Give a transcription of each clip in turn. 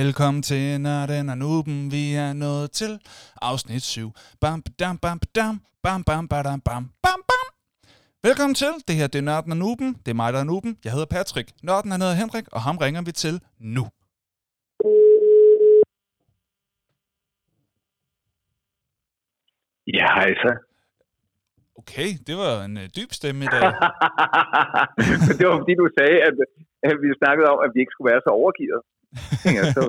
Velkommen til Nørden og Nuben, vi er nået til afsnit 7. Bam, bam, bam, bam, bam, bam, badam, bam, bam, bam. Velkommen til, det her det er Nørden og Nuben, det er mig, der er Nuben, jeg hedder Patrick, Nørden han hedder Henrik, og ham ringer vi til nu. Ja, hej. Okay, det var en øh, dyb stemme i dag. det var fordi, du sagde, at, at vi snakkede om, at vi ikke skulle være så overgivet. Ja, så,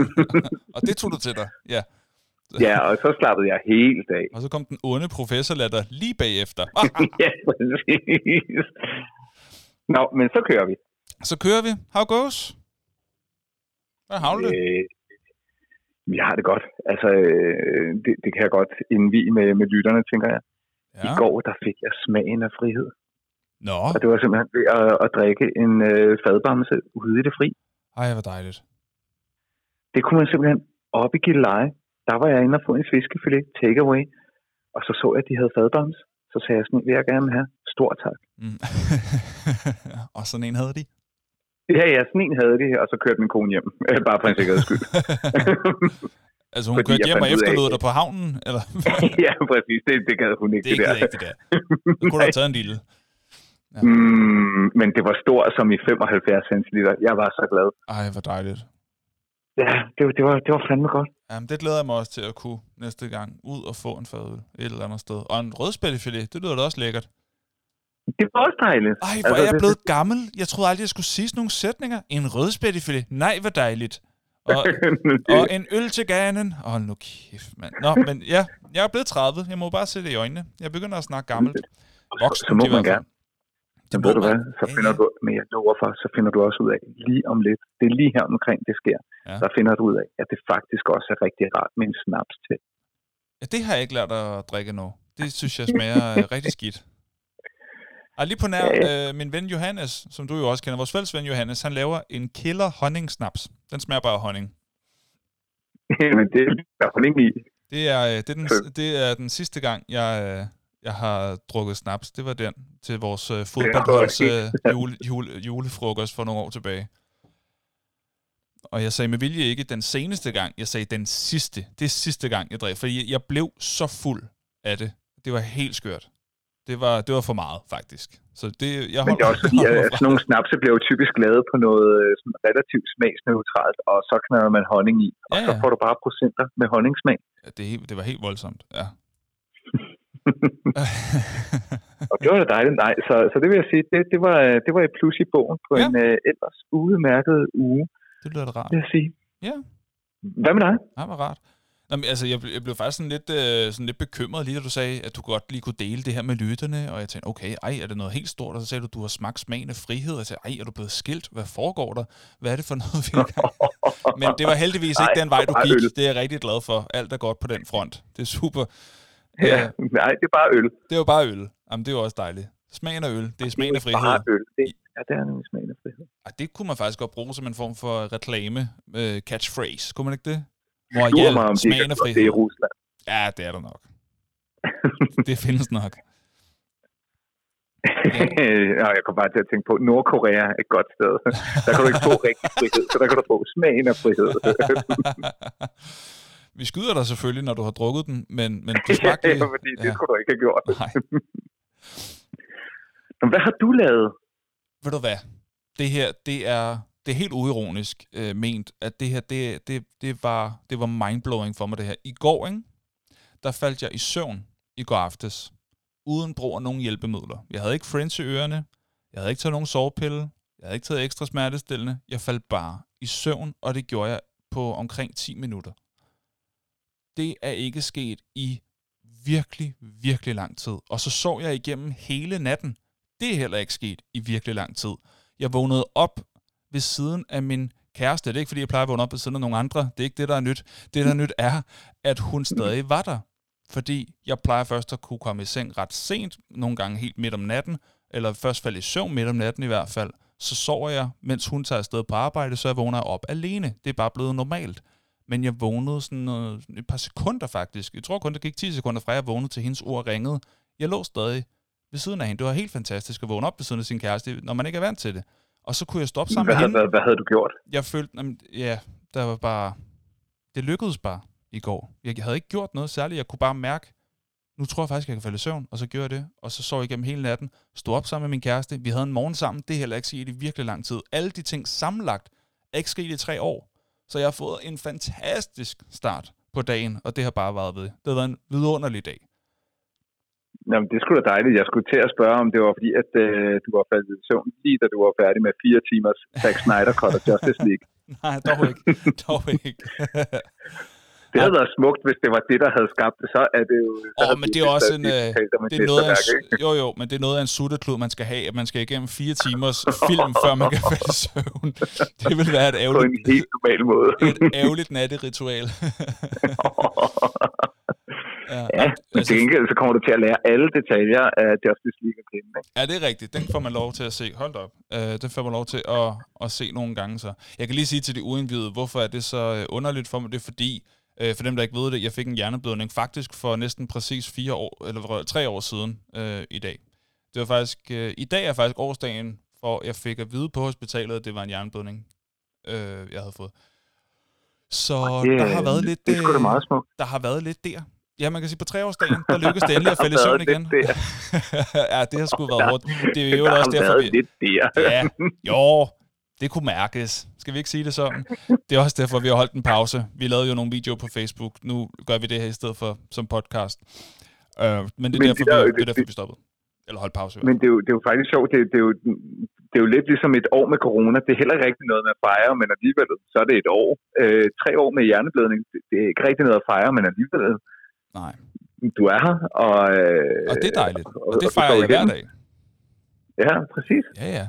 og det tog du til dig, ja. ja, og så slappede jeg helt af. Og så kom den onde professorlatter lige bagefter. ja, præcis. Nå, men så kører vi. Så kører vi. How goes? Hvad har du det? Øh, jeg har det godt. Altså, øh, det, det kan jeg godt indvige med, med lytterne, tænker jeg. Ja. I går, der fik jeg smagen af frihed. Nå, Og det var simpelthen ved at, at drikke en øh, fadbamse ude i det fri. Ej, hvor dejligt. Det kunne man simpelthen op i Gilleleje. Der var jeg inde og få en fiskefilet takeaway. Og så så jeg, at de havde fadbams. Så sagde jeg sådan, vil jeg gerne have. Stor tak. Mm. og sådan en havde de. Ja, ja, sådan en havde de, og så kørte min kone hjem. Øh, Bare for en sikkerheds skyld. Altså hun Fordi kørte hjem og efterlod dig på havnen? Eller? ja, præcis. Det, det gad hun ikke, det det, ikke der. rigtigt, der. Du kunne da have taget en lille. Mm, men det var stor som i 75 centiliter. Jeg var så glad. Ej, hvor dejligt. Ja, det, var- det, var, det var fandme godt. Jamen, det glæder jeg mig også til at kunne næste gang. Ud og få en fadøl et eller andet sted. Og en rødspættefilet, det lyder da også lækkert. Det var også dejligt. Ej, hvor er jeg det- blevet gammel. Jeg troede aldrig, jeg skulle sige sådan nogle sætninger. En rødspættefilet. Nej, hvor dejligt. Og, og en øl til ganen. Åh, nu kæft, mand. Nå, men ja, jeg er blevet 30. Jeg må bare se det i øjnene. Jeg begynder at snakke gammelt. så, Voksen, så må i hvert man gerne. Det Men ved du hvad, så Ja, finder ja. du, men jeg lover for, så finder du også ud af, lige om lidt, det er lige her omkring det sker, Ja. der finder du ud af, at det faktisk også er rigtig rart med en snaps til. Ja, det har jeg ikke lært at drikke nu. Det synes jeg smager øh, rigtig skidt. Og lige på nær, øh, min ven Johannes, som du jo også kender, vores fælles ven Johannes, han laver en killer honningsnaps. Den smager bare af honning. Men det er ikke i. Det er, øh, det, er den, det er den sidste gang, jeg, øh, jeg har drukket snaps. Det var den til vores øh, fodboldholds øh, jule, jule, julefrokost for nogle år tilbage. Og jeg sagde med vilje ikke den seneste gang, jeg sagde den sidste. Det er sidste gang, jeg drak, fordi jeg blev så fuld af det. Det var helt skørt. Det var, det var for meget, faktisk. Så det, jeg Men det er også fordi, at sådan nogle snapse bliver jo typisk lavet på noget øh, sådan relativt smagsneutralt, og så knalder man honning i, og Ja, så ja. får du bare procenter med honningsmag. Ja, det, det var helt voldsomt, ja. Og det var da dejligt. Nej, så, så det vil jeg sige, det, det, var, det var et plus i bogen på Ja. en øh, ellers udmærket uge, det lyder da rart. vil jeg sige. Ja. Hvad med dig? Ja, hvor rart. Nå, men, altså, jeg, blev- jeg blev faktisk sådan lidt, øh, sådan lidt bekymret lige, da du sagde, at du godt lige kunne dele det her med lytterne, og jeg tænkte, okay, ej, er det noget helt stort? Og så sagde du, du har smagt smagen af frihed, og jeg tænkte, ej, er du blevet skilt? Hvad foregår der? Hvad er det for noget, vi? Men det var heldigvis ikke Nej, den vej, det du var gik. Det er jeg rigtig glad for. Alt er godt på den front. Det er super. Ja, nej, det er bare øl. det er jo bare øl. Jamen, det er jo også dejligt. Smagen af øl, det er smagen af Det er bare frihed. øl. Det, ja, det er nemlig smagen af frihed. Ej, det kunne man faktisk godt bruge som en form for reklame, øh, catchphrase. Kunne man ikke det? Lurer Royal, mig, om smagen ikke af gjort det frihed. i Rusland. Ja, det er der nok. det findes nok. ja, jeg kom bare til at tænke på, Nordkorea er et godt sted. Der kan du ikke få rigtig frihed, så der kan du få smagen af frihed. Vi skyder dig selvfølgelig, når du har drukket den, men, men du smagte ja, lige... fordi det skulle du ikke have gjort. Nej, hvad har du lavet? ved du hvad? Det her, det er, det er helt uironisk øh, ment, at det her, det, det, det, var, det var mindblowing for mig, det her. I går, ikke? der faldt jeg i søvn i går aftes, uden brug af nogen hjælpemidler. Jeg havde ikke friends i ørerne, jeg havde ikke taget nogen sovepille, jeg havde ikke taget ekstra smertestillende, jeg faldt bare i søvn, og det gjorde jeg på omkring 10 minutter. Det er ikke sket i virkelig, virkelig lang tid. Og så sov jeg igennem hele natten. Det er heller ikke sket i virkelig lang tid. Jeg vågnede op ved siden af min kæreste. Det er ikke, fordi jeg plejer at vågne op ved siden af nogle andre. Det er ikke det, der er nyt. Det, der er nyt, er, at hun stadig var der. Fordi jeg plejer først at kunne komme i seng ret sent, nogle gange helt midt om natten, eller først falde i søvn midt om natten i hvert fald. Så sover jeg, mens hun tager afsted på arbejde, så jeg vågner jeg op alene. Det er bare blevet normalt. Men jeg vågnede sådan noget, et par sekunder faktisk. Jeg tror kun, det gik 10 sekunder fra, jeg vågnede til hendes ord ringede. Jeg lå stadig ved siden af hende. Det var helt fantastisk at vågne op ved siden af sin kæreste, når man ikke er vant til det. Og så kunne jeg stoppe sammen Hvad med hende. hvad, hvad havde du gjort? Jeg følte, jamen, ja, der var bare... Det lykkedes bare i går. Jeg havde ikke gjort noget særligt. Jeg kunne bare mærke, nu tror jeg faktisk, jeg kan falde i søvn, og så gjorde jeg det, og så sov jeg igennem hele natten, stod op sammen med min kæreste, vi havde en morgen sammen, det er heller ikke sket i virkelig lang tid. Alle de ting sammenlagt er ikke sket i tre år, så jeg har fået en fantastisk start på dagen, og det har bare været ved. Det har været en vidunderlig dag. Jamen, det skulle da dejligt. Jeg skulle til at spørge, om det var fordi, at øh, du var faldet i søvn lige da du var færdig med fire timers Zack Snyder Cut og Justice League. Nej, dog ikke. dog ikke. Det havde været smukt, hvis det var det, der havde skabt det. Så er det jo... Åh, oh, men det er også en... Øh, det er noget af en, jo, jo, men det er noget af en sutteklud, man skal have. At man skal igennem fire timers film, før man kan falde i søvn. Det vil være et ærgerligt... På en helt normal måde. et ærgerligt natteritual. ja, ja men altså, til gengæld så kommer du til at lære alle detaljer af Justice League at kende. Ikke? Ja, det er rigtigt. Den får man lov til at se. Hold op. Uh, den får man lov til at, at se nogle gange så. Jeg kan lige sige til de uindvidede, hvorfor er det så øh, underligt for mig? Det er fordi, Øh, for dem, der ikke ved det, jeg fik en hjerneblødning faktisk for næsten præcis fire år, eller tre år siden øh, i dag. Det var faktisk, øh, i dag er faktisk årsdagen, for jeg fik at vide på hospitalet, at det var en hjerneblødning, øh, jeg havde fået. Så det, der har været lidt... Det er det meget smukt. Der har været lidt der. Ja, man kan sige, på treårsdagen, der lykkedes det endelig at falde i søvn igen. ja, det har sgu været hårdt. Det er jo også derfor, vi... lidt der. ja, jo, det kunne mærkes. Skal vi ikke sige det sådan? Det er også derfor, vi har holdt en pause. Vi lavede jo nogle videoer på Facebook. Nu gør vi det her i stedet for som podcast. Uh, men det er, men derfor, det der, vi, det er derfor, vi stoppede. Eller holdt pause. Men det er, jo, det er jo faktisk sjovt. Det, det, er jo, det er jo lidt ligesom et år med corona. Det er heller ikke rigtig noget, man fejrer, men alligevel så er det et år. Uh, tre år med hjerneblødning, det, det er ikke rigtig noget at fejre, men alligevel... Nej. Du er her, og... Uh, og det er dejligt. Og, og det fejrer jeg hver dag. Ja, præcis. Ja, ja.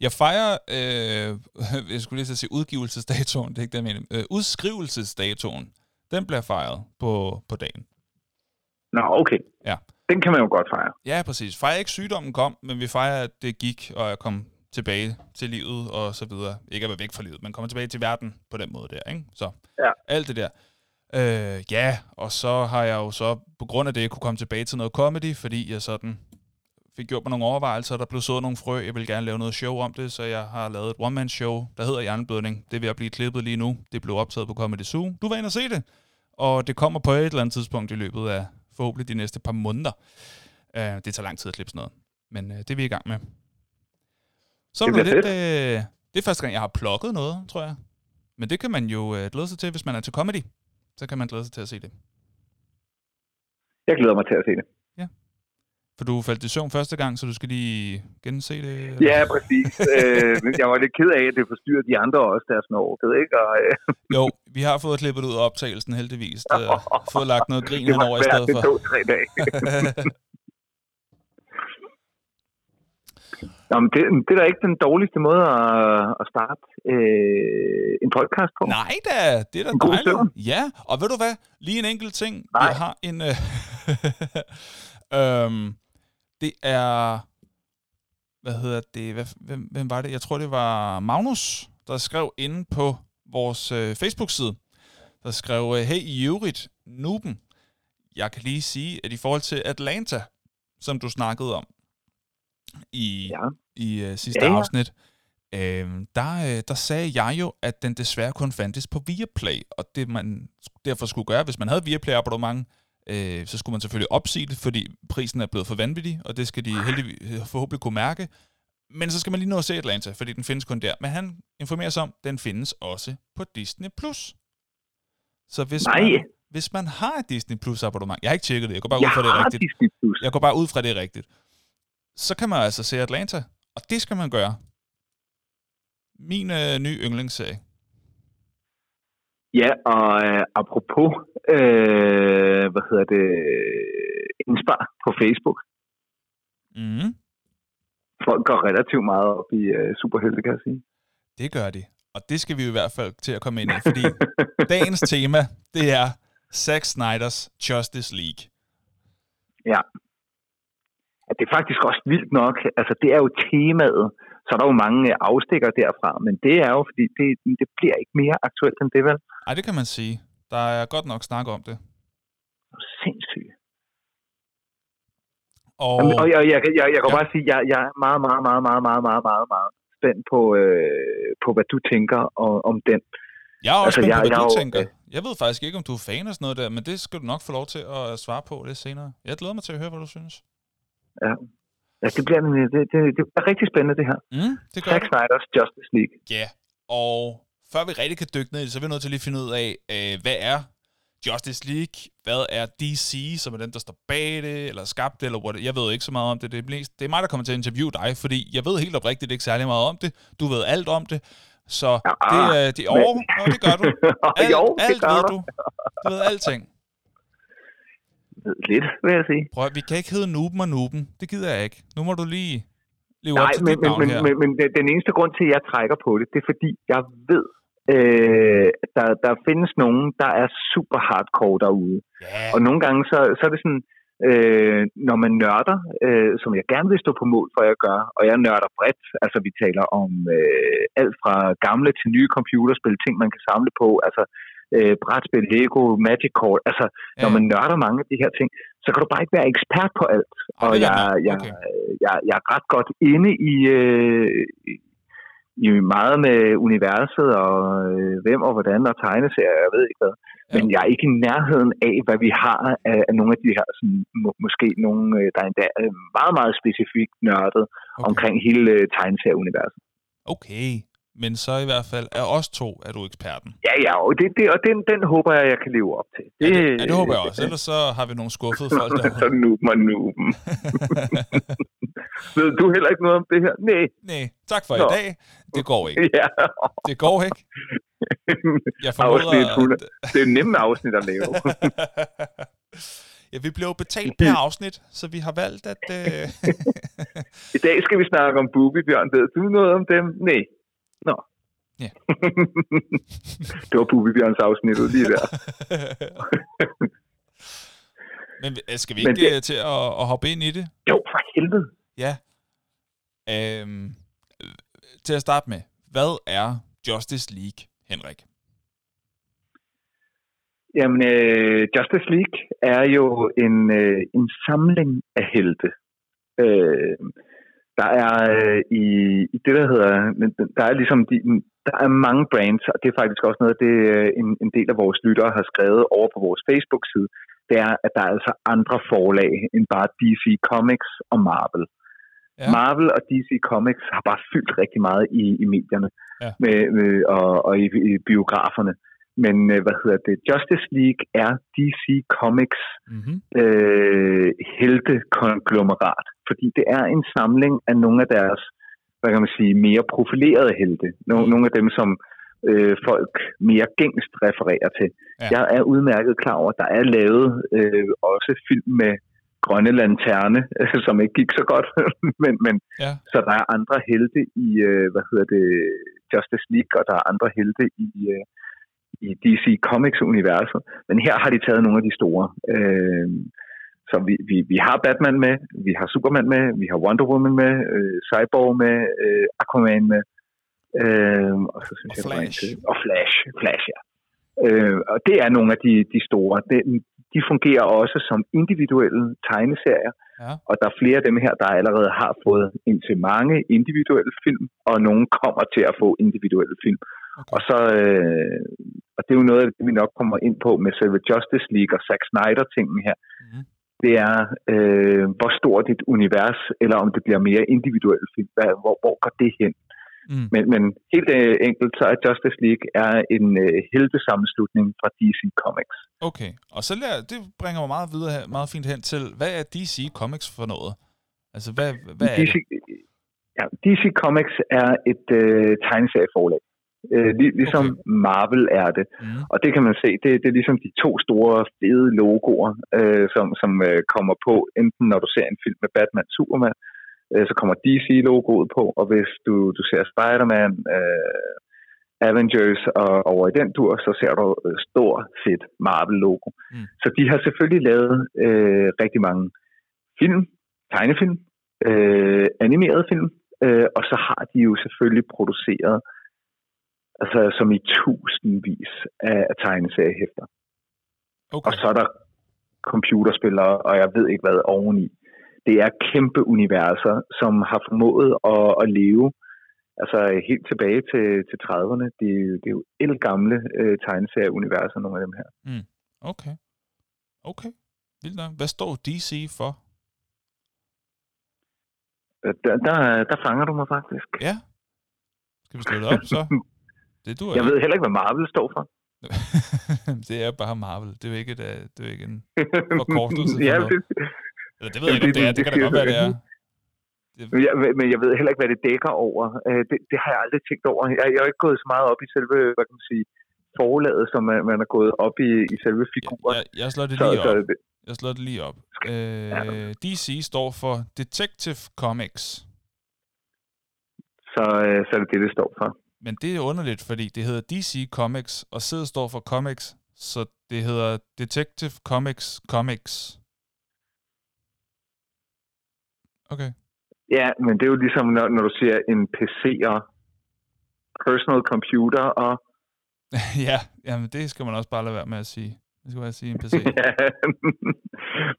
Jeg fejrer, øh, jeg skulle lige så sige udgivelsesdatoen, det er ikke det, jeg mener. Øh, udskrivelsesdatoen, den bliver fejret på, på dagen. Nå, okay. Ja. Den kan man jo godt fejre. Ja, præcis. Fejrer ikke sygdommen kom, men vi fejrer, at det gik, og jeg kom tilbage til livet og så videre. Ikke at være væk fra livet, men komme tilbage til verden på den måde der, ikke? Så ja. alt det der. Øh, ja, og så har jeg jo så på grund af det kunne komme tilbage til noget comedy, fordi jeg sådan fik gjort mig nogle overvejelser, der blev sået nogle frø. Jeg vil gerne lave noget show om det, så jeg har lavet et one-man-show, der hedder Hjerneblødning. Det er ved at blive klippet lige nu. Det blev optaget på Comedy Zoo. Du var inde og se det. Og det kommer på et eller andet tidspunkt i løbet af forhåbentlig de næste par måneder. Uh, det tager lang tid at klippe sådan noget. Men uh, det er vi i gang med. Så det, lidt, uh, det er første gang, jeg har plukket noget, tror jeg. Men det kan man jo uh, glæde sig til, hvis man er til comedy. Så kan man glæde sig til at se det. Jeg glæder mig til at se det. For du faldt i søvn første gang, så du skal lige gense det? Eller? Ja, præcis. øh, jeg var lidt ked af, at det forstyrrer de andre også, der er sådan overked, ikke? Og, øh. Jo, vi har fået klippet ud af optagelsen heldigvis. Har fået lagt noget grin over i stedet for. Det var tre dage. Nå, men det, det er da ikke den dårligste måde at, at starte øh, en podcast på. Nej da, det er da dejligt. Ja, og ved du hvad? Lige en enkelt ting. Nej. Vi har en... Øh, øhm, det er, hvad hedder det, hvad, hvem, hvem var det? Jeg tror, det var Magnus, der skrev inde på vores øh, Facebook-side, der skrev, øh, hey i øvrigt, Nuben, jeg kan lige sige, at i forhold til Atlanta, som du snakkede om i, ja. i øh, sidste ja, ja. afsnit, øh, der, øh, der sagde jeg jo, at den desværre kun fandtes på Viaplay, og det man derfor skulle gøre, hvis man havde Viaplay abonnement, øh, så skulle man selvfølgelig opsige det, fordi prisen er blevet for vanvittig, og det skal de heldigvis forhåbentlig kunne mærke. Men så skal man lige nå at se Atlanta, fordi den findes kun der. Men han informerer sig om, at den findes også på Disney+. Plus. Så hvis Nej. man, hvis man har et Disney Plus abonnement, jeg har ikke tjekket det, jeg går bare jeg ud fra det er rigtigt. Disney Plus. Jeg går bare ud fra det er rigtigt. Så kan man altså se Atlanta, og det skal man gøre. Min øh, nye yndlingsserie. Ja, og øh, apropos, øh, hvad hedder det, indspar på Facebook. Mm. Folk går relativt meget op i øh, superhelte, kan jeg sige. Det gør de. Og det skal vi i hvert fald til at komme ind i, fordi dagens tema, det er Zack Snyders Justice League. Ja. Det er faktisk også vildt nok. Altså, det er jo temaet så er der jo mange øh, afstikker derfra, men det er jo, fordi det, det bliver ikke mere aktuelt end det, vel? Ej, det kan man sige. Der er godt nok snak om det. Sindssygt. Og, Jamen, og jeg, jeg, jeg, jeg, jeg kan ja. bare sige, at jeg, jeg er meget, meget, meget, meget, meget, meget, meget, meget spændt på, øh, på, hvad du tænker om, om den. Jeg er også Altså, altså, jeg- på, hvad jeg er du jo- tænker. Jeg ved faktisk ikke, om du er fan af sådan noget der, men det skal du nok få lov til at svare på lidt senere. Jeg glæder mig til at høre, hvad du synes. Ja, det bliver, det, det, det bliver rigtig spændende, det her. Mm, det gør Zack. Snyder's Justice League. Ja, og før vi rigtig kan dykke ned i det, så er vi nødt til lige at finde ud af, øh, hvad er Justice League? Hvad er DC, som er den, der står bag det, eller skabt det, eller what? Jeg ved ikke så meget om det. Det er, mest, det er mig, der kommer til at interviewe dig, fordi jeg ved helt oprigtigt ikke særlig meget om det. Du ved alt om det. Så Ja, det, er det, men- oh, oh, det gør du. Alt, jo, det alt gør ved du. du. Ved alting. Lidt, vil jeg sige. Prøv, vi kan ikke hedde Nuben og Nuben. Det gider jeg ikke. Nu må du lige leve Nej, op til men, men, men, men, men den eneste grund til, at jeg trækker på det, det er fordi, jeg ved, øh, der, der findes nogen, der er super hardcore derude. ja, Og nogle gange, så, så er det sådan, øh, når man nørder, øh, som jeg gerne vil stå på mål for at gøre, og jeg nørder bredt, altså vi taler om øh, alt fra gamle til nye computerspil, ting man kan samle på, altså øh, brætspil, Lego, Magic Card, altså ja. når man nørder mange af de her ting, så kan du bare ikke være ekspert på alt. Og er jeg, jeg, Okay. jeg, jeg er ret godt inde i, øh, i meget med universet og øh, hvem og hvordan og tegneserier, jeg ved ikke hvad. Men Ja. jeg er ikke i nærheden af, hvad vi har af, af nogle af de her, sådan, må, måske nogle, øh, der er endda er meget, meget specifikt nørdet okay. omkring hele øh, tegneserieuniverset. Okay, men så i hvert fald er os to, er du eksperten. Ja, ja, og, det, det, og den, den håber jeg, jeg kan leve op til. Det, ja, det, ja, det håber jeg også. Ellers så har vi nogle skuffede folk så derude. nuben og nuben. Ved du heller ikke noget om det her? Nej. Nej, tak for Nå. i dag. Det går ikke. Ja. Det går ikke. Jeg formoder, Afsnit 100. at... Det er nemme afsnit at lave. ja, vi blev betalt per afsnit, så vi har valgt at... Øh... I dag skal vi snakke om Booby Bjørn. Ved du noget om dem? Nej. Nå. Ja. det var Booby Bjørns afsnit lige der. Men øh, skal vi Men ikke det- det... til at, at hoppe ind i det? Jo, for helvede. Ja. Øhm, øh, til at starte med, hvad er Justice League, Henrik? Jamen, øh, Justice League er jo en, øh, en samling af helte. Øh, der er øh, i, i det, der hedder, der er ligesom de, der er mange brands, og det er faktisk også noget det, øh, en, en del af vores lyttere har skrevet over på vores Facebook-side, det er, at der er altså andre forlag end bare DC Comics og Marvel. Ja. Marvel og DC Comics har bare fyldt rigtig meget i, i medierne Ja. med, med, og, og i, i biograferne. Men øh, hvad hedder det? Justice League er DC Comics Mm-hmm. øh, heltekonglomerat, fordi det er en samling af nogle af deres, hvad kan man sige, mere profilerede helte. Nogle, nogle af dem, som øh, folk mere gængst refererer til. Ja. Jeg er udmærket klar over, at der er lavet øh, også film med Grønne Lanterne, som ikke gik så godt, men, men Ja. så der er andre helte i, øh, hvad hedder det, Justice League, og der er andre helte i, øh, i DC Comics-universet. Men her har de taget nogle af de store. Øh, så vi, vi, vi har Batman med, vi har Superman med, vi har Wonder Woman med, øh, Cyborg med, øh, Aquaman med, øh, og så synes Og jeg, Flash. til. og Flash, Flash, ja. Øh, og det er nogle af de, de store. Det, de fungerer også som individuelle tegneserier, Ja. og der er flere af dem her, der allerede har fået indtil mange individuelle film, og nogle kommer til at få individuelle film. Og så, øh, og det er jo noget af det, vi nok kommer ind på med selve Justice League og Zack Snyder-tingen her. Mm-hmm. Det er, øh, hvor stort et univers, eller om det bliver mere individuelle film. Hvad, hvor, hvor går det hen? Mm. Men, men helt øh, enkelt, så er Justice League er en øh, heltesammenslutning fra DC Comics. Okay, og så lær, det bringer mig meget videre meget fint hen til, hvad er DC Comics for noget? Altså, hvad, hvad er DC, det? ja, DC Comics er et øh, tegneserieforlag. Øh, lig, ligesom Okay. Marvel er det. Mm. Og det kan man se, det, det er ligesom de to store fede logoer, øh, som, som øh, kommer på, enten når du ser en film med Batman, Superman, øh, så kommer DC-logoet på, og hvis du, du ser Spider-Man, øh, Avengers og over i den tur, så ser du øh, stor, fedt Marvel-logo. Mm. Mm. Så de har selvfølgelig lavet øh, rigtig mange film, tegnefilm, øh, animerede film, øh, og så har de jo selvfølgelig produceret altså som i tusindvis af, tegneseriehæfter. Okay. Og så er der computerspillere, og jeg ved ikke hvad oveni. Det er kæmpe universer, som har formået at, at leve altså helt tilbage til, til 30'erne. Det, er jo- det er jo el gamle øh, tegneserieuniverser, nogle af dem her. Okay. Okay. Vildt nok. Hvad står DC for? Øh, Der, der, der fanger du mig faktisk. Ja. Skal vi slå det op, så? Det du Jeg ved heller ikke, hvad Marvel står for. det er bare Marvel. Det er jo ikke, øh, det er jo ikke en... Forkortelse for ja, det, Eller det ved jeg ikke, om det er. Det kan da godt være, det er. Men jeg, men jeg ved heller ikke, hvad det dækker over. Øh, Det, det har jeg aldrig tænkt over. Jeg, jeg er ikke gået så meget op i selve, hvad kan man sige, forlaget, som man, man er gået op i, i selve figuren. Jeg, jeg slår det så, lige så, op. Jeg slår det lige op. Øh, DC står for Detective Comics. så, øh, så er det det, det står for. Men det er underligt, fordi det hedder DC Comics, og sidder står for Comics, så det hedder Detective Comics Comics. Okay. Ja, men det er jo ligesom, når, når du siger en PC og personal computer og ja, jamen det skal man også bare lade være med at sige. Det skal bare sige en PC. Ja,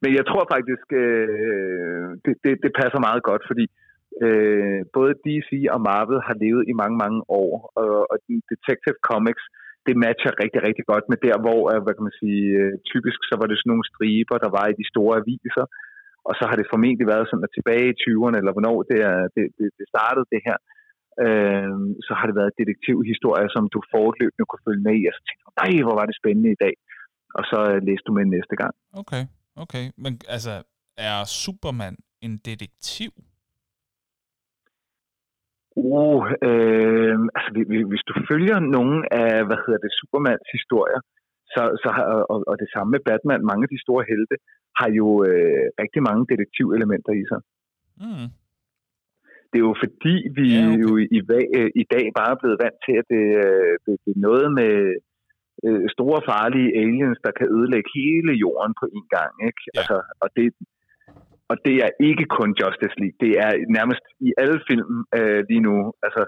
men jeg tror faktisk, øh, det, det, det passer meget godt, fordi øh, Øh, både DC og Marvel har levet i mange, mange år, og, og Detective Comics, det matcher rigtig, rigtig godt med der, hvor, øh, hvad kan man sige, øh, typisk så var det sådan nogle striber, der var i de store aviser, og så har det formentlig været sådan, at tilbage i 20'erne, eller hvornår det, er, det, det, det startede det her, øh, så har det været detektivhistorier, som du fortløbende kunne følge med i, og så tænkte nej, hvor var det spændende i dag og så øh, læste du med næste gang. Okay, okay. Men altså, er Superman en detektiv? Uh, øh, altså, vi- vi- hvis du følger nogle af, hvad hedder det, Supermans historier, så, så har, og, og det samme med Batman, mange af de store helte, har jo øh, rigtig mange detektivelementer i sig. Mm. Det er jo fordi, vi Ja, okay. jo i, i, øh, dag bare er blevet vant til, at det, øh, det, det er noget med øh, store farlige aliens, der kan ødelægge hele jorden på en gang. Ikke? Ja. Altså, og, det, og det er ikke kun Justice League. Det er nærmest i alle film øh, lige nu. Altså,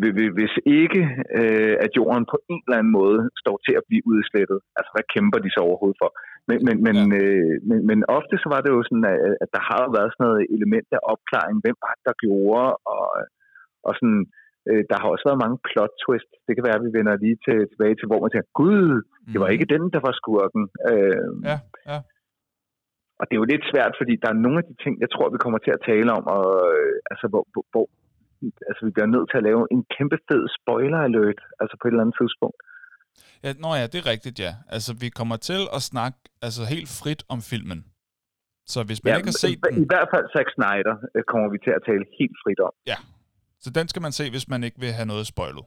hvi- hvi- hvis ikke øh, at jorden på en eller anden måde står til at blive udslettet, altså hvad kæmper de så overhovedet for? Men, men, men, Ja. øh, men, men ofte så var det jo sådan, at, at der har jo været sådan noget element af opklaring, hvem var der gjorde, og, og sådan, øh, der har også været mange plot twists. Det kan være, at vi vender lige til, tilbage til, hvor man tænker, gud, det var Mhm. ikke den, der var skurken. Øh, Ja, ja. Og det er jo lidt svært, fordi der er nogle af de ting, jeg tror, vi kommer til at tale om, og, øh, altså, hvor, hvor, hvor altså, vi bliver nødt til at lave en kæmpe fed spoiler alert, altså på et eller andet tidspunkt. ja. Nå ja, det er rigtigt, ja. Altså, vi kommer til at snakke altså, helt frit om filmen. Så hvis man ikke har set i, den, I hvert fald Zack Snyder øh, kommer vi til at tale helt frit om. så den skal man se, hvis man ikke vil have noget spoilet.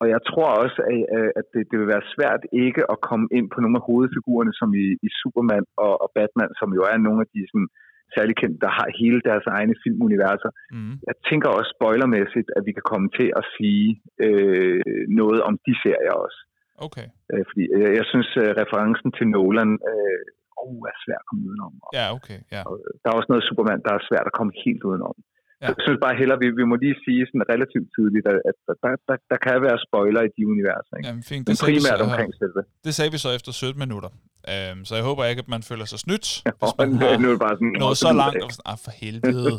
Og jeg tror også, at, øh, at det, det vil være svært ikke at komme ind på nogle af hovedfigurerne, som i, i Superman og, og Batman, som jo er nogle af de sådan, særlig kendte, der har hele deres egne filmuniverser. Mm. Jeg tænker også spoilermæssigt, at vi kan komme til at sige øh, noget om de serier også. Okay. Øh, fordi øh, jeg synes, øh, referencen til Nolan øh, oh, er svær at komme udenom. Og, Ja, okay. Ja. og der er også noget Superman, der er svært at komme helt udenom. Ja. Ja. Jeg synes bare hellere, vi, vi må lige sige sådan relativt tidligt, at, at der, der, der kan være spoiler i de universer. Ikke? Jamen, fint. Men Det vi primært så, omkring selve. det sagde vi så efter 17 minutter. Øhm, så jeg håber ikke, at man føler sig snydt, hvis Og man har nu er det bare sådan, noget så langt. Og sådan, ah, for helvede.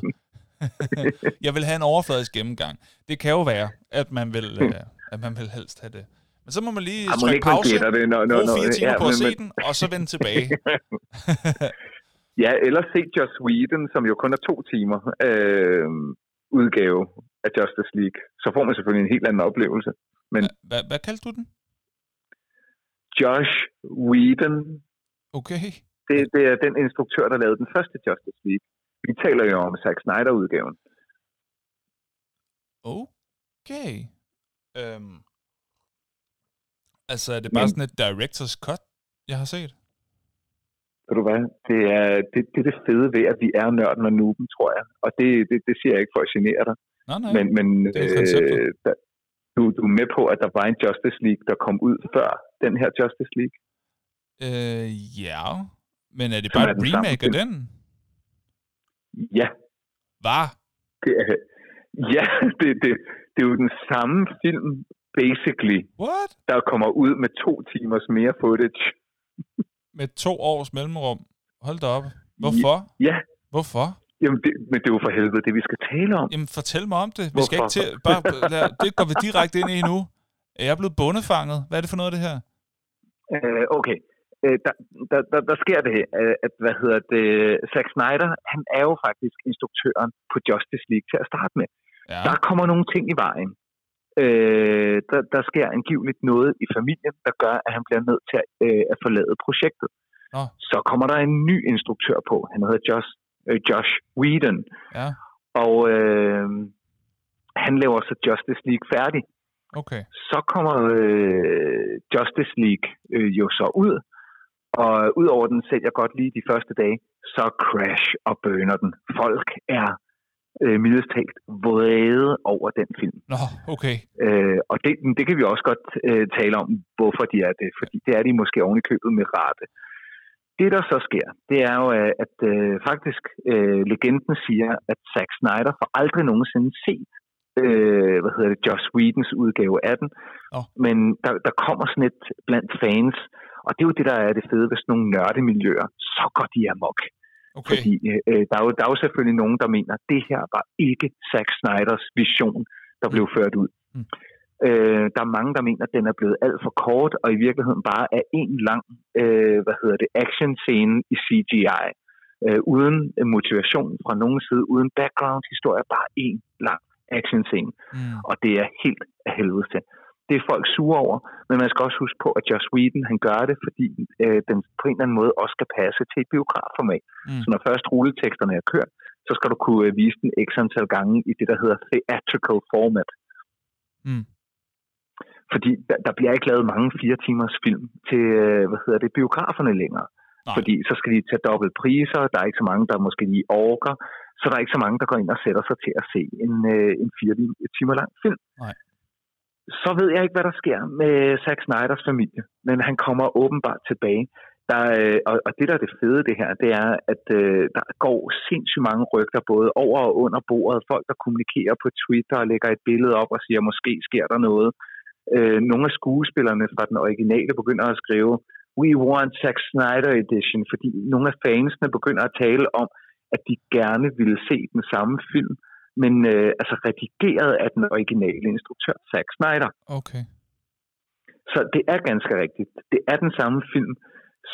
jeg vil have en overfladisk gennemgang. Det kan jo være, at man vil, øh, at man vil helst have det. Men så må man lige Ah, må trykke pause, det, når, når, bruge fire timer ja, på at men- se men- den, og så vende tilbage. Ja, eller se Joss Whedon, som jo kun er to timer øh, udgave af Justice League. Så får man selvfølgelig en helt anden oplevelse. Hvad, hvad kaldte du den? Josh Whedon, Okay. det, det er den instruktør, der lavede den første Justice League. Vi taler jo om Zack Snyder-udgaven. Okay. Øhm. Altså, er det bare Men- sådan et director's cut, jeg har set? Ved du hvad? Det er det, det, er det fede ved, at vi er nørden og nuben, tror jeg. Og det, det, det siger jeg ikke for at genere dig. Nej, nej. Men, men det er konceptet. øh, der, du, du er med på, at der var en Justice League, der kom ud før den her Justice League? Øh, ja. Men er det bare samme remake af den? Ja, det er, ja det, det, det er jo den samme film, basically, What? der kommer ud med to timers mere footage. Med to års mellemrum? Hold da op. Hvorfor? Ja, Hvorfor? Jamen, det, men det er jo for helvede det, vi skal tale om. Jamen, fortæl mig om det. Vi skal ikke til... Bare, lad, det går vi direkte ind i nu. Er jeg blevet bundefanget? Hvad er det for noget, det her? Uh, okay. Uh, der, der, der, der sker det, uh, at hvad hedder det, Zack Snyder, han er jo faktisk instruktøren på Justice League til at starte med. Ja. Der kommer nogle ting i vejen. Uh, der, der sker angiveligt noget i familien, der gør, at han bliver nødt til at, uh, at forlade projektet. Oh. Så kommer der en ny instruktør på. Han hedder Josh, uh, Josh Whedon. Ja. Og uh, han laver så Justice League færdig. Okay. Så kommer øh, Justice League øh, jo så ud, og udover den sælger godt lige de første dage, så crash og bøner den. Folk er øh, mildest talt vrede over den film. Nå, okay. Øh, og det, det kan vi også godt øh, tale om, hvorfor de er det. Fordi det er de måske oven i købet med rette. Det, der så sker, det er jo, øh, at øh, faktisk øh, legenden siger, at Zack Snyder får aldrig nogensinde set øh, hvad hedder det, Joss Whedons udgave af den. Oh. Men der, der kommer sådan et blandt fans, og det er jo det, der er det fede ved sådan nogle nørdemiljøer. Så går de amok. Okay. Fordi øh, der, er jo, der er jo selvfølgelig nogen, der mener, at det her var ikke Zack Snyders vision, der blev ført ud. Mm. Øh, der er mange, der mener, at den er blevet alt for kort, og i virkeligheden bare er en lang øh, hvad hedder det, action-scene i CGI. Øh, uden motivation fra nogen side, uden background-historie, bare en lang action-scene. Mm. Og det er helt af helvede til. Det er folk sure over, men man skal også huske på, at Joss Whedon, han gør det, fordi øh, den på en eller anden måde også skal passe til et biografformat. Mm. Så når først rulleteksterne er kørt, så skal du kunne øh, vise den x antal gange i det, der hedder theatrical format. Mm. Fordi der, der bliver ikke lavet mange fire timers film til, øh, hvad hedder det, biograferne længere. Nej. Fordi så skal de tage dobbelt priser, der er ikke så mange, der måske lige orker, så der er ikke så mange, der går ind og sætter sig til at se en, øh, en fire timer lang film. Nej. Så ved jeg ikke, hvad der sker med Zack Snyders familie, men han kommer åbenbart tilbage. Der, øh, og, og det, der er det fede det her, det er, at øh, der går sindssygt mange rygter, både over og under bordet. Folk, der kommunikerer på Twitter og lægger et billede op og siger, måske sker der noget. Øh, nogle af skuespillerne fra den originale begynder at skrive, We want Zack Snyder Edition, fordi nogle af fansene begynder at tale om, at de gerne ville se den samme film, men øh, altså redigeret af den originale instruktør, Zack Snyder. Okay. Så det er ganske rigtigt. Det er den samme film.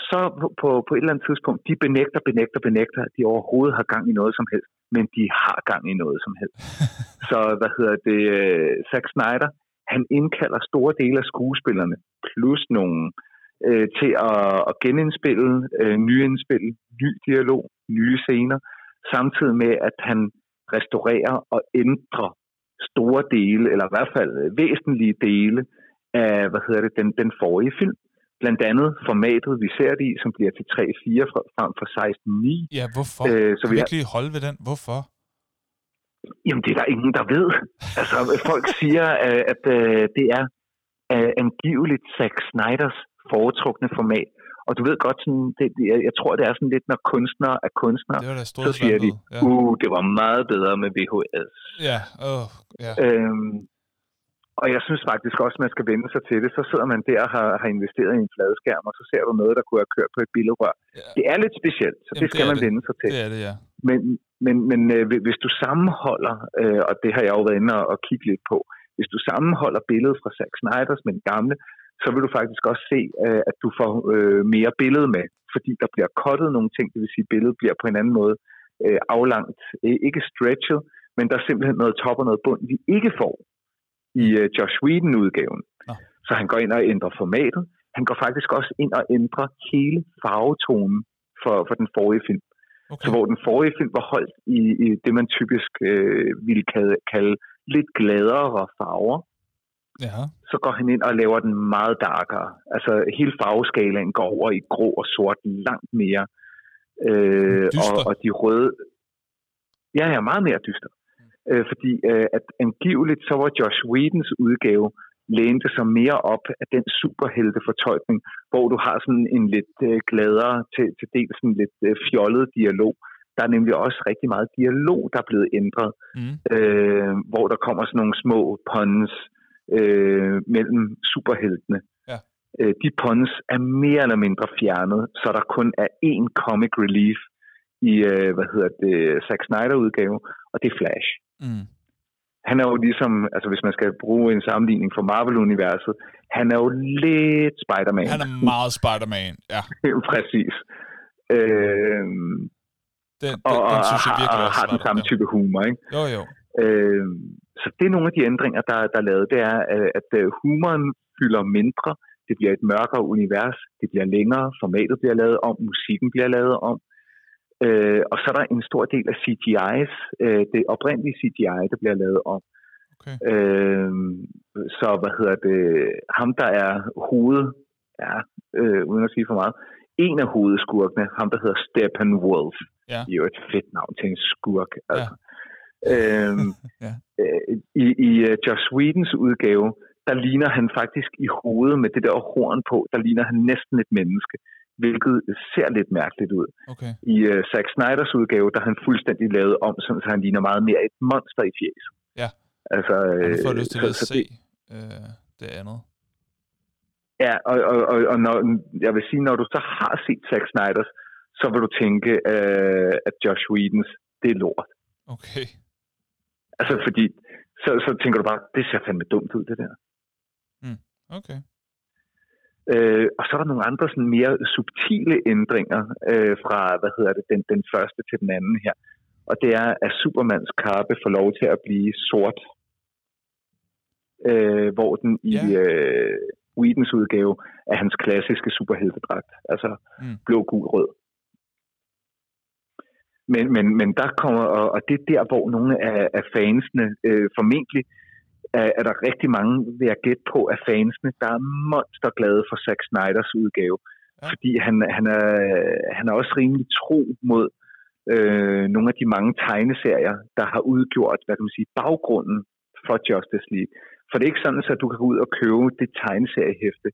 Så på, på et eller andet tidspunkt, de benægter, benægter, benægter, at de overhovedet har gang i noget som helst, men de har gang i noget som helst. Så hvad hedder det, øh, Zack Snyder, han indkalder store dele af skuespillerne, plus nogle øh, til at, at genindspille, øh, nyindspille, ny dialog, nye scener, samtidig med, at han restaurerer og ændrer store dele, eller i hvert fald væsentlige dele af, hvad hedder det, den, den forrige film. Blandt andet formatet, vi ser det i, som bliver til 3-4 frem for 16-9. Ja, hvorfor? Øh, så kan vi ikke lige holde ved den? Hvorfor? Jamen, det er der ingen, der ved. Altså, folk siger, øh, at øh, det er øh, angiveligt Zack Snyders foretrukne format. Og du ved godt, sådan, det, jeg, jeg tror, det er sådan lidt, når kunstnere er kunstnere, Det var så siger de, Ja. uh, det var meget bedre med VHS. ja. Oh, ja. Øhm, og jeg synes faktisk også, at man skal vende sig til det. Så sidder man der og har, har investeret i en fladskærm, og så ser du noget, der kunne have kørt på et billedrør. ja. Det er lidt specielt, så Jamen, det skal det man det. vende sig til. Det er det, ja. Men, men, men øh, hvi- hvis du sammenholder, øh, og det har jeg jo været inde og, og kigge lidt på, hvis du sammenholder billedet fra Zack Snyders med den gamle, så vil du faktisk også se, øh, at du får øh, mere billede med, fordi der bliver cuttet nogle ting, det vil sige, at billedet bliver på en anden måde øh, aflangt, øh, ikke stretchet, men der er simpelthen noget top og noget bund, vi ikke får i øh, Josh Whedon-udgaven. Nå. Så han går ind og ændrer formatet. Han går faktisk også ind og ændrer hele farvetonen for, for den forrige film. Okay. Så hvor den forrige film var holdt i, i det, man typisk øh, ville kalde, kalde lidt gladere farver, Ja. så går han ind og laver den meget darkere. Altså hele farveskalaen går over i grå og sort langt mere. Øh, og, Dyster. og de røde... Ja, ja, meget mere dyster. Øh, fordi øh, at angiveligt så var Josh Whedons udgave lænte sig mere op af den superheltefortolkning, hvor du har sådan en lidt øh, gladere, til, til dels sådan lidt øh, fjollet dialog. Der er nemlig også rigtig meget dialog, der er blevet ændret, Mm. øh, hvor der kommer sådan nogle små puns øh, mellem superheltene. Ja. Øh, de puns er mere eller mindre fjernet, så der kun er én comic relief i, øh, hvad hedder det, Zack Snyder-udgave, og det er Flash. Mm. Han er jo ligesom, altså hvis man skal bruge en sammenligning for Marvel-universet, han er jo lidt Spider-Man. Han er meget Spider-Man, ja. Præcis. Øh, Den, den, og, den, synes jeg har, virkelig og også har den samme type humor, ikke? Jo, jo. Øh, så det er nogle af de ændringer, der, der er lavet. Det er, øh, at øh, humoren fylder mindre. Det bliver et mørkere univers. Det bliver længere. Formatet bliver lavet om. Musikken bliver lavet om. Øh, og så er der en stor del af CGI's, øh, det oprindelige CGI, der bliver lavet om. Okay. Øh, så hvad hedder det, ham der er hoved, ja, øh, uden at sige for meget, en af hovedskurkene, ham der hedder Steppenwolf, Ja. det er jo et fedt navn til en skurk. Altså. Ja. Øhm, Ja. øh, I i uh, Josh Whedons udgave, der ligner han faktisk i hovedet med det der horn på, der ligner han næsten et menneske, hvilket ser lidt mærkeligt ud. Okay. I uh, Zack Snyders udgave, der er han fuldstændig lavet om, så han ligner meget mere et monster i fjes. Ja. Altså, nu får øh, lyst til så- at så se det- øh, det andet. Ja, og, og, og, og når, jeg vil sige, når du så har set Zack Snyders, så vil du tænke, øh, at Josh Whedons, det er lort. Okay. Altså, fordi så, så tænker du bare, det ser fandme dumt ud, det der. Okay. Øh, og så er der nogle andre sådan mere subtile ændringer øh, fra, hvad hedder det, den, den første til den anden her. Og det er, at Supermans kappe får lov til at blive sort. Øh, hvor den i Ja. øh, Whedons udgave er hans klassiske superheltedragt. Altså Mm. blå, gul, rød. Men, men, men der kommer, og, og det er der, hvor nogle af, af fansene øh, formentlig er, er der rigtig mange, vil jeg gætte på, af fansene, der er monsterglade for Zack Snyders udgave. Ja. Fordi han, han, er, han er også rimelig tro mod øh, nogle af de mange tegneserier, der har udgjort, hvad kan man sige, baggrunden for Justice League. For det er ikke sådan, at du kan gå ud og købe det tegneseriehæfte,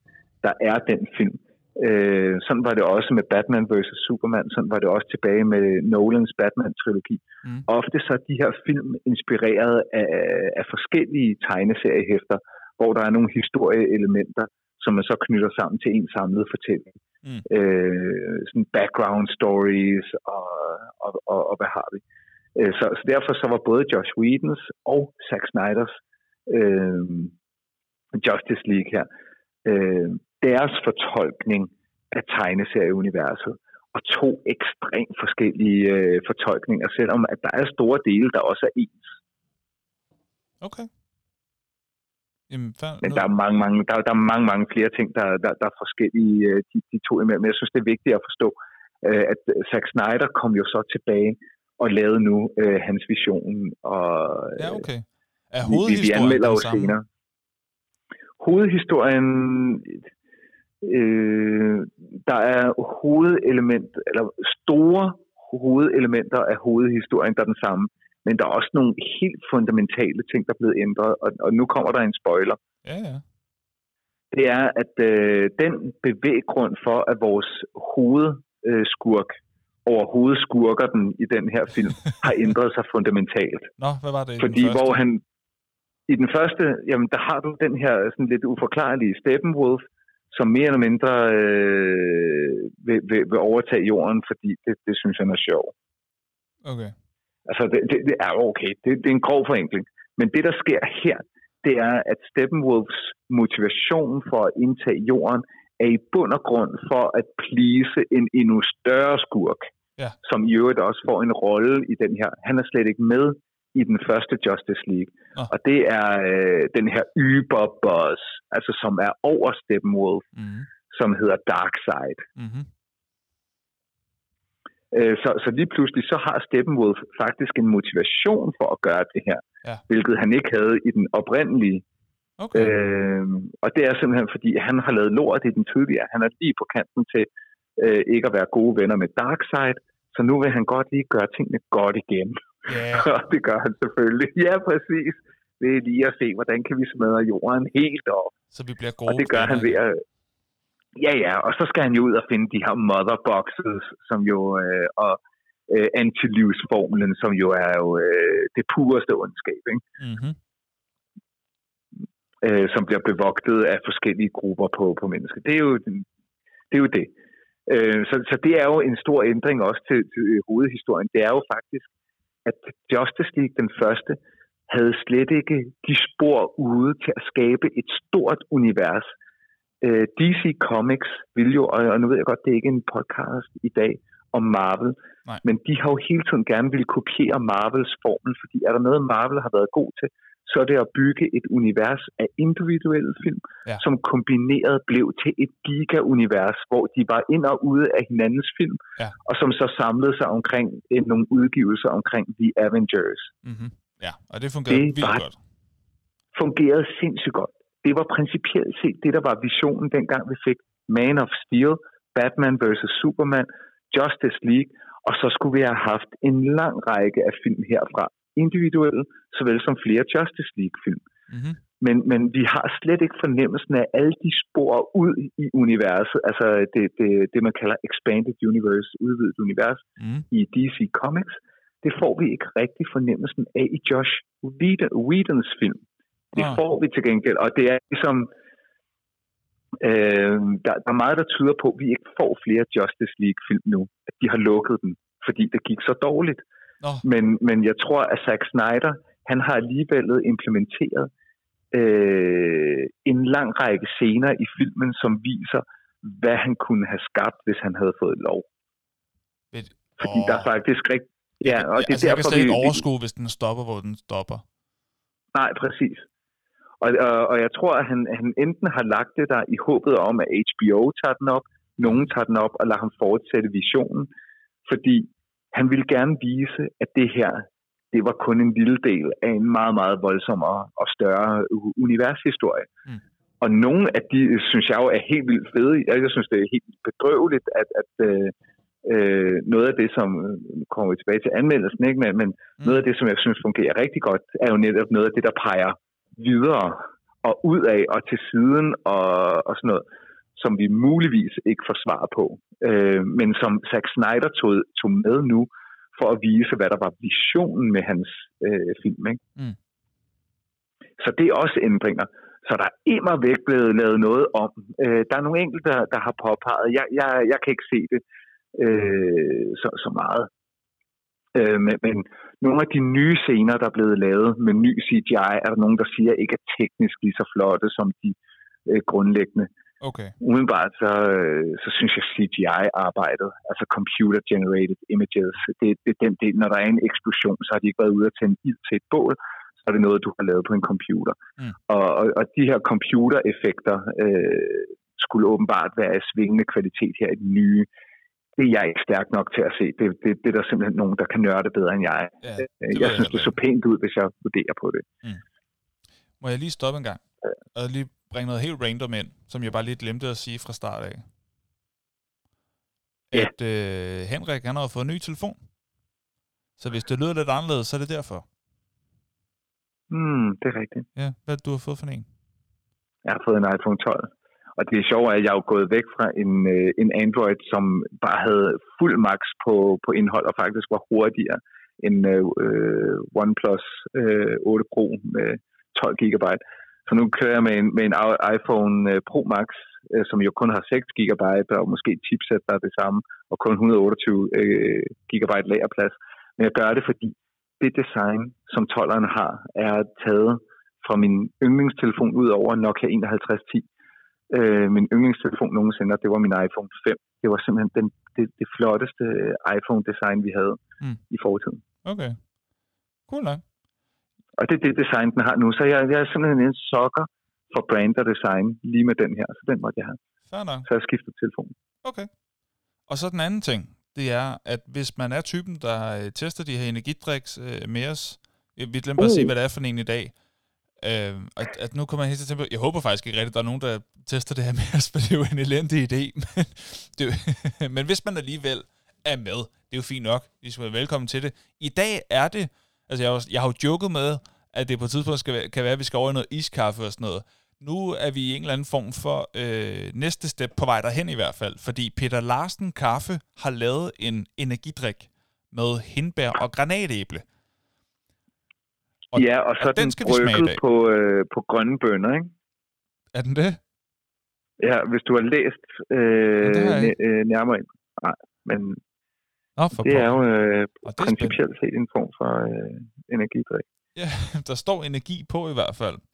der er den film. Øh, sådan var det også med Batman vs. Superman, sådan var det også tilbage med Nolans Batman-trilogi. Mm. Ofte så er de her film inspireret af, af forskellige tegneseriehæfter, hvor der er nogle historieelementer, som man så knytter sammen til en samlet fortælling. Mm. Øh, sådan background stories og, og, og, og hvad har vi. Øh, så, så derfor så var både Josh Whedons og Zack Snyders øh, Justice League her, øh, deres fortolkning af tegneserieuniverset og to ekstremt forskellige øh, fortolkninger, selvom at der er store dele, der også er ens. Okay. Jamen, fair, Men der er mange, mange, der, der er mange, mange flere ting, der, der, der er forskellige øh, de, de to imellem. Men jeg synes, det er vigtigt at forstå, øh, at Zack Snyder kom jo så tilbage og lavede nu øh, hans vision. Og, Ja, okay. Er vi, vi, vi hovedhistorien anmelder jo senere. Hovedhistorien, øh, der er hovedelement, eller store hovedelementer af hovedhistorien, der er den samme. Men der er også nogle helt fundamentale ting, der er blevet ændret, og, og nu kommer der en spoiler. Ja, ja. Det er, at øh, den bevæggrund for, at vores hovedskurk øh, overhovedet skurker den i den her film, har ændret sig fundamentalt. Nå, hvad var det Fordi hvor han i den første, jamen der har du den her sådan lidt uforklarlige Steppenwolf, som mere eller mindre øh, vil, vil, vil overtage jorden, fordi det, det synes han er sjov. Okay. Altså det, det, det er okay, det, det er en grov forenkling. Men det der sker her, det er, at Steppenwolfs motivation for at indtage jorden er i bund og grund for at please en endnu større skurk, Ja. som i øvrigt også får en rolle i den her. Han er slet ikke med i den første Justice League. Nå. Og det er øh, den her Uber-boss, altså som er over Steppenwolf, Mm-hmm. som hedder Darkseid. Mm-hmm. Øh, så, så lige pludselig så har Steppenwolf faktisk en motivation for at gøre det her, Ja. hvilket han ikke havde i den oprindelige. Okay. Øh, og det er simpelthen fordi, han har lavet lort i den tidligere. Han er lige på kanten til øh, ikke at være gode venner med Darkseid, så nu vil han godt lige gøre tingene godt igen. Ja, Og det gør han selvfølgelig. Ja, præcis. Ved lige at se, hvordan kan vi smadre jorden helt op. så vi bliver gode Og det gør han ved at... Ja, ja, og så skal han jo ud og finde de her motherboxes, som jo... Øh, og øh, antilivsformlen, som jo er jo øh, det pureste ondskab, ikke? Mm-hmm. Øh, som bliver bevogtet af forskellige grupper på, på mennesker. Det er jo, det er jo det. Øh, så, så det er jo en stor ændring også til, til hovedhistorien. Det er jo faktisk, at Justice League, den første, havde slet ikke de spor ude til at skabe et stort univers. Øh, DC Comics vil jo, og, og nu ved jeg godt, det er ikke en podcast i dag om Marvel, Nej. men de har jo hele tiden gerne ville kopiere Marvels formel, fordi er der noget, Marvel har været god til, så er det at bygge et univers af individuelle film, ja. som kombineret blev til et giga-univers, hvor de var ind og ude af hinandens film, ja. og som så samlede sig omkring en, nogle udgivelser omkring The Avengers. Mm-hmm. Ja, og det fungerede det vildt godt. fungerede sindssygt godt. Det var principielt set det, der var visionen dengang vi fik Man of Steel, Batman vs. Superman, Justice League, og så skulle vi have haft en lang række af film herfra, individuelle, såvel som flere Justice League-film. Mm-hmm. Men, men vi har slet ikke fornemmelsen af alle de spor ud i universet, altså det, det, det man kalder expanded universe, udvidet univers mm. i DC Comics, det får vi ikke rigtig fornemmelsen af i Josh Whedons film. Det ja. får vi til gengæld, og det er ligesom, øh, der, der er meget, der tyder på, at vi ikke får flere Justice League-film nu. At de har lukket dem, fordi det gik så dårligt. Men, men jeg tror, at Zack Snyder, han har alligevel implementeret øh, en lang række scener i filmen, som viser, hvad han kunne have skabt, hvis han havde fået lov. Men, Fordi oh. der er faktisk rigtig... Ja, og det er altså, derfor, jeg kan slet ikke overskue, hvis den stopper, hvor den stopper. Nej, præcis. Og, og, og jeg tror, at han, han enten har lagt det der i håbet om, at HBO tager den op, nogen tager den op og lader ham fortsætte visionen, fordi han ville gerne vise, at det her, det var kun en lille del af en meget, meget voldsom og, og større univershistorie. Mm. Og nogle af de, synes jeg jo er helt vildt fede. Jeg synes, det er helt bedrøveligt, at, at øh, øh noget af det, som kommer vi tilbage til anmeldelsen, ikke? men, men mm. noget af det, som jeg synes fungerer rigtig godt, er jo netop noget af det, der peger videre og ud af og til siden og, og sådan noget, som vi muligvis ikke får svar på, øh, men som Zack Snyder tog, tog med nu for at vise, hvad der var visionen med hans øh, film. Ikke? Mm. Så det er også ændringer. Så der er immer væk blevet lavet noget om. Øh, der er nogle enkelte, der, der har påpeget. Jeg, jeg, jeg kan ikke se det øh, så, så meget. Øh, men, men nogle af de nye scener, der er blevet lavet med ny CGI, er der nogen, der siger, ikke er teknisk lige så flotte som de øh, grundlæggende. Okay. Umiddelbart så, øh, så synes jeg CGI-arbejdet, altså computer generated images, det, det er den del, når der er en eksplosion, så har de ikke været ude at tænde ild til et bål, så er det noget, du har lavet på en computer. Mm. Og, og, og de her computereffekter øh, skulle åbenbart være af svingende kvalitet her i den nye det er jeg ikke stærk nok til at se. Det, det, det er der simpelthen nogen, der kan nørde det bedre end jeg. Ja, øh, jeg synes, det så pænt ud, hvis jeg vurderer på det. Mm. Må jeg lige stoppe en gang? Og lige bringe noget helt random ind, som jeg bare lige glemte at sige fra start af. Ja. At øh, Henrik, han har fået en ny telefon. Så hvis det lyder lidt anderledes, så er det derfor. Mm, det er rigtigt. Ja, hvad du har fået for en? Jeg har fået en iPhone 12. Og det er sjovt, at jeg er gået væk fra en, øh, en Android, som bare havde fuld max på, på indhold, og faktisk var hurtigere end øh, OnePlus øh, 8 Pro med 12 GB. Så nu kører jeg med en, med en iPhone øh, Pro Max, øh, som jo kun har 6 GB, og måske et chipset, der er det samme, og kun 128 øh, GB lagerplads. Men jeg gør det, fordi det design, som 12'eren har, er taget fra min yndlingstelefon ud over Nokia 5110 øh, min yndlingstelefon nogensinde, og det var min iPhone 5. Det var simpelthen den, det, det flotteste iPhone-design, vi havde mm. i fortiden. Okay. Cool nok. Og det er det design, den har nu. Så jeg, jeg er simpelthen en sokker for brand og design lige med den her. Så den måtte jeg have. Fair nok. Så jeg skiftet telefon. Okay. Og så den anden ting, det er, at hvis man er typen, der øh, tester de her energidriks øh, med os, vi glemte uh. at sige, hvad det er for en i dag, Øh, at, at nu kommer jeg helt til at tænke jeg håber faktisk ikke rigtigt, at der er nogen, der tester det her med os, for det er jo en elendig idé. Men, det, men hvis man alligevel er med, det er jo fint nok. Vi skal være velkommen til det. I dag er det, altså jeg, jeg har jo joket med, at det på et tidspunkt skal, kan være, at vi skal over i noget iskaffe og sådan noget. Nu er vi i en eller anden form for øh, næste step på vej derhen i hvert fald, fordi Peter Larsen Kaffe har lavet en energidrik med hindbær og granatæble. Og, ja, og så og den, den skal på, øh, på grønne bønner, ikke? Er den det? Ja, hvis du har læst øh, jeg næ- øh, nærmere ind. Nej, men Nå, for det er jo øh, Og det er principielt set en form for øh, energidrik. Ja, der står energi på i hvert fald.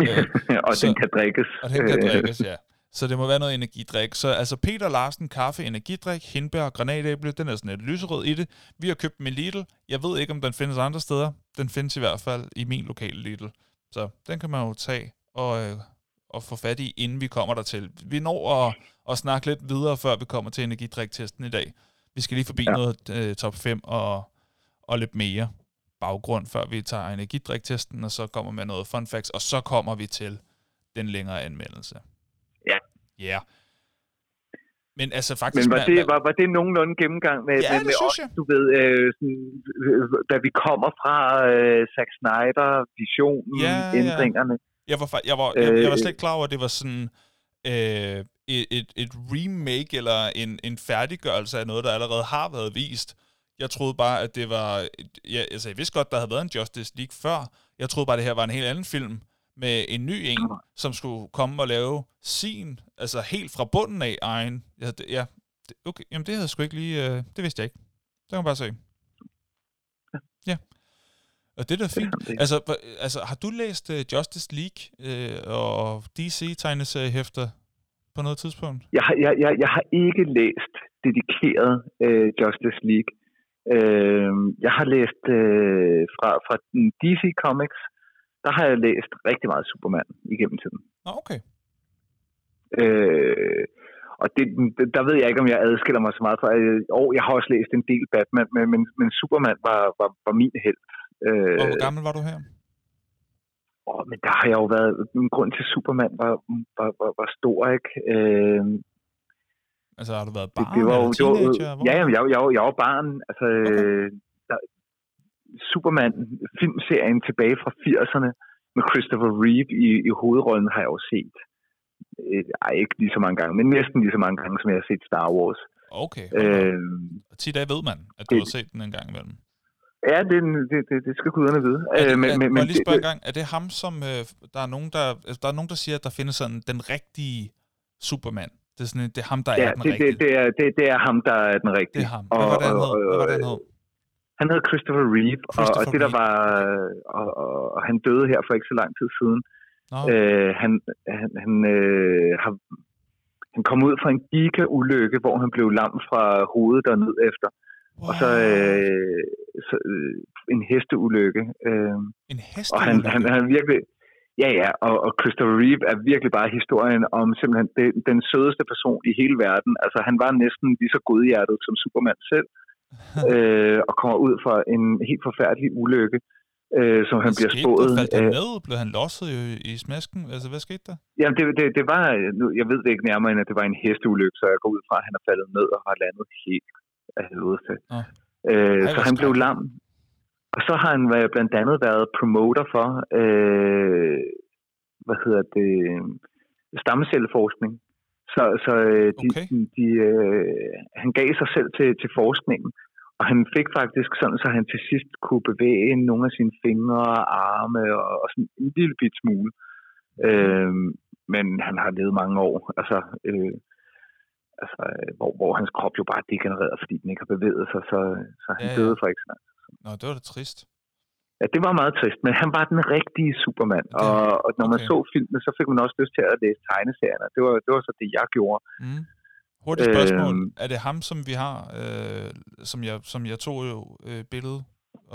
Øh, og så- den kan drikkes. Og den kan drikkes, ja. Så det må være noget energidrik. Så altså Peter Larsen, kaffe, energidrik, hindbær og granatæble, den er sådan lidt lyserød i det. Vi har købt dem i Lidl. Jeg ved ikke, om den findes andre steder. Den findes i hvert fald i min lokale Lidl. Så den kan man jo tage og, øh, og få fat i, inden vi kommer der til. Vi når at, at snakke lidt videre, før vi kommer til energidriktesten i dag. Vi skal lige forbi. Ja. noget øh, top 5 og, og lidt mere baggrund, før vi tager energidriktesten, og så kommer med noget fun facts, og så kommer vi til den længere anmeldelse. Ja. Ja. Yeah. Men altså faktisk... Men var det, var, var det nogenlunde gennemgang med, Ja, med, med os, du ved, øh, sådan, øh, da vi kommer fra øh, Zack Snyder, visionen, Ja, ja. ændringerne. Jeg var, jeg, var, jeg, jeg var Øh. slet ikke klar over, at det var sådan øh, et, et, et remake eller en, en færdiggørelse af noget, der allerede har været vist. Jeg troede bare, at det var... Ja, altså, jeg vidste godt, der havde været en Justice League før. Jeg troede bare, det her var en helt anden film med en ny en, som skulle komme og lave sin, altså helt fra bunden af egen. Ja, det, ja okay, jamen det havde jeg sgu ikke lige... Øh, det vidste jeg ikke. Det kan man bare se. Ja. Og det er da fint. Altså, altså har du læst uh, Justice League uh, og DC-tegneseriehæfter på noget tidspunkt? Jeg har, jeg, jeg, jeg har ikke læst dedikeret øh, Justice League. Øh, jeg har læst øh, fra, fra DC Comics, der har jeg læst rigtig meget Superman igennem tiden. Nå, okay. Øh, og det, der ved jeg ikke, om jeg adskiller mig så meget fra. Øh, og jeg har også læst en del Batman, men, men, men Superman var, var, var min held. Øh, Og hvor gammel var du her? åh, men der har jeg jo været... Min grund til Superman var, var, var, var stor, ikke? Øh, Altså, har du været det, barn det var, jo- eller det var, teenager? Ja, jamen, jeg, jeg, jeg var barn. Altså, okay. der, Superman, filmserien tilbage fra 80'erne, med Christopher Reeve i, i hovedrollen, har jeg jo set. Øh, Ej, ikke lige så mange gange, men næsten lige så mange gange, som jeg har set Star Wars. Okay. Øh, Øh, og tit af ved man, at du det- har set den en gang imellem. ja, det, det, det, det skal guderne vide. Er det, Øh, men, er, men, må jeg lige det- spørge en gang, er det ham, som... Øh, der, er nogen, der, altså, der er nogen, der siger, at der findes sådan den rigtige Superman. Det er, sådan, det er ham, der Ja, er den det, det, rigtige. det, er, det, det er ham, der er den Det rigtige. er ham. Hvad var det, han hed? Hvad var det, han hed? Han hed Christopher Reeve, og, og Christopher det der var, og, og, og han døde her for ikke så lang tid siden. Nå, Øh, han han, han, øh, har, han kom ud fra en giga-ulykke, hvor han blev lam fra hovedet og ned efter. Og så, øh, så øh, en hesteulykke. Øh, en hest. og han, han, han virkelig... Ja, ja, og, og Christopher Reeve er virkelig bare historien om simpelthen den, den sødeste person i hele verden. Altså, han var næsten lige så godhjertet som Superman selv, øh, og kommer ud fra en helt forfærdelig ulykke, øh, som han bliver spået. Der? Faldt han Øh, ned? Blev han losset i, i smasken? Altså, hvad skete der? Jamen, det, det, det var, nu- jeg ved det ikke nærmere, end at det var en hesteulykke, så jeg går ud fra, at han er faldet ned og har landet helt af helvede til. Nå. Øh, så han blev lam. Og så har han blandt andet været promoter for, øh, hvad hedder det, stammecelleforskning. Så, så øh, de, Okay. de, de, øh, han gav sig selv til, til forskningen, og han fik faktisk sådan, så han til sidst kunne bevæge nogle af sine fingre og arme og, og sådan en lille bit smule. Øh, men han har levet mange år, altså, øh, altså øh, hvor, hvor hans krop jo bare degenererede, fordi den ikke har bevæget sig, så, så han Ja, ja, døde for ikke tid. Nå, det var da trist. Ja, det var meget trist, men han var den rigtige Superman, Det- og, og når man okay. så filmen, så fik man også lyst til at læse tegneserierne. Det var, det var så det, jeg gjorde. Mm. Hurtigt spørgsmål. Øhm. Er det ham, som vi har, øh, som, jeg, som jeg tog jo øh, billede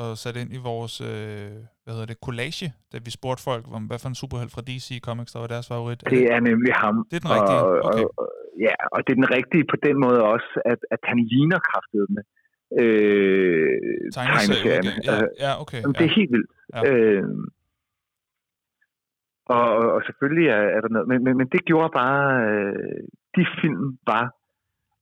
og satte ind i vores, øh, hvad hedder det, collage, da vi spurgte folk, om hvad for en superhelt fra DC Comics, der var deres favorit? Det er nemlig ham. Det er den rigtige, Og, okay. og, og, ja, og det er den rigtige på den måde også, at, at han ligner kraftet med øh, tegneserierne. Ja, Altså, ja, okay. Jamen, det Ja. er helt vildt. Ja. Øh, og, og, og selvfølgelig er, er der noget, men, men, men det gjorde bare, øh, de film var,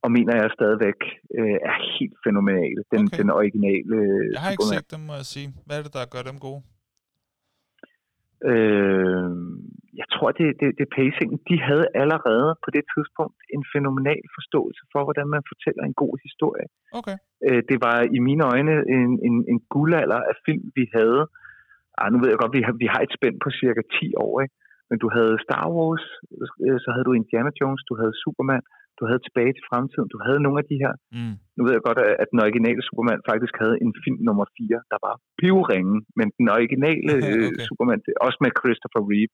og mener jeg stadigvæk, øh, er helt fænomenale. Den, Okay. den originale Jeg har ikke set dem, må jeg sige. Hvad er det, der gør dem gode? Øh, jeg tror, det, det, det pacingen. De havde allerede på det tidspunkt en fænomenal forståelse for, hvordan man fortæller en god historie. Okay. Øh, det var i mine øjne en, en, en guldalder af film, vi havde. Ah, nu ved jeg godt, vi har, vi har et spænd på cirka 10 år, ikke? Men du havde Star Wars, øh, så havde du Indiana Jones, du havde Superman, du havde Tilbage til fremtiden, du havde nogle af de her. Mm. Nu ved jeg godt, at den originale Superman faktisk havde en film nummer 4, der var pivringen, men den originale Okay. okay. Superman, også med Christopher Reeve,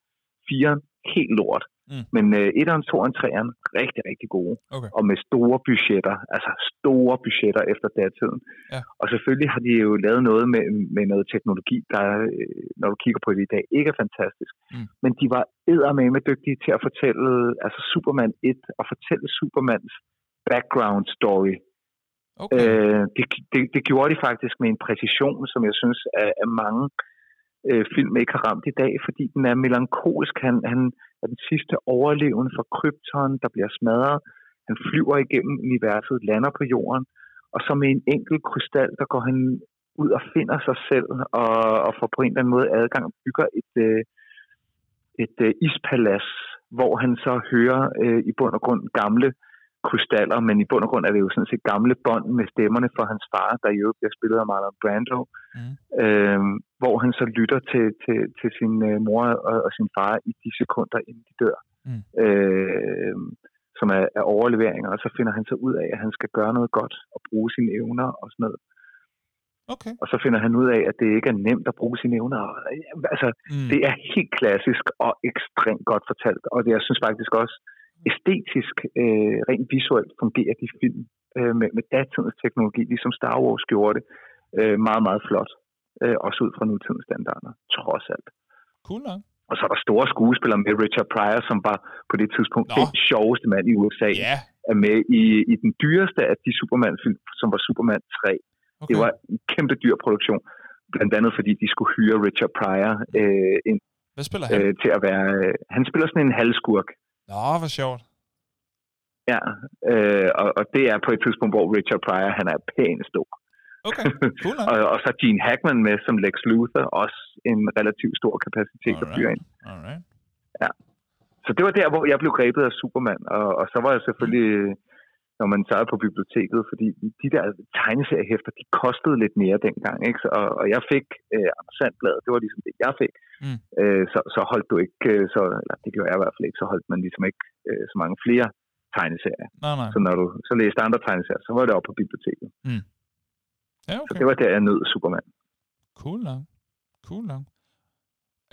4'eren, helt lort. Mm. Men øh, 1'eren, 2'eren, 3'eren, rigtig, rigtig gode. Okay. Og med store budgetter, altså store budgetter efter datiden. Ja. Og selvfølgelig har de jo lavet noget med, med noget teknologi, der, øh, når du kigger på det i dag, ikke er fantastisk. Mm. Men de var eddermame dygtige til at fortælle, altså Superman 1, og fortælle Supermans background story. Okay. Øh, det, det, det gjorde de faktisk med en præcision, som jeg synes, at, at mange øh, film ikke har ramt i dag, fordi den er melankolsk. Han, han er den sidste overlevende fra Krypton, der bliver smadret. Han flyver igennem universet, lander på jorden, og så med en enkelt krystal, der går han ud og finder sig selv, og, og får på en eller anden måde adgang og bygger et, øh, et øh, ispalads, hvor han så hører øh, i bund og grund gamle krystaller, men i bund og grund er det jo sådan set gamle bånd med stemmerne for hans far, der jo bliver spillet af Marlon Brando, Mm. øh, hvor han så lytter til, til, til sin øh, mor og, og sin far i de sekunder, inden de dør, Mm. øh, som er, er overleveringer, og så finder han så ud af, at han skal gøre noget godt og bruge sine evner og sådan noget. Okay. Og så finder han ud af, at det ikke er nemt at bruge sine evner. Altså, Mm. det er helt klassisk og ekstremt godt fortalt. Og det, jeg synes faktisk også, æstetisk, øh, rent visuelt fungerer de film øh, med, med datidens teknologi, ligesom Star Wars gjorde det, øh, meget, meget flot. Øh, også ud fra nutidens standarder, trods alt. Cool nok. Og så er der store skuespillere med Richard Pryor, som var på det tidspunkt Nå. den sjoveste mand i USA, Ja. er med i, i den dyreste af de Superman-film, som var Superman 3. Okay. Det var en kæmpe dyr produktion, blandt andet fordi de skulle hyre Richard Pryor øh, ind, Hvad spiller han? øh, til at være... Øh, han spiller sådan en halvskurk. Nå, hvor sjovt. Ja, øh, og, og det er på et tidspunkt, hvor Richard Pryor, han er pænt stor. Okay, cool og, og så Gene Hackman med som Lex Luthor, også en relativt stor kapacitet at fyre ind. Alright. Så det var der, hvor jeg blev grebet af Superman, og, og så var jeg selvfølgelig, når man sad på biblioteket, fordi de der tegneseriehæfter, de kostede lidt mere dengang, ikke? Så, og, og jeg fik øh, Anders Sandbladet, det var ligesom det, jeg fik. Mm. Øh, så, så holdt du ikke, øh, så, eller det gjorde jeg i hvert fald ikke, så holdt man ligesom ikke øh, så mange flere tegneserier. Nej, nej. Så når du så læste andre tegneserier, så var det oppe på biblioteket. Ja, Så okay. det var der, jeg nød Superman. Cool nok. Cool nok.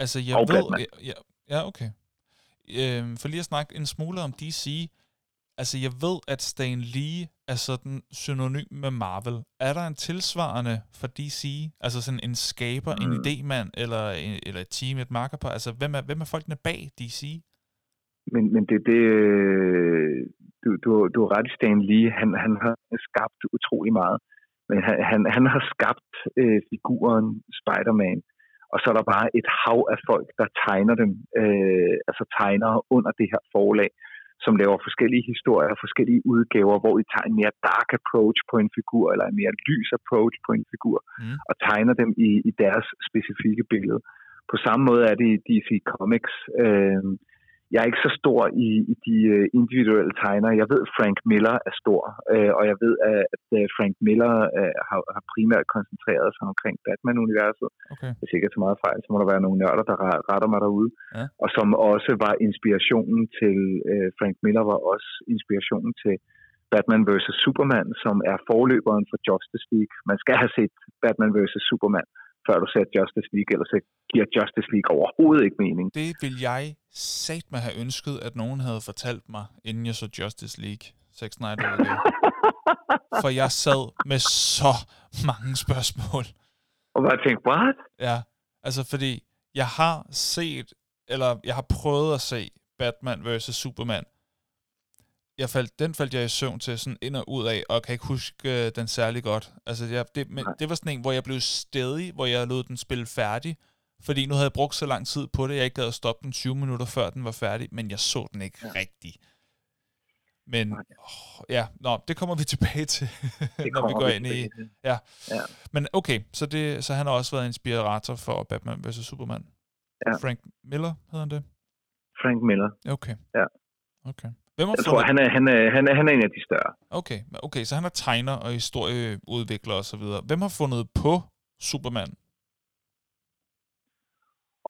Altså, jeg Og ved... Ja, ja, ja, okay. Øhm, for lige at snakke en smule om DC. Altså, jeg ved, at Stan Lee er sådan synonym med Marvel. Er der en tilsvarende for DC? Altså sådan en skaber, mm. en idémand, eller, en- eller et team, et markerpar? Altså, hvem er, hvem er folkene bag DC? Men, men det, det øh, du, du, du har ret i Stan Lee, han, han har skabt utrolig meget. Men han, han, han har skabt øh, figuren Spider-Man, og så er der bare et hav af folk, der tegner dem, øh, altså tegner under det her forlag, som laver forskellige historier, forskellige udgaver, hvor de tager en mere dark approach på en figur, eller en mere lys approach på en figur, Mm. og tegner dem i, i deres specifikke billede. På samme måde er det i DC Comics. Øh, jeg er ikke så stor i, i de øh, individuelle tegnere. Jeg ved, Frank Miller er stor, øh, og jeg ved, at, at øh, Frank Miller øh, har, har primært koncentreret sig omkring Batman-universet. Okay. Hvis ikke er så meget fejl, så må der være nogle nørder, der re- retter mig derude. Ja. Og som også var inspirationen til, øh, Frank Miller var også inspirationen til Batman vs. Superman, som er forløberen for Justice League. Man skal have set Batman vs. Superman, før du ser Justice League, ellers så giver Justice League overhovedet ikke mening. Det vil jeg sat mig have ønsket, at nogen havde fortalt mig, inden jeg så Justice League. Zack Snyder. For jeg sad med så mange spørgsmål. Og bare tænkte, what? Ja, altså fordi jeg har set, eller jeg har prøvet at se Batman vs. Superman. Jeg faldt, den faldt jeg i søvn til sådan ind og ud af, og kan ikke huske øh, den særlig godt. Altså jeg, det, men det var sådan en, hvor jeg blev stedig, hvor jeg lod den spille færdig, fordi nu havde jeg brugt så lang tid på det, jeg ikke gad at stoppe den 20 minutter før den var færdig, men jeg så den ikke ja. Rigtigt. Men åh, ja, nå, det kommer vi tilbage til, når vi går ind i. Ja. Ja. Men okay, så, det, så han har også været inspirator for Batman vs. Superman. Ja. Frank Miller hedder han det? Frank Miller. Okay. Ja. Okay. Hvem har Jeg tror, han er, han, er, han, er, han er en af de større. Okay, okay, så han er tegner og historieudvikler og så videre. Hvem har fundet på Superman?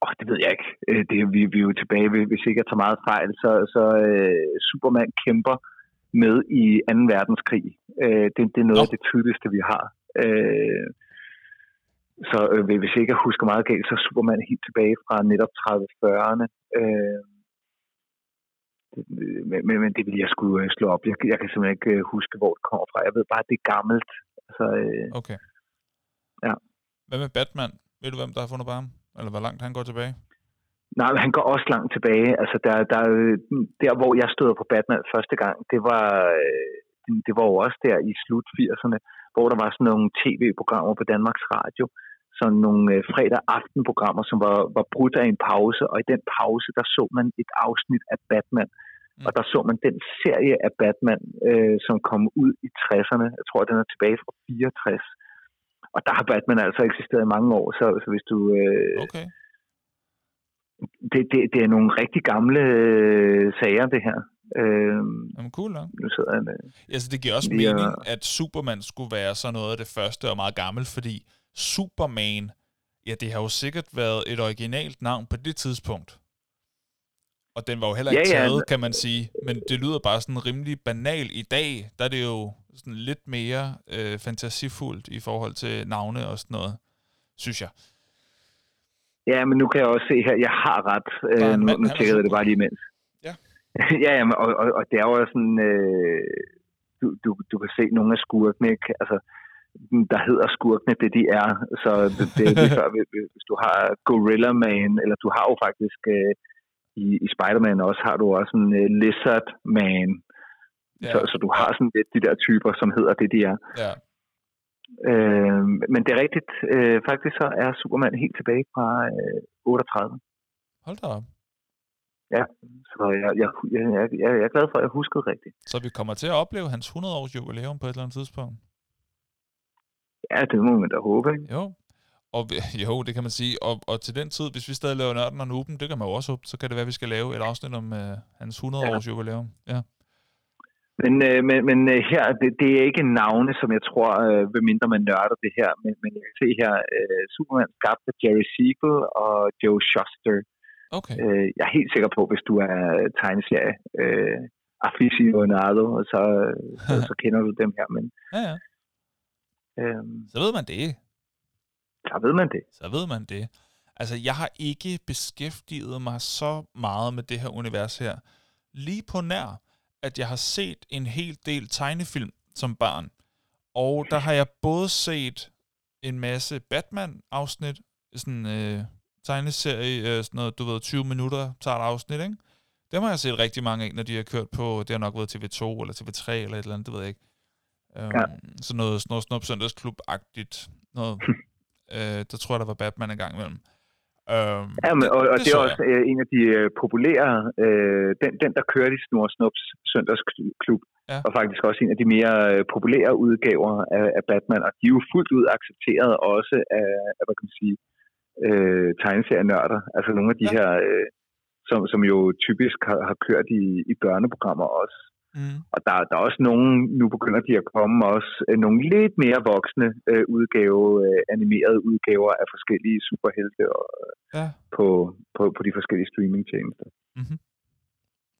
Åh, det ved jeg ikke. Øh, det, vi, vi er jo tilbage, hvis ikke jeg tager meget fejl, så, så uh, Superman kæmper med i 2. verdenskrig. Uh, det, det er noget Nå. af det tydeligste, vi har. Uh, så uh, hvis jeg ikke husker meget galt, så er Superman helt tilbage fra netop 30-40'erne. Uh, men, men, men det vil jeg skulle slå op. Jeg, jeg kan simpelthen ikke huske, hvor det kommer fra. Jeg ved bare, at det er gammelt. Altså, uh, okay. Ja. Hvad med Batman? Ved du, hvem der har fundet på ham? Eller hvor langt han går tilbage? Nej, han går også langt tilbage. Altså, der, der, der, hvor jeg stod på Batman første gang, det var, øh, det var jo også der i slut 80'erne, hvor der var sådan nogle tv-programmer på Danmarks Radio, sådan nogle øh, fredag aften-programmer, som var, var brudt af en pause, og i den pause, der så man et afsnit af Batman, mm. og der så man den serie af Batman, øh, som kom ud i 60'erne. Jeg tror, den er tilbage fra 64 og der har Batman altså eksisteret i mange år, så, så hvis du... Øh, okay. Det, det, det er nogle rigtig gamle øh, sager, det her. Øh, Jamen cool, ja. Nu sidder han, øh, ja, så det giver også mening, og... at Superman skulle være så noget af det første og meget gammelt, fordi Superman, ja, det har jo sikkert været et originalt navn på det tidspunkt. Og den var jo heller ikke ja, ja. taget, kan man sige. Men det lyder bare sådan rimelig banal i dag. Der er det jo sådan lidt mere øh, fantasifuldt i forhold til navne og sådan noget, synes jeg. Ja, men nu kan jeg også se her, jeg har ret. Øh, nu nu tjekker jeg det bare lige imens. Ja. ja, jamen, og, og, og det er jo sådan, øh, du, du, du kan se nogle af skurkene, ikke? Altså, der hedder skurkene det, de er. Så det, det, det før, hvis du har Gorilla Man, eller du har jo faktisk... Øh, i, i Spider-Man også har du også en uh, Lizard Man. Ja. Så, så du har sådan lidt de der typer, som hedder det, de er. Ja. Øh, men det er rigtigt. Øh, faktisk så er Superman helt tilbage fra øh, 38. Hold da op. Ja, så jeg, jeg, jeg, jeg, jeg er glad for, at jeg huskede rigtigt. Så vi kommer til at opleve hans 100-års jubilæum på et eller andet tidspunkt? Ja, det må man da håbe, ikke? Jo, og jo, det kan man sige. Og, og til den tid, hvis vi stadig laver Nørden og Nuben, det kan man jo også håbe, så kan det være, at vi skal lave et afsnit om uh, hans 100-års ja. jubilæum. Ja. Men, øh, men, men øh, her, det, det er ikke navne, som jeg tror, øh, ved mindre man nørder det her, men, men jeg kan se her, øh, Superman skabt af Jerry Siegel og Joe Shuster. Okay. Øh, jeg er helt sikker på, hvis du er tegneserie øh, aficionado, så, så, så kender du dem her. Men, ja, ja. Øh, så ved man det. Så ved man det. Så ved man det. Altså, jeg har ikke beskæftiget mig så meget med det her univers her. Lige på nær, at jeg har set en hel del tegnefilm som barn. Og der har jeg både set en masse Batman-afsnit, sådan øh, tegneserie, øh, sådan noget, du ved, 20 minutter tager et afsnit, ikke? Dem har jeg set rigtig mange af, når de har kørt på, det har nok været TV2 eller TV3 eller et eller andet, det ved jeg ikke. Um, ja. Sådan noget, sådan noget Snup Søndagsklub-agtigt. Noget Øh, der tror jeg, der var Batman en gang imellem. Øhm, ja, men, og, og det, det er også jeg. en af de uh, populære, uh, den, den der kørte i Snor Snups søndagsklub, ja. var faktisk også en af de mere uh, populære udgaver af, af Batman, og de er jo fuldt ud accepteret også af, af hvad kan man sige, uh, tegneserienørder. Altså nogle af de ja. her, uh, som, som jo typisk har, har kørt i, i børneprogrammer også. Mm. Og der, der er også nogle, nu begynder de at komme også, øh, nogle lidt mere voksne øh, udgave, øh, animerede udgaver af forskellige superhelte og, ja. på, på, på de forskellige streamingtjenester. Mm-hmm.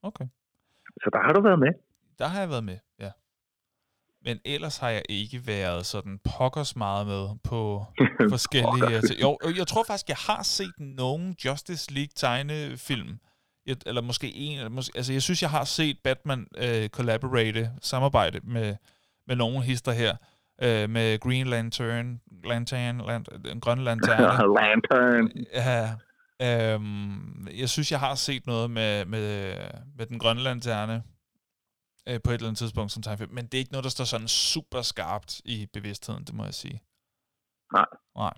Okay. Så der har du været med. Der har jeg været med, ja. Men ellers har jeg ikke været sådan pokkers meget med på forskellige... jo, jeg tror faktisk, jeg har set nogen Justice League tegnefilm, et, eller måske en, eller måske, altså jeg synes, jeg har set Batman øh, collaborate, samarbejde med, med nogle hister her, øh, med Green Lantern, Lantern, Lantern den grønne lanterne. Lantern. Ja, øhm, jeg synes, jeg har set noget med, med, med den grønne lanterne øh, på et eller andet tidspunkt som tegnfilm, men det er ikke noget, der står sådan super skarpt i bevidstheden, det må jeg sige. Nej. Nej.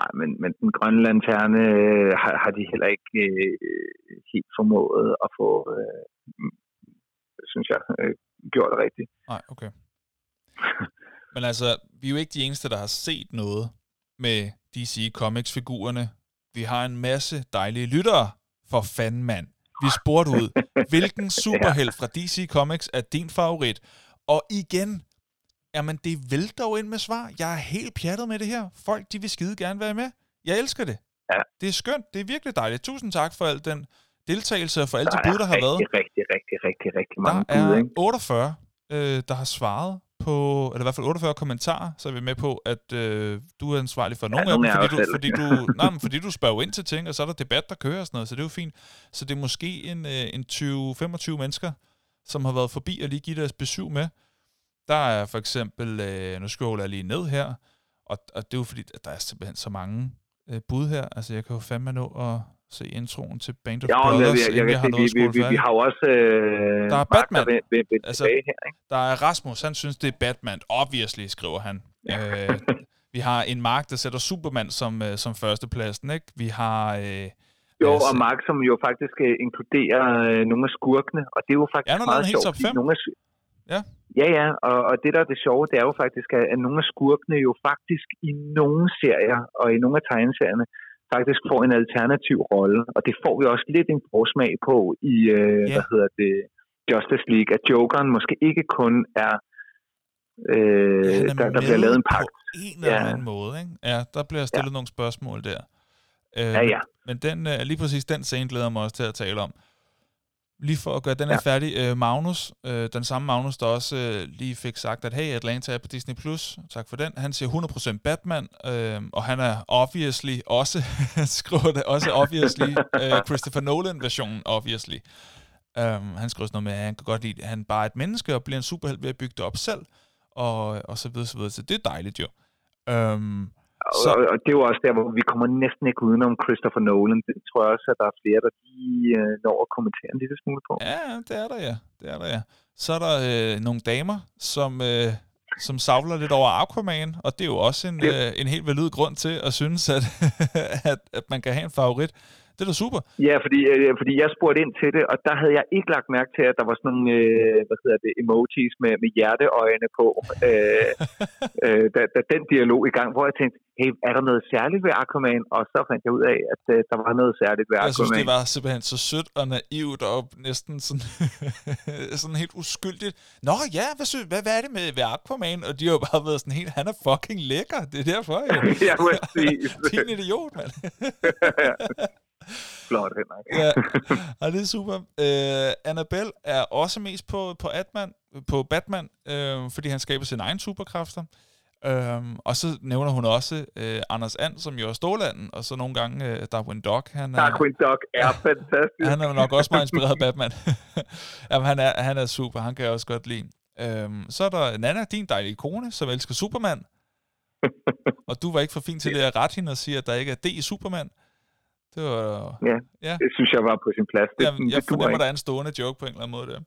Nej, men, men den grønne lanterne øh, har, har de heller ikke øh, helt formået at få, øh, synes jeg, øh, gjort det rigtigt. Nej, okay. men altså, vi er jo ikke de eneste, der har set noget med DC Comics-figurerne. Vi har en masse dejlige lyttere, for fanden mand. Vi spurgte ud, hvilken superhelt fra DC Comics er din favorit? Og igen, Jamen, det vælter jo ind med svar. Jeg er helt pjattet med det her. Folk, de vil skide gerne være med. Jeg elsker det. Ja. Det er skønt. Det er virkelig dejligt. Tusind tak for al den deltagelse og for alle Der de bud, er der har været. rigtig, rigtig, rigtig, rigtig, rigtig mange Der er ikke? 48, øh, der har svaret på, eller i hvert fald 48 kommentarer, så er vi med på, at øh, du er ansvarlig for nogle af dem, er fordi du, selv. fordi, du, nej, men fordi du spørger ind til ting, og så er der debat, der kører og sådan noget, så det er jo fint. Så det er måske en, øh, en 20-25 mennesker, som har været forbi og lige give deres besøg med. Der er for eksempel, øh, nu scroller jeg lige ned her, og, og det er jo fordi, at der er simpelthen så mange øh, bud her. Altså, jeg kan jo fandme nå at se introen til Band of Ja, Brothers, jeg, jeg, jeg jeg har noget vi, vi, vi, vi har jo også øh, Der er Batman. Der vil, vil, Altså, her, ikke? Der er Rasmus, han synes, det er Batman. Obviously, skriver han. Øh, vi har en Mark, der sætter Superman som, øh, som førstepladsen, ikke? Vi har... Øh, Jo, altså- og Mark, som jo faktisk øh, inkluderer øh, nogle af skurkene, og det er jo faktisk Ja, meget sjovt. Nogle af, Ja. Ja, ja, og, og det der er det sjove, det er jo faktisk, at, nogle af skurkene jo faktisk i nogle serier, og i nogle af tegneserierne, faktisk får en alternativ rolle, og det får vi også lidt en forsmag på i, øh, Ja. hvad hedder det, Justice League, at Jokeren måske ikke kun er, øh, er der, der bliver lavet en pagt. på en eller Ja. anden måde, ikke? Ja, der bliver stillet nogle spørgsmål der. Øh, Ja, ja. Men den, øh, lige præcis den scene glæder mig også til at tale om. Lige for at gøre den her Ja. færdig, øh, Magnus, øh, den samme Magnus, der også øh, lige fik sagt, at hey, Atlanta er på Disney+, Plus. tak for den. Han siger 100% Batman, øh, og han er obviously også, skriver det også obviously, øh, Christopher Nolan-versionen obviously. Um, han skriver sådan noget med, at han kan godt lide, at han bare er et menneske og bliver en superhelt ved at bygge det op selv, og, og så videre, så videre. Så det er dejligt jo. Um, Så- og, og det er jo også der, hvor vi kommer næsten ikke udenom Christopher Nolan. Det tror jeg også, at der er flere, der lige øh, når at kommentere en lille smule på. Ja, det er der, ja. Det er der, ja. Så er der øh, nogle damer, som, øh, som savler lidt over Aquaman, og det er jo også en, Det- øh, en helt valid grund til at synes, at, at, at man kan have en favorit. Det er da super. Ja, fordi, øh, fordi jeg spurgte ind til det, og der havde jeg ikke lagt mærke til, at der var sådan nogle øh, hvad hedder det, emojis med, med hjerteøjne på, øh, øh, da, da den dialog i gang, hvor jeg tænkte, hey, er der noget særligt ved Aquaman? Og så fandt jeg ud af, at øh, der var noget særligt ved Jeg synes, Aquaman. det var simpelthen så sødt og naivt og næsten sådan, sådan helt uskyldigt. Nå ja, hvad, synes, hvad, hvad er det med ved Aquaman? Og de har jo bare været sådan helt, han er fucking lækker. Det er derfor, jo. ja, præcis. Din idiot, mand. Flot, Henrik. ja, og det er super. Øh, Annabelle er også mest på, på, Atman, på Batman, øh, fordi han skaber sine egne superkræfter. Øhm, og så nævner hun også øh, Anders And, som jo er Stålanden, og så nogle gange øh, Darwin Dog. Han er, Darkwing Duck er fantastisk. han er nok også meget inspireret af Batman. Jamen, han er, han er super, han kan jeg også godt lide. Øhm, så er der Nana, din dejlige kone, som elsker Superman. og du var ikke for fin til det at rette hende og sige, at der ikke er D i Superman. Det var... Ja, Ja. det synes jeg var på sin plads. Det, Jamen, jeg det fornemmer, ikke. der er en stående joke på en eller anden måde der.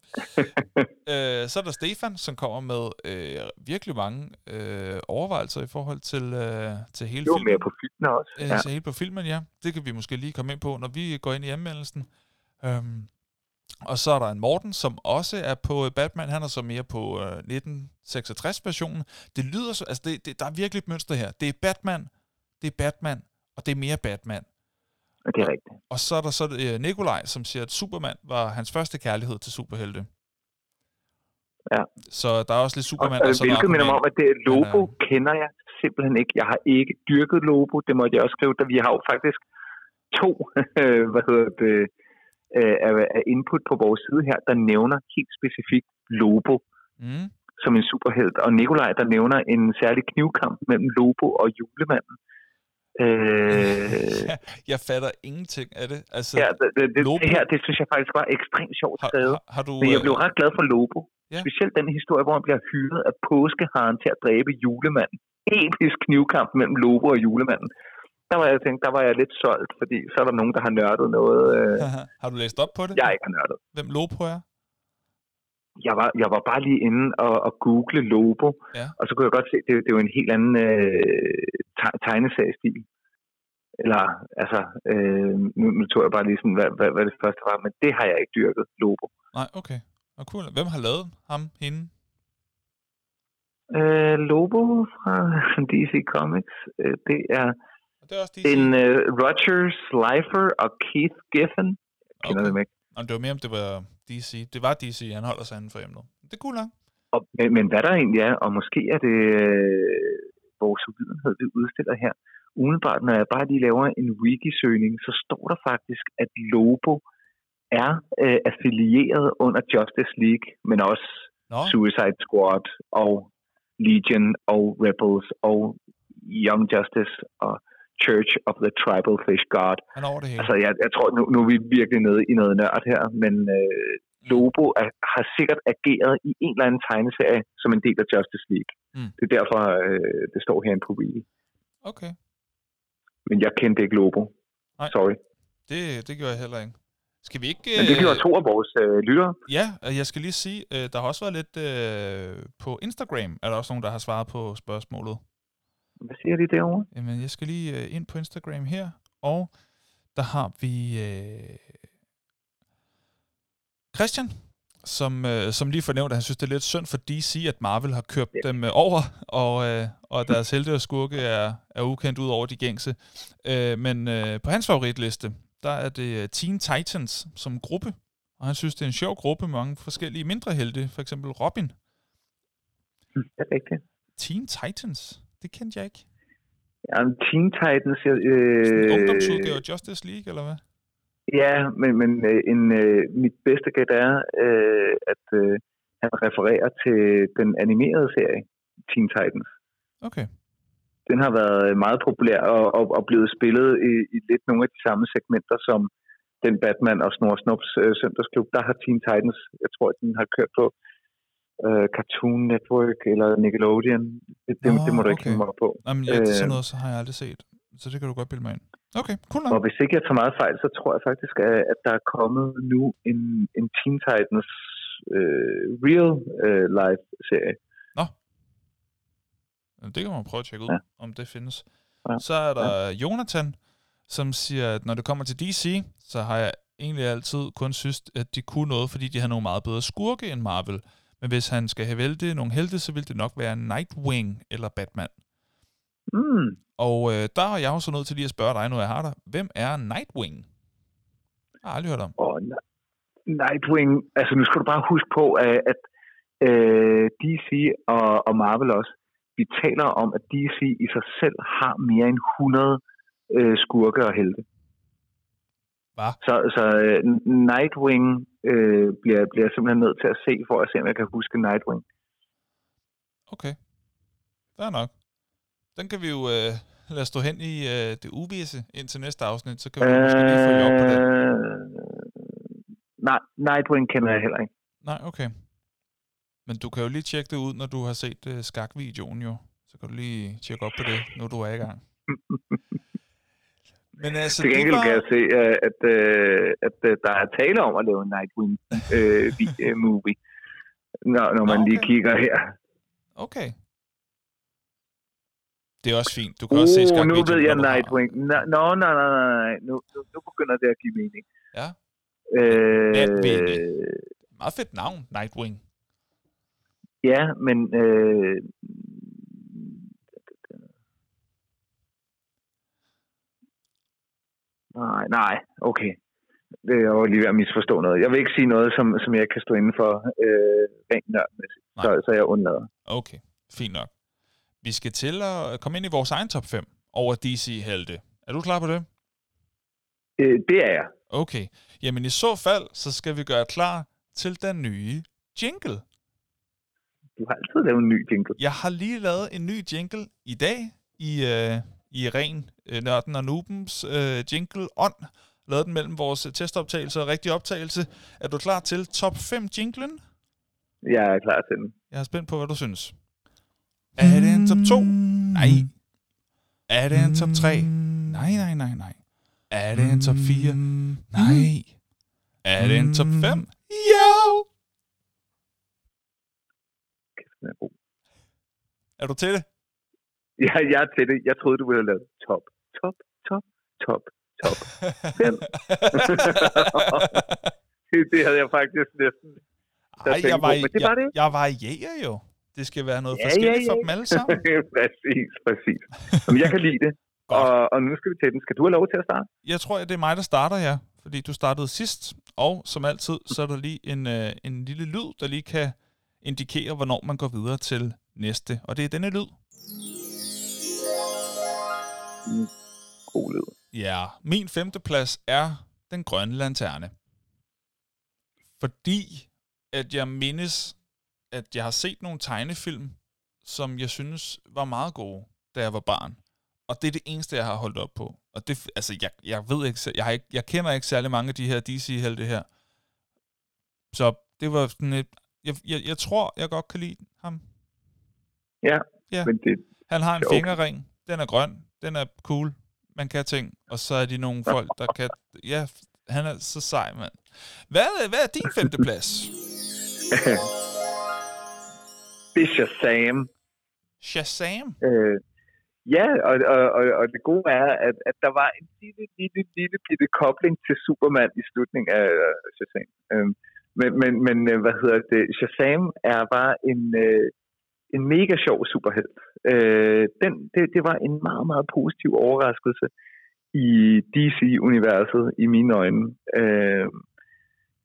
øh, så er der Stefan, som kommer med øh, virkelig mange øh, overvejelser i forhold til, øh, til hele var filmen. mere på filmen også. Øh, Ja. Så helt på filmen, ja. Det kan vi måske lige komme ind på, når vi går ind i anmeldelsen. Øhm, og så er der en Morten, som også er på øh, Batman. Han er så mere på øh, 1966-versionen. Det lyder så... Altså, det, det, der er virkelig et mønster her. Det er Batman, det er Batman, og det er mere Batman. Og det er rigtigt. Og så er der så øh, Nikolaj, som siger, at Superman var hans første kærlighed til superhelte. Ja. Så der er også lidt Superman. og, og så hvilket minder mig om, at det Lobo Men, kender jeg simpelthen ikke. Jeg har ikke dyrket Lobo. Det måtte jeg også skrive. Da vi har jo faktisk to øh, hvad hedder det, øh, af, af input på vores side her, der nævner helt specifikt Lobo Mm. som en superhelt. Og Nikolaj, der nævner en særlig knivkamp mellem Lobo og julemanden. Øh, jeg fatter ingenting af det. Altså, ja, det, det, det, Lobo- det her, det synes jeg faktisk var ekstremt sjovt skrevet. har, har du... Men jeg blev øh, ret glad for Lobo. Ja. Specielt den historie, hvor han bliver hyret af påskeharen til at dræbe julemanden. Episk knivkamp mellem Lobo og julemanden. Der var jeg tænkt, der var jeg lidt solgt, fordi så er der nogen, der har nørdet noget, øh, har du læst op på det? jeg ikke har nørdet. Hvem Lopo er? Jeg var, jeg var bare lige inde og, og google Lobo, Ja. og så kunne jeg godt se, det, det er jo en helt anden øh, tegneseriestil. Eller, altså, øh, nu, nu tror jeg bare lige sådan, hvad, hvad, hvad det første var, men det har jeg ikke dyrket, Lobo. Nej, okay. Og cool. Hvem har lavet ham, hende? Øh, Lobo fra DC Comics, øh, det er det er også DC. en øh, Roger Slifer og Keith Giffen. Jeg kender Okay. dem ikke. Om det var mere, om det var DC. Det var DC, han holder sig inden for emnet. Det er cool nok. Og, men, men hvad der egentlig er, og måske er det øh, vores uvidenhed, vi udstiller her, umiddelbart, når jeg bare lige laver en wiki-søgning, så står der faktisk, at Lobo er øh, affilieret under Justice League, men også Nå, Suicide Squad og Legion og Rebels og Young Justice og Church of the Tribal Fish God. han er over det hele. Altså, jeg, jeg tror, nu, nu er vi virkelig nede i noget nørd her, men øh, Lobo er, har sikkert ageret i en eller anden tegneserie som en del af Justice League. Mm. Det er derfor, øh, det står herinde på Wiki. Okay, Men jeg kendte ikke Lobo. Nej. Sorry. det, det gjorde jeg heller ikke. Skal vi ikke... Men det øh, gjorde to af vores øh, lyttere. Ja, og jeg skal lige sige, øh, der har også været lidt øh, på Instagram, er der også nogen, der har svaret på spørgsmålet. Hvad siger de derovre? Jamen, jeg skal lige øh, ind på Instagram her, og der har vi øh, Christian, som, øh, som lige fornævnt, at han synes, det er lidt synd for DC, at Marvel har kørt Ja. dem øh, over, og, øh, og deres helte og skurke er, er ukendt ud over de gængse. Øh, men øh, på hans favoritliste, der er det øh, Teen Titans som gruppe, og han synes, det er en sjov gruppe med mange forskellige mindre helte, for eksempel Robin. Det er rigtigt. Teen Titans, det kendte jeg ikke. Jamen, Teen Titans... Sådan en Øh, ungdomsudgave Justice League, eller hvad? Ja, men, men øh, en, øh, mit bedste gæt er, øh, at øh, han refererer til den animerede serie, Teen Titans. Okay. Den har været meget populær og, og, og blevet spillet i, i lidt nogle af de samme segmenter som den Batman og Snor Snops øh, søndagsklub. Der har Teen Titans, jeg tror, at den har kørt på øh, Cartoon Network eller Nickelodeon. Det, det, Nå, det må du ikke okay. mig på. Jamen, ja, det er sådan Øh. noget, så har jeg aldrig set. Så det kan du godt bilde mig ind. Okay, cool Og hvis ikke jeg tager meget fejl, så tror jeg faktisk, at, der er kommet nu en, en Teen Titans øh, real øh, life serie. Jamen, Det kan man prøve at tjekke ud, Ja. om det findes. Ja. Så er der Jonathan, som siger, at når det kommer til DC, så har jeg egentlig altid kun synes, at de kunne noget, fordi de har nogle meget bedre skurke end Marvel. Men hvis han skal have vælte nogle helte, så vil det nok være Nightwing eller Batman. Mm. Og øh, der er jeg jo så nødt til lige at spørge dig, nu jeg har dig. Hvem er Nightwing? Jeg har aldrig hørt om. Ni- Nightwing, altså nu skal du bare huske på, at, at øh, DC og, og Marvel også, vi taler om, at DC i sig selv har mere end 100 øh, skurke og helte. Hvad? Så, så øh, Nightwing øh, bliver, bliver jeg simpelthen nødt til at se, for at se, om jeg kan huske Nightwing. Okay. Fair nok. Den kan vi jo øh, lade stå hen i øh, det uvisse indtil næste afsnit, så kan vi øh... måske lige følge op på det. Øh, nej, Nightwing kender jeg heller ikke. Nej, okay. Men du kan jo lige tjekke det ud, når du har set øh, skakvideoen jo. Så kan du lige tjekke op på det, nu du er i gang. Men altså, Til det gengæld var... kan jeg se, øh, at, øh, at øh, der er tale om at lave en Nightwing øh, vi- øh, movie, når, når man Nå, lige okay. kigger her. Okay. Det er også fint. Du kan også se Uh, nu skakvideoen, ved jeg Nightwing. Nå, nej, nej, nej, nej. Nu, nu, nu begynder det at give mening. Ja. Øh, Nightwing. Meget fedt navn, Nightwing. ja, men... Øh, nej, nej, okay. Det er jo lige ved at misforstå noget. Jeg vil ikke sige noget, som, som jeg kan stå inden for øh, rent nørdmæssigt. Så, så jeg undlader. Okay, fint nok. Vi skal til at komme ind i vores egen top 5 over DC-helte. Er du klar på det? Øh, det er jeg. Okay. Jamen i så fald, så skal vi gøre klar til den nye jingle. Du har altid lavet en ny jingle. Jeg har lige lavet en ny jingle i dag i, øh, i ren øh, Nørden og Nubens øh, jingle ånd. Lavet den mellem vores testoptagelse og rigtig optagelse. Er du klar til top 5 jinglen? Jeg er klar til den. Jeg er spændt på, hvad du synes. Er det en top 2? Nej. Er det en top 3? Nej, nej, nej, nej. Er det en top 4? Nej. Er det en top 5? Jo! Er god. Er du til det? Ja, jeg er til det. Jeg troede, du ville have lavet top, top, top, top, top. Det havde jeg faktisk næsten. Ej, jeg, på, var, men det var det. jeg, jeg varierer jo. Det skal være noget Ja, forskelligt ja, for ja. dem alle sammen. præcis, præcis. Jamen, jeg kan lide det. Og, og nu skal vi til den. Skal du have lov til at starte? Jeg tror, at det er mig, der starter, ja. Fordi du startede sidst. Og som altid, så er der lige en, øh, en lille lyd, der lige kan indikere, hvornår man går videre til næste. Og det er denne lyd. god lyd. Ja, min femte plads er Den Grønne Lanterne. Fordi at jeg mindes, at jeg har set nogle tegnefilm, som jeg synes var meget gode, da jeg var barn. Og det er det eneste, jeg har holdt op på. Og det, altså, jeg, jeg ved ikke, jeg, har ikke, jeg kender ikke særlig mange af de her DC-helte her. Så det var sådan et, jeg, jeg, jeg tror, jeg godt kan lide ham. Ja, Ja. men det, Han har en Det er okay. fingerring, den er grøn, den er cool, man kan ting, og så er de nogle folk, der kan... Ja, han er så sej, mand. Hvad, er- hvad er din femte plads? det er Shazam. Shazam? Øh, ja, og, og, og, og det gode er, at, at der var en lille, lille, lille bitte kobling til Superman i slutningen af øh, Shazam. Øh, men, men, men øh, hvad hedder det? Shazam er bare en, øh, en mega sjov superhelt. Øh, den, det, det var en meget, meget positiv overraskelse i DC-universet i mine øjne. Øh,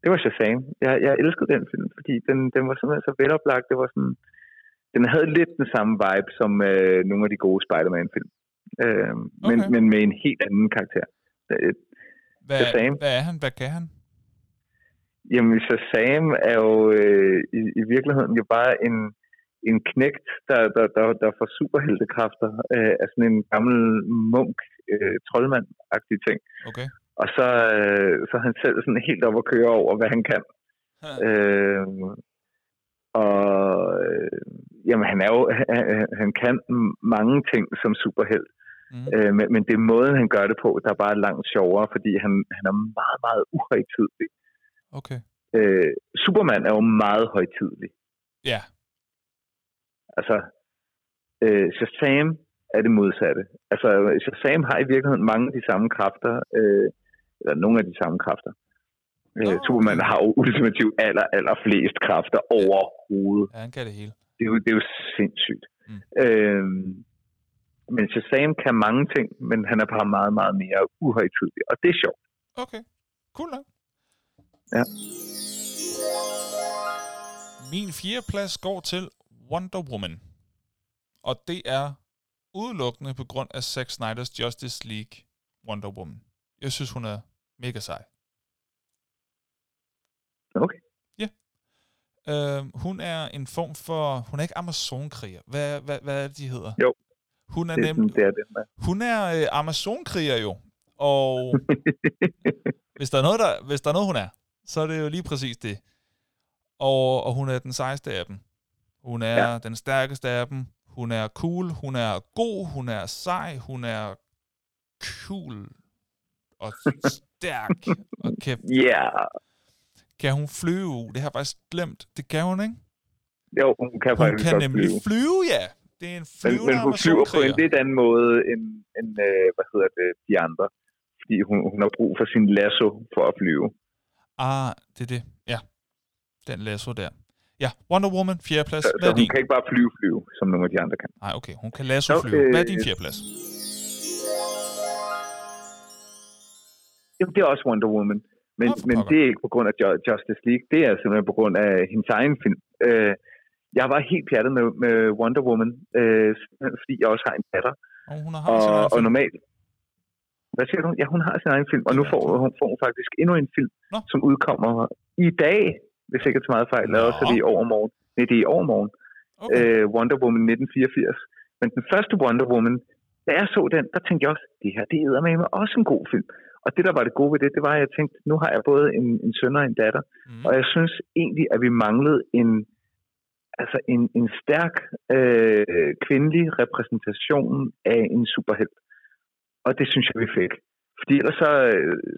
det var Shazam. Jeg, jeg elskede den film, fordi den, den var simpelthen så veloplagt. Det var sådan, den havde lidt den samme vibe som øh, nogle af de gode Spider-Man-film. Øh, men, Okay. men med en helt anden karakter. Øh, Hvad, Shazam. hvad er han? Hvad kan han? Jamen, Shazam er jo øh, i, i virkeligheden jo bare en, en knægt, der, der, der, der får superheltekræfter øh, af sådan en gammel munk, øh, troldmand-agtig ting. Okay. Og så, øh, så er han selv sådan helt op at køre over, hvad han kan. Øh, og øh, jamen, han er jo, han, han kan mange ting som superhelt. Mm. Øh, men, men det er måden, han gør det på, der er bare langt sjovere, fordi han, han er meget, meget uhøjtidlig. Okay. Øh, Superman er jo meget højtidlig. Ja. Altså, øh, Shazam er det modsatte. Altså, Shazam har i virkeligheden mange af de samme kræfter, øh, eller nogle af de samme kræfter. Øh, Superman har jo ultimativt aller, aller flest kræfter overhovedet. Ja, han kan det hele. Det er jo, det er jo sindssygt. Mm. Øhm, men Shazam kan mange ting, men han er bare meget, meget mere uhøjtidlig. Og det er sjovt. Okay. Cool nok. Ja. Min fjerde plads går til Wonder Woman. Og det er udelukkende på grund af Zack Snyder's Justice League Wonder Woman. Jeg synes, hun er mega sej. Okay. Øh, hun er en form for... Hun er ikke Amazonkriger. Hvad, hvad, hvad er det, de hedder? Jo. Hun er, Det nem, det er det. hun er øh, Amazonkriger jo. Og hvis der, er noget, der, hvis der er noget, hun er, så er det jo lige præcis det. Og, og hun er den sejeste af dem. Hun er ja. Ja. den stærkeste af dem. Hun er cool, hun er god, hun er sej, hun er cool og stærk. Og kan, Ja, kan hun flyve? Det har jeg faktisk glemt. Det kan hun, ikke? jo, hun kan Hun faktisk kan nemlig flyve. flyve, ja. Det er en Men, flyvende men hun flyver på en lidt anden måde end, end øh, hvad hedder det, de andre. Fordi hun, hun har brug for sin lasso for at flyve. Ah, det er det. Ja. Den lasso der. Ja, Wonder Woman, fjerdeplads. Så, så hun din? kan ikke bare flyve flyve, som nogle af de andre kan. Nej, okay. Hun kan lasso Nå, flyve. Hvad er øh, din fjerdeplads? Jamen, det er også Wonder Woman. Men, for men det er ikke på grund af Justice League. Det er simpelthen på grund af hendes egen film. Øh, jeg var helt pjattet med, med Wonder Woman, øh, fordi jeg også har en datter. Og hun har sin egen Og, og film. normalt... Hvad siger du? Ja, hun har sin egen film, og nu får hun, får hun faktisk endnu en film, Nå. som udkommer i dag, hvis ikke jeg tager meget fejl, eller også er det i overmorgen. Nej, det er i overmorgen. Okay. øh, Wonder Woman 1984. Men den første Wonder Woman, da jeg så den, der tænkte jeg også, det her, det er med også en god film. Og det, der var det gode ved det, det var, at jeg tænkte, nu har jeg både en, en søn og en datter, Mm. og jeg synes egentlig, at vi manglede en, altså en, en stærk øh, kvindelig repræsentation af en superhelt. Og det synes jeg, vi fik. Fordi ellers så,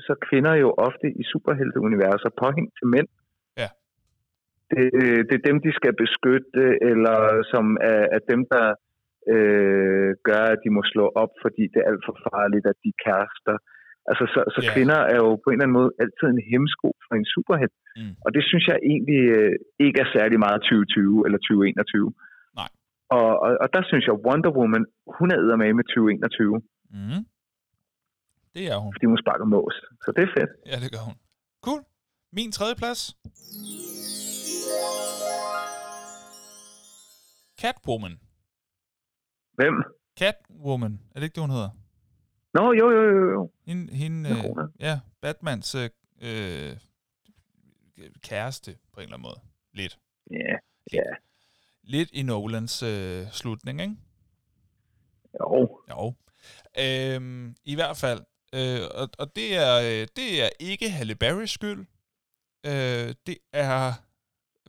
så er kvinder jo ofte i superhelteuniverser påhængt til mænd. Ja. Det, øh, det er dem, de skal beskytte, eller som er, er dem, der øh, gør, at de må slå op, fordi det er alt for farligt, at de er kærester. Altså, så, så Ja. kvinder er jo på en eller anden måde altid en hemsko for en superhelt. Mm. Og det synes jeg egentlig øh, ikke er særlig meget 2020 eller 2021. Nej. Og, og, og der synes jeg, Wonder Woman, hun er med med 2021, Mm. Det er hun. fordi hun sparker mås. Så det er fedt. Ja, det gør hun. Cool. Min tredje plads. Catwoman. Hvem? Catwoman. Er det ikke det, hun hedder? Nå, jo, jo, jo, jo. Hende, hende øh, ja, Batmans øh, øh, kæreste, på en eller anden måde. Lidt. Ja, ja. Lidt i Nolans øh, slutning, ikke? Jo. Jo. Øhm, I hvert fald. Øh, og, og det er øh, det er ikke Halle Berrys skyld. Øh, det er...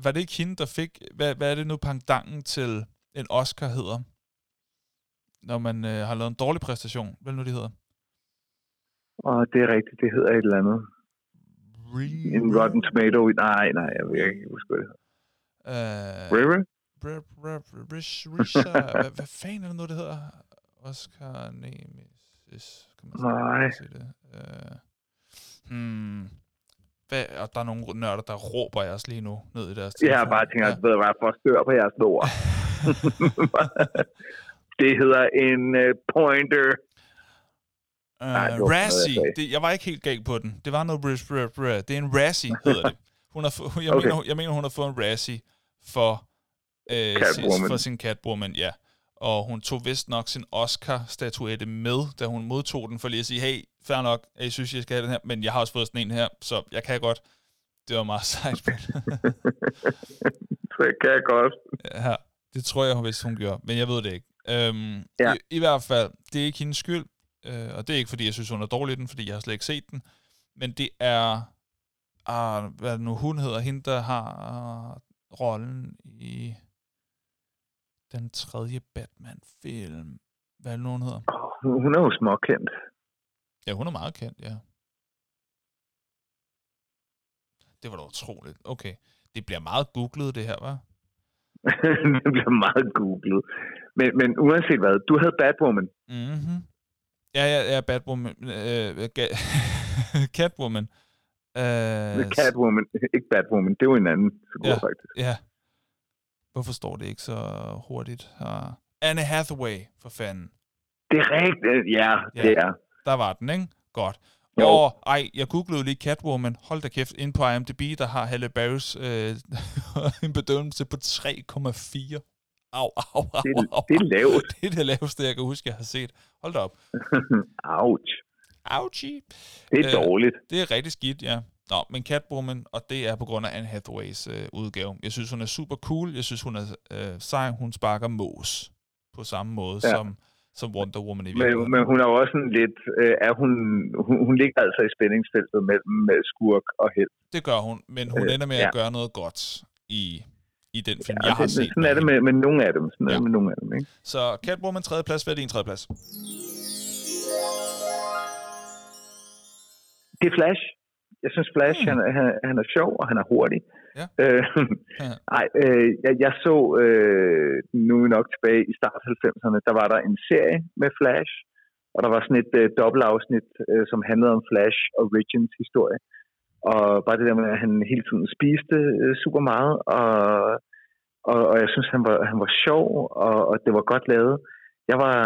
Var det ikke hende, der fik... Hvad, hvad er det nu, pangdangen til en Oscar hedder? Når man øh, har lavet en dårlig præstation. Hvad nu, det hedder? Og det er rigtigt, det hedder et eller andet. Re- En Rotten Tomato. Nej, nej, jeg vil ikke huske, det. Øh, River? Hvad, hvad fanden er det nu, det hedder? Oscar Nemesis. Kan man Nej. sige det? Uh, hmm. Hvad, og der er nogle nørder, der råber jeres lige nu ned i deres Jeg har telefon. bare tænkt, at ved du hvad, forstør på jeres ord. det hedder en uh, pointer. Uh, Nej, det jeg Razzie. Det, jeg var ikke helt galt på den. Det var noget... Br- br- br- det er en Razzie, hedder det. Hun har, få- jeg, Okay. mener, hun- jeg mener, hun har fået en Razzie for, øh, sin, for sin Catwoman, ja. Og hun tog vist nok sin Oscar-statuette med, da hun modtog den, for lige at sige, hey, fair nok, jeg synes, jeg skal have den her, men jeg har også fået sådan en her, så jeg kan godt. Det var meget sejt. Så kan jeg godt. ja, det tror jeg, hvis hun gjorde, men jeg ved det ikke. Øhm, Ja. i, I hvert fald, det er ikke hendes skyld, øh, og det er ikke, fordi jeg synes, hun er dårlig i den, fordi jeg har slet ikke set den, men det er, ah, hvad det nu hun hedder, hende, der har uh, rollen i den tredje Batman-film. Hvad er det nu, hun hedder? Hun er jo småkendt. Ja, hun er meget kendt, ja. Det var da utroligt. Okay. Det bliver meget googlet, det her, var? det bliver meget googlet. Men, men uanset hvad, du havde Batwoman. Mhm. Ja, ja, ja, Batwoman. Øh, ga- Catwoman. Øh, Catwoman, ikke Batwoman, det er jo en anden figur Ja. faktisk. Ja. Hvorfor står det ikke så hurtigt her? Anne Hathaway, for fanden. Det er rigtigt, ja, Ja. det er. Der var den, ikke? Godt. Jo. Og ej, jeg googlede lige Catwoman. Hold da kæft, ind på IMDb, der har Halle Berrys øh, en bedømmelse på 3,4. Au, au, au, Det, au, det er lavt. Det er det laveste, jeg kan huske, jeg har set. Hold da op. Ouch. Ouchie. Det er Øh, dårligt. Det er rigtig skidt, ja. Nå, men Catwoman, og det er på grund af Anne Hathaways øh, udgave. Jeg synes, hun er super cool. Jeg synes, hun er øh, sej. Hun sparker mås på samme måde Ja. som, som Wonder Woman i virkeligheden. men hun er jo også sådan lidt, øh, er hun, hun, hun ligger altså i spændingsfeltet mellem øh, skurk og held. Det gør hun, men hun Øh, ender med ja. at gøre noget godt i, i den film, Ja, jeg har det, set. sådan er det med, med nogle af dem. Sådan er Ja. det med nogle af dem, ikke? Så Catwoman tredje plads, hvad er din tredje plads? Det er Flash. Jeg synes, Flash, Hmm. han, er- han, han er sjov, og han er hurtig. Ja. Øh, Ja. ej, øh, jeg, jeg så øh, nu nok tilbage i start 90'erne, der var der en serie med Flash, og der var sådan et øh, dobbeltafsnit, øh, som handlede om Flash Origins historie. Og bare det der med, at han hele tiden spiste øh, super meget, og, og, og jeg synes, han var, han var sjov, og, og det var godt lavet. Jeg var,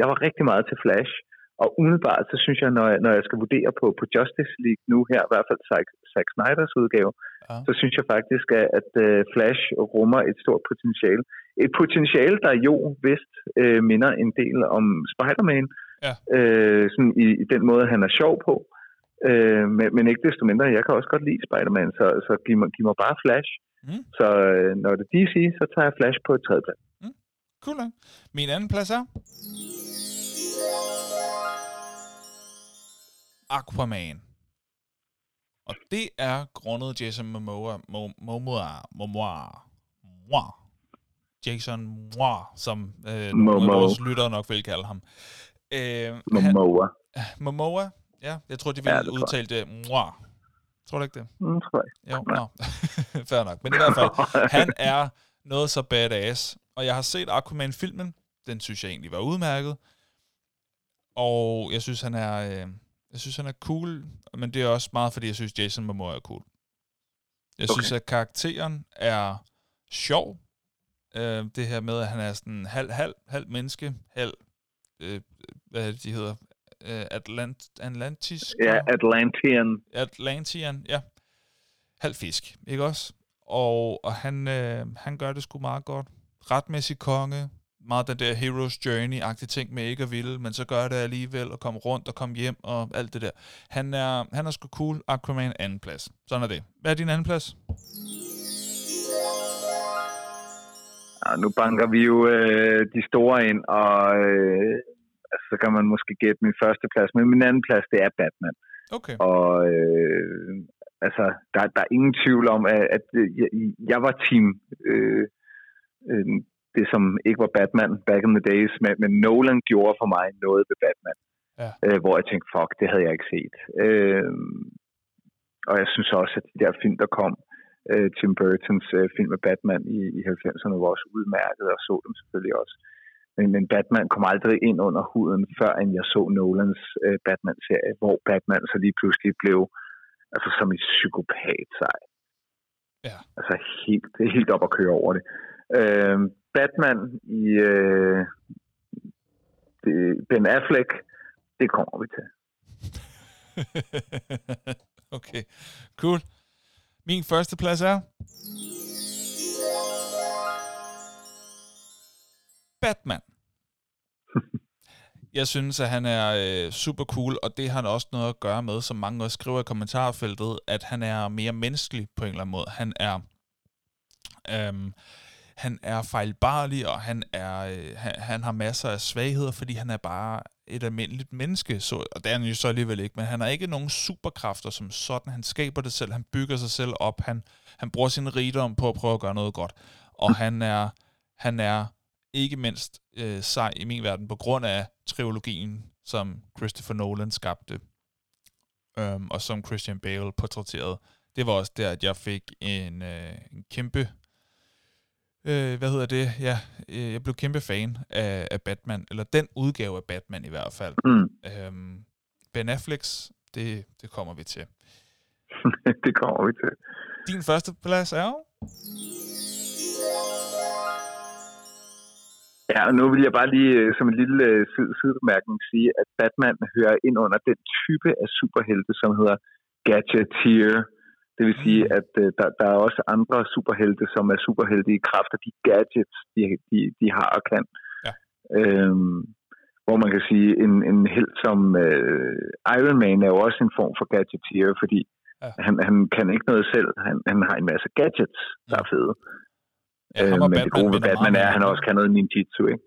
jeg var rigtig meget til Flash, og umiddelbart, så synes jeg, når jeg, når jeg skal vurdere på, på Justice League nu her, i hvert fald Zack, Zack Snyders udgave, Ja. så synes jeg faktisk, at, at uh, Flash rummer et stort potentiale. Et potentiale, der jo vist uh, minder en del om Spider-Man, Ja. uh, sådan i, i den måde, han er sjov på. Uh, men, men ikke desto mindre, jeg kan også godt lide Spider-Man, så, så giv, mig, giv mig bare Flash. Mm. Så uh, når det er DC, så tager jeg Flash på et tredje plads. Cool, nok. Min anden plads er... Aquaman. Og det er grundet Jason Momoa, Mo- Momoa, Momoa, Momoa, Jason Momoa, som øh, nogle af vores lyttere nok vil kalde ham. Øh, han, Momoa. Ja, jeg tror, de vil Ja, ja, det udtale det Momoa. Tror du ikke det? Mm, tror jeg. Jo, nå. Fair nok. Men i hvert fald, han er noget så badass. Og jeg har set Aquaman-filmen. Den synes jeg egentlig var udmærket. Og jeg synes, han er, øh, jeg synes, han er cool. Men det er også meget, fordi jeg synes, Jason Momoa er cool. Jeg Okay. synes, at karakteren er sjov. Øh, det her med, at han er sådan halv, halv, halv menneske, halv, øh, hvad er det, de hedder? Øh, Atlant, Atlantis? Ja, Atlantean. Atlantian, ja. Halv fisk, ikke også? Og, og han, øh, han gør det sgu meget godt. Retmæssig konge, meget den der hero's journey-agtige ting med ikke at ville, men så gør det alligevel, og komme rundt og komme hjem og alt det der. Han er, han er sgu cool. Aquaman anden plads. Sådan er det. Hvad er din anden plads? Ja, nu banker vi jo øh, de store ind, og øh, altså, så kan man måske gætte min første plads. Men min anden plads, det er Batman. Okay. Og øh, altså, der, der er ingen tvivl om, at, at jeg, jeg var team øh, øh, det, som ikke var Batman back in the days, men, men Nolan gjorde for mig noget ved Batman. Ja. Øh, hvor jeg tænkte, fuck, det havde jeg ikke set. Øh, og jeg synes også, at de der film, der kom, øh, Tim Burtons øh, film med Batman i, i 90'erne, var også udmærket, og så dem selvfølgelig også. Men, men Batman kom aldrig ind under huden, før end jeg så Nolans øh, Batman-serie, hvor Batman så lige pludselig blev altså som en psykopat sej. Ja. Altså helt, helt op at køre over det. Øh, Batman i øh, det, Ben Affleck, det kommer vi til. okay, cool. Min første plads er... Batman. Jeg synes, at han er øh, super cool, og det har han også noget at gøre med, som mange også skriver i kommentarfeltet, at han er mere menneskelig på en eller anden måde. Han er, øhm, han er fejlbarlig, og han, er, øh, han, han har masser af svagheder, fordi han er bare et almindeligt menneske, så, og det er han jo så alligevel ikke, men han har ikke nogen superkræfter som sådan. Han skaber det selv, han bygger sig selv op, han, han bruger sin rigdom på at prøve at gøre noget godt, og han er, han er ikke mindst øh, sej i min verden på grund af trilogien, som Christopher Nolan skabte, øhm, og som Christian Bale portrætterede. Det var også der, at jeg fik en, øh, en kæmpe øh, hvad hedder det, ja, øh, jeg blev kæmpe fan af, af Batman, eller den udgave af Batman i hvert fald. Mm. Øhm, ben Afflecks, det, det kommer vi til. det kommer vi til. Din første plads er jo? Ja, og nu vil jeg bare lige øh, som en lille øh, sidebemærkning sige, at Batman hører ind under den type af superhelte, som hedder gadgeteer. Det vil sige, Mm. at uh, der, der er også andre superhelte, som er superhelte i kraft af de gadgets, de, de, de har og kan. Ja. Øhm, hvor man kan sige, en, en held som uh, Iron Man er jo også en form for gadgeteer, fordi Ja. han, han kan ikke noget selv. Han, han har en masse gadgets, der er fede. Ja, Øh, men det gode ved Batman er, at han også kan noget ninjitsu, ikke?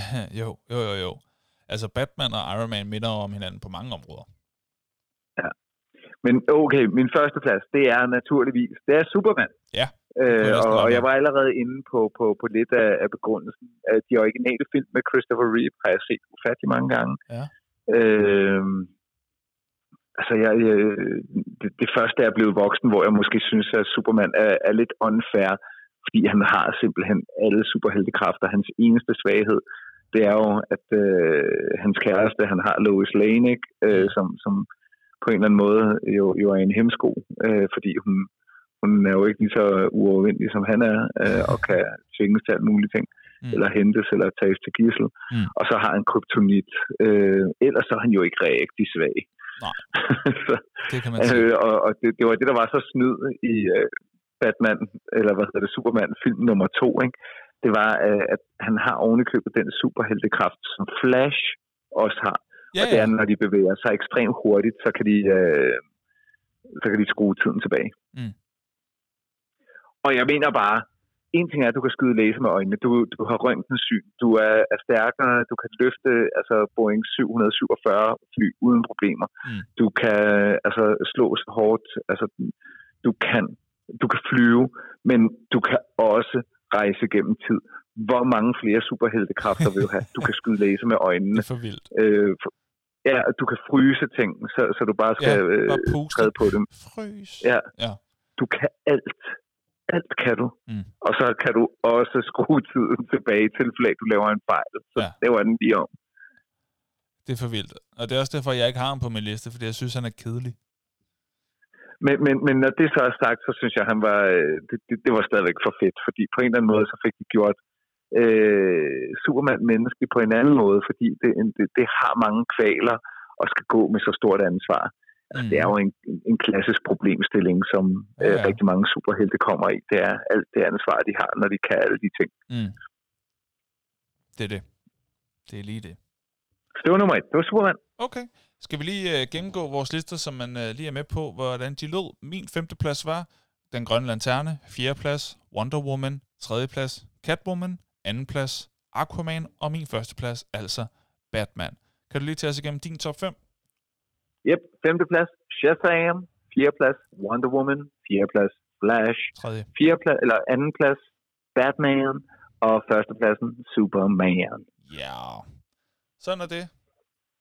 jo, jo, jo, jo. Altså Batman og Iron Man minder om hinanden på mange områder. Men okay, min første plads, det er naturligvis, det er Superman. Ja, Øh, og, og jeg var allerede inde på, på, på lidt af, af begrundelsen. At de originale film med Christopher Reeve har jeg set ufattelig mange gange. Ja. Øh, altså, jeg, jeg, det, det første er blevet voksen, hvor jeg måske synes, at Superman er, er lidt unfair, fordi han har simpelthen alle superheltekræfter. Hans eneste svaghed, det er jo, at øh, hans kæreste, han har Lois Lane, ikke? Øh, som, som på en eller anden måde jo, jo er en hemsko, øh, fordi hun, hun er jo ikke lige så uovervindelig, som han er, øh, og kan tvinges til alt mulige ting, Mm. eller hentes, eller tages til gissel. Mm. Og så har han kryptonit. Øh, ellers så er han jo ikke rigtig svag. Nej. så, Det kan man sige. øh, og og det, det var det, der var så snyd i øh, Batman, eller hvad hedder det, Superman film nummer to, ikke? Det var, øh, at han har ovenikøbet den superheltekraft, som Flash også har. Ja, Og det ja. er, når de bevæger sig ekstremt hurtigt, så kan de, øh, så kan de skrue tiden tilbage. Mm. Og jeg mener bare, en ting er, at du kan skyde laser med øjnene. Du, du har røntgensyn. Du er, er stærkere. Du kan løfte altså Boeing 747 fly uden problemer. Mm. Du kan altså slå så hårdt. Altså, du kan, du kan flyve, men du kan også rejse gennem tid. Hvor mange flere superheltekræfter vil du have? Du kan skyde laser med øjnene. Det er for vildt. Øh, for- ja, du kan fryse ting, så, så du bare skal Ja, bare øh, puste. træde på dem. Frøs. Ja. ja. Du kan alt. Alt kan du. Mm. Og så kan du også skrue tiden tilbage til flag, du laver en fejl. Så Ja. var den lige om. Det er for vildt. Og det er også derfor, jeg ikke har ham på min liste, fordi jeg synes, han er kedelig. Men, men, men når det så er sagt, så synes jeg, han var, øh, det, det, det var stadigvæk for fedt. Fordi på en eller anden måde, så fik de gjort øh, Superman menneske på en anden måde, fordi det, det, det har mange kvaler og skal gå med så stort ansvar. Altså, Mm. Det er jo en, en klassisk problemstilling, som Ja, øh, ja. rigtig mange superhelte kommer i. Det er alt det ansvar, de har, når de kan alle de ting. Mm. Det er det. Det er lige det. Så det var nummer et. Det var Superman. Okay. Skal vi lige øh, gennemgå vores lister, som man øh, lige er med på, hvordan de lød? Min femte plads var Den Grønne Lanterne. Fjerde plads Wonder Woman. Tredje plads Catwoman. Anden plads Aquaman. Og min første plads altså Batman. Kan du lige tage os igennem din top 5? Yep. Femte plads Shazam. Fjerde plads Wonder Woman. Fjerde plads Flash. Tredje. Fjerde plads, eller anden plads Batman. Og førstepladsen Superman. Ja. Sådan er det.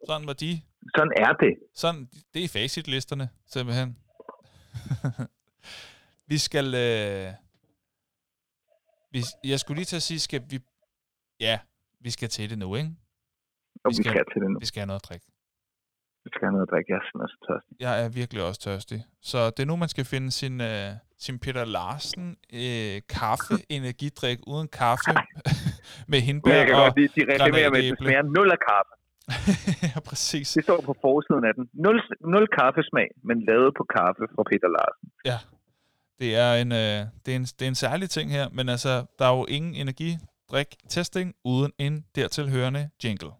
Sådan var de. Sådan er det. Sådan, det er facitlisterne, simpelthen. vi skal... Øh, vi, jeg skulle lige til at sige, skal vi... Ja, vi skal til det nu, ikke? Og vi skal, vi skal til det nu. Vi skal have noget at drikke. Vi skal have noget at drikke. Jeg er simpelthen så tørstig. Jeg er virkelig også tørstig. Så det er nu, man skal finde sin, øh, sin Peter Larsen øh, kaffe, energidrik uden kaffe med hindbær Men jeg kan og godt lide, de reklamerer med, at det smager nul af kaffe. ja, præcis. Det står på forsiden af den. Nul, nul kaffesmag, men lavet på kaffe fra Peter Larsen. Ja, det er, en, øh, det, er en, det er en særlig ting her, men altså, der er jo ingen energidrik-testing uden en dertilhørende jingle.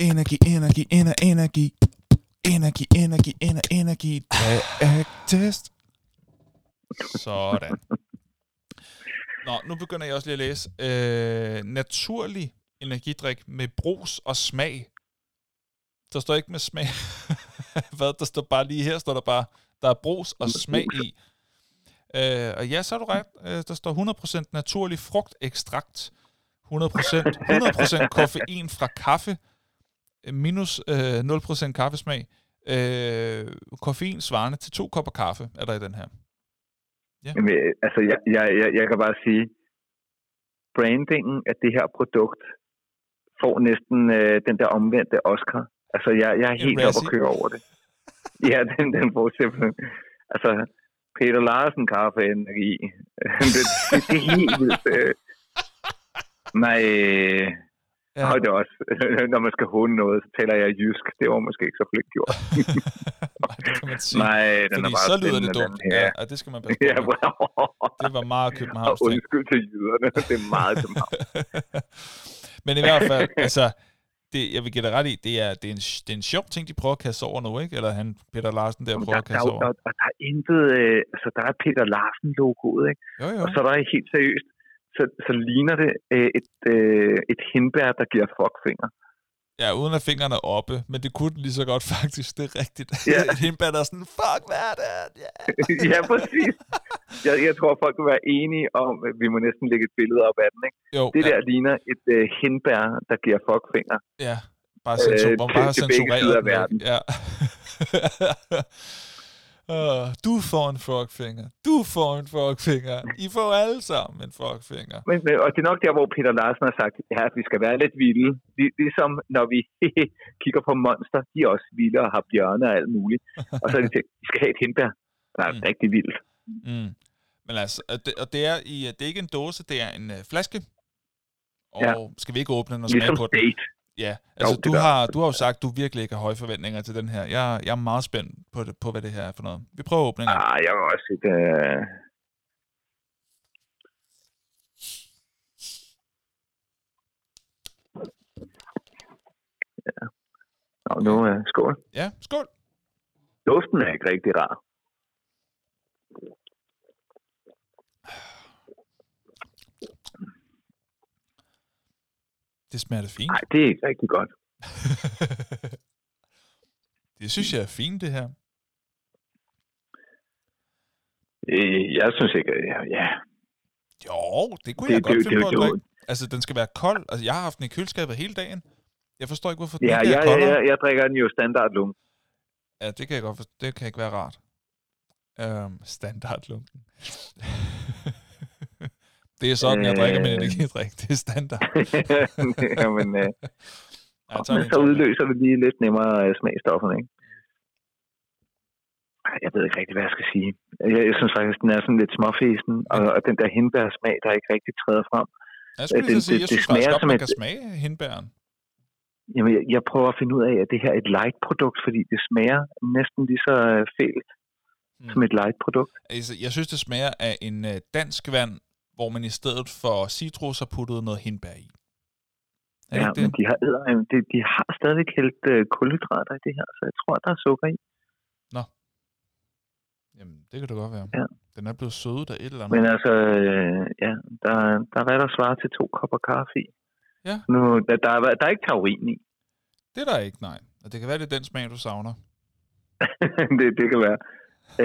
Energi, energi, ener, energi. Energi, energi, ener, energi. Test. Sådan. Nå, nu begynder jeg også lige at læse. Øh, naturlig energidrik med brus og smag. Der står ikke med smag. Hvad? Der står bare lige her, står der bare, der er brus og smag i. Øh, og ja, så er du ret. Øh, der står 100% naturlig frugtekstrakt. 100%, 100% koffein fra kaffe. Minus øh, 0% kaffesmag. Øh, koffein svarende til to kopper kaffe, er der i den her. Ja. Men, altså, jeg, jeg, jeg, jeg kan bare sige, brandingen af det her produkt får næsten øh, den der omvendte Oscar. Altså, jeg, jeg er helt oppe at køre over det. ja, den, den får simpelthen... Altså, Peter Larsen kaffe energi. det, det, det, er helt vildt. Øh. Nej, Ja. Og det er også, når man skal hunde noget, så taler jeg jysk. Det var måske ikke så flink gjort. Nej, det kan man sige. Nej, den Fordi er bare så lyder det dumt. Ja, og det skal man passe på. ja, det var meget københavns Og undskyld til jyderne. Det er meget københavn. Men i hvert fald, altså, det, jeg vil give dig ret i, det er, det, er en, det er en sjov ting, de prøver at kaste over nu, ikke? Eller han, Peter Larsen, der prøver der, at kaste der, over. Der, der, der er intet, øh, altså der er Peter Larsen-logoet, ikke? Jo, jo. Og så er der helt seriøst, så, så ligner det øh, et, øh, et hindbær, der giver fuckfinger. Ja, uden at fingrene er oppe, men det kunne lige så godt faktisk, det er rigtigt. Ja. et hindbær, der er sådan, fuck, hvad er det? Yeah. ja, præcis. Jeg, jeg tror, folk vil være enige om, at vi må næsten lægge et billede op af den, ikke? Jo, det ja. der ligner et øh, hindbær, der giver fuckfinger. Ja, bare, censur, Øh, til- bare til begge censureret sider af den, ikke? verden. Ja. Uh, du får en fuckfinger. Du får en fuckfinger. I får alle sammen en fuckfinger. Men, men, og det er nok der, hvor Peter Larsen har sagt, ja, at vi skal være lidt vilde. Lig, ligesom når vi kigger på monster, de er også vilde og har bjørne og alt muligt. Og så er de tænkt, vi skal have et hindbær, der er Mm. rigtig vildt. Mm. Men altså, og det, og det, er i, det er ikke en dåse, det er en uh, flaske. Og Ja. skal vi ikke åbne den og smage Ligesom på den? date. Ja, altså det du, der. har, du har jo sagt, at du virkelig ikke har høje forventninger til den her. Jeg, jeg er meget spændt på, det, på, hvad det her er for noget. Vi prøver at åbne en gang. Ah, jeg var også et... Øh... Ja. Nå, nu øh, skål. Ja, skål. Duften er ikke rigtig rar. Det smager da fint. Nej, det er rigtig godt. det synes jeg er fint, det her. Øh, Jeg synes ikke, ja, ja. Jo, det kunne Det- jeg godt det- finde det- på det-. Altså, den skal være kold. Altså, jeg har haft den i køleskabet hele dagen. Jeg forstår ikke, hvorfor den Ja, ikke er jeg, koldere. jeg, jeg drikker den jo standard lung. Ja, det kan jeg godt forstå. Det kan ikke være rart. Øhm, standardlunken. det er sådan, jeg drikker min Øh. energidrik. Det er standard. Jamen, øh, Ja, men lige en så udløser vi lige lidt nemmere øh, smagstofferne, ikke? Jeg ved ikke rigtig, hvad jeg skal sige. Jeg, jeg synes faktisk, den er sådan lidt småfæsen, og, og den der hindbærsmag, der ikke rigtig træder frem. Jeg skulle lige det- så sige, det- jeg det synes smager faktisk godt, som man et- kan smage hindbæren. Jamen, jeg, jeg prøver at finde ud af, at det her er et light-produkt, fordi det smager næsten lige så øh, fælt Mm. som et light-produkt. Altså, jeg synes, det smager af en øh, dansk vand, hvor man i stedet for citrus har puttet noget hindbær i. Er Ja, det? men de har, eddermame- de, de har stadig hældt øh, kulhydrater i det her, så jeg tror, der er sukker i. Jamen, det kan det godt være. Ja. Den er blevet sødet af et eller andet. Men altså, øh, ja, der, der er hvad der svarer til to kopper kaffe i. Ja. Nu, der, der, er, der er ikke taurin i. Det er der ikke, nej. Og det kan være, det er den smag, du savner. det, det kan være.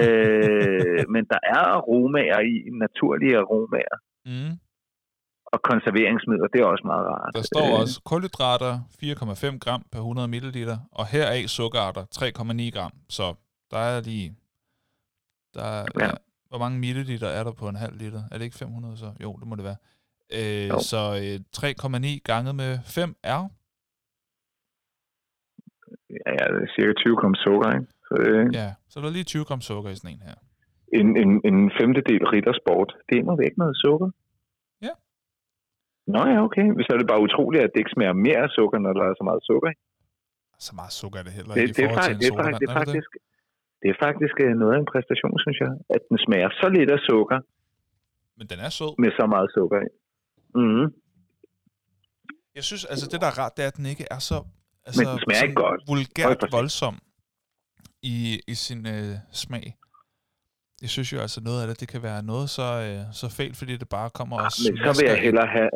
øh, men der er aromaer i, naturlige aromaer. Mm. Og konserveringsmidler, det er også meget rart. Der står Øh, også kulhydrater 4,5 gram per 100 ml, og heraf sukkerarter 3,9 gram. Så der er lige... Der er, ja. Hvor mange milliliter er der på en halv liter? Er det ikke 500 så? Jo, det må det være. Øh, Jo. så øh, 3,9 ganget med 5 er... Ja, ja, det er cirka 20 gram sukker, ikke? Så, øh. Ja, så der er lige 20 gram sukker i sådan en her. En, en, en femtedel riddersport, det er imod ikke noget sukker. Ja. Nå ja, okay. Så er det bare utroligt, at det ikke smager mere af sukker, når der er så meget sukker i. Så meget sukker er det heller Det, ikke det, er faktisk, det, er faktisk, det, er det faktisk, det er faktisk øh, noget af en præstation, synes jeg. At den smager så lidt af sukker, Men den er sød. med så meget sukker i. Mm. Jeg synes, altså det der er rart, det er, at den ikke er så altså, Men den smager ikke godt. vulgært voldsom i, i sin øh, smag. Jeg synes jo altså noget af det, det kan være noget så, øh, så fælt, fordi det bare kommer og Men så vil jeg hellere have,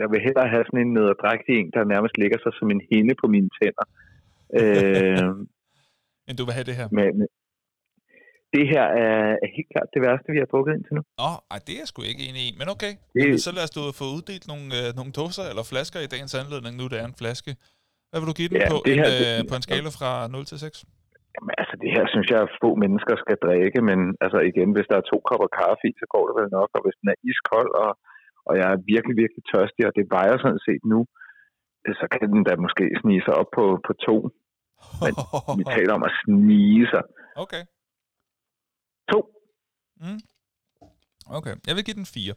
jeg vil hellere have sådan en nederdrægtig en, der nærmest ligger sig som en hinde på mine tænder. øh, end du vil have det her. med, med. Det her er, er helt klart det værste, vi har drukket indtil nu. Åh, ej, det er jeg sgu ikke enig i, men okay. Det- Jamen, så lad os du få uddelt nogle, øh, nogle dåser eller flasker i dagens anledning, nu det er en flaske. Hvad vil du give den Ja, på, det en, her, øh, det- på en skala fra 0 til 6? Jamen, altså, det her synes jeg, at få mennesker skal drikke, men altså igen, hvis der er to kopper kaffe i, så går det vel nok, og hvis den er iskold, og, og jeg er virkelig, virkelig tørstig, og det vejer sådan set nu, så kan den da måske snige sig op på, på to. Men Vi taler om at snige sig. okay. To. Mm. Okay, jeg vil give den 4.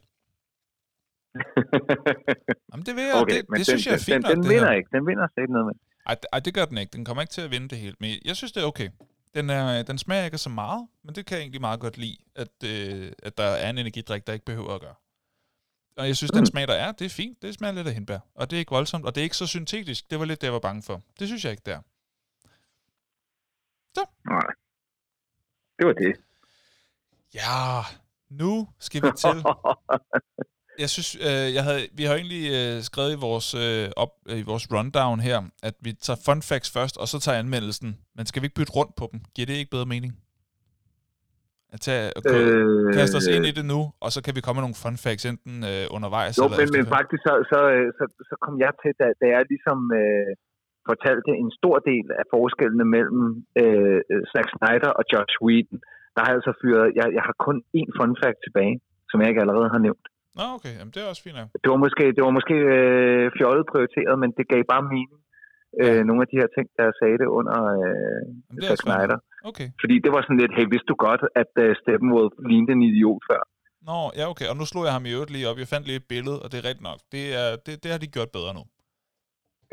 Jamen, det vil jeg. okay, det, men det den, synes jeg er den, fint den, nok, den det vinder her. ikke. Den vinder slet ikke noget med. Ej, ej, det gør den ikke. Den kommer ikke til at vinde det helt. Men jeg synes, det er okay. Den, er, den smager ikke så meget, men det kan jeg egentlig meget godt lide, at, øh, at der er en energidrik, der ikke behøver at gøre. Og jeg synes, mm. den smag, der er, det er fint. Det smager lidt af hindbær. Og det er ikke voldsomt, og det er ikke så syntetisk. Det var lidt det, jeg var bange for. Det synes jeg ikke, der. Nej. Det var det. Ja, nu skal vi til. Jeg synes, øh, jeg havde, vi har egentlig øh, skrevet i vores, øh, op, øh, i vores rundown her, at vi tager fun facts først, og så tager anmeldelsen. Men skal vi ikke bytte rundt på dem? Giver det ikke bedre mening? At tage, øh, kaste os ind i det nu, og så kan vi komme med nogle fun facts, enten øh, undervejs Jo, eller men, men faktisk så, så, øh, så, så kom jeg til, da, da jeg ligesom øh, fortalte en stor del af forskellene mellem øh, Zack Snyder og Josh Whedon, der har jeg altså fyret, jeg, jeg har kun én fun fact tilbage, som jeg ikke allerede har nævnt. Nå, okay. Jamen, det er også fint. Ja. Det var måske, det var måske øh, fjollet prioriteret, men det gav bare mening. Øh, nogle af de her ting, der sagde det under øh, Jamen, det Zack. Snyder. Okay. Fordi det var sådan lidt, hey, vidste du godt, at uh, Steppenwolf lignede en idiot før? Nå, ja, okay. Og nu slog jeg ham i øvrigt lige op. Jeg fandt lige et billede, og det er rigtigt nok. Det, er, det, det har de gjort bedre nu.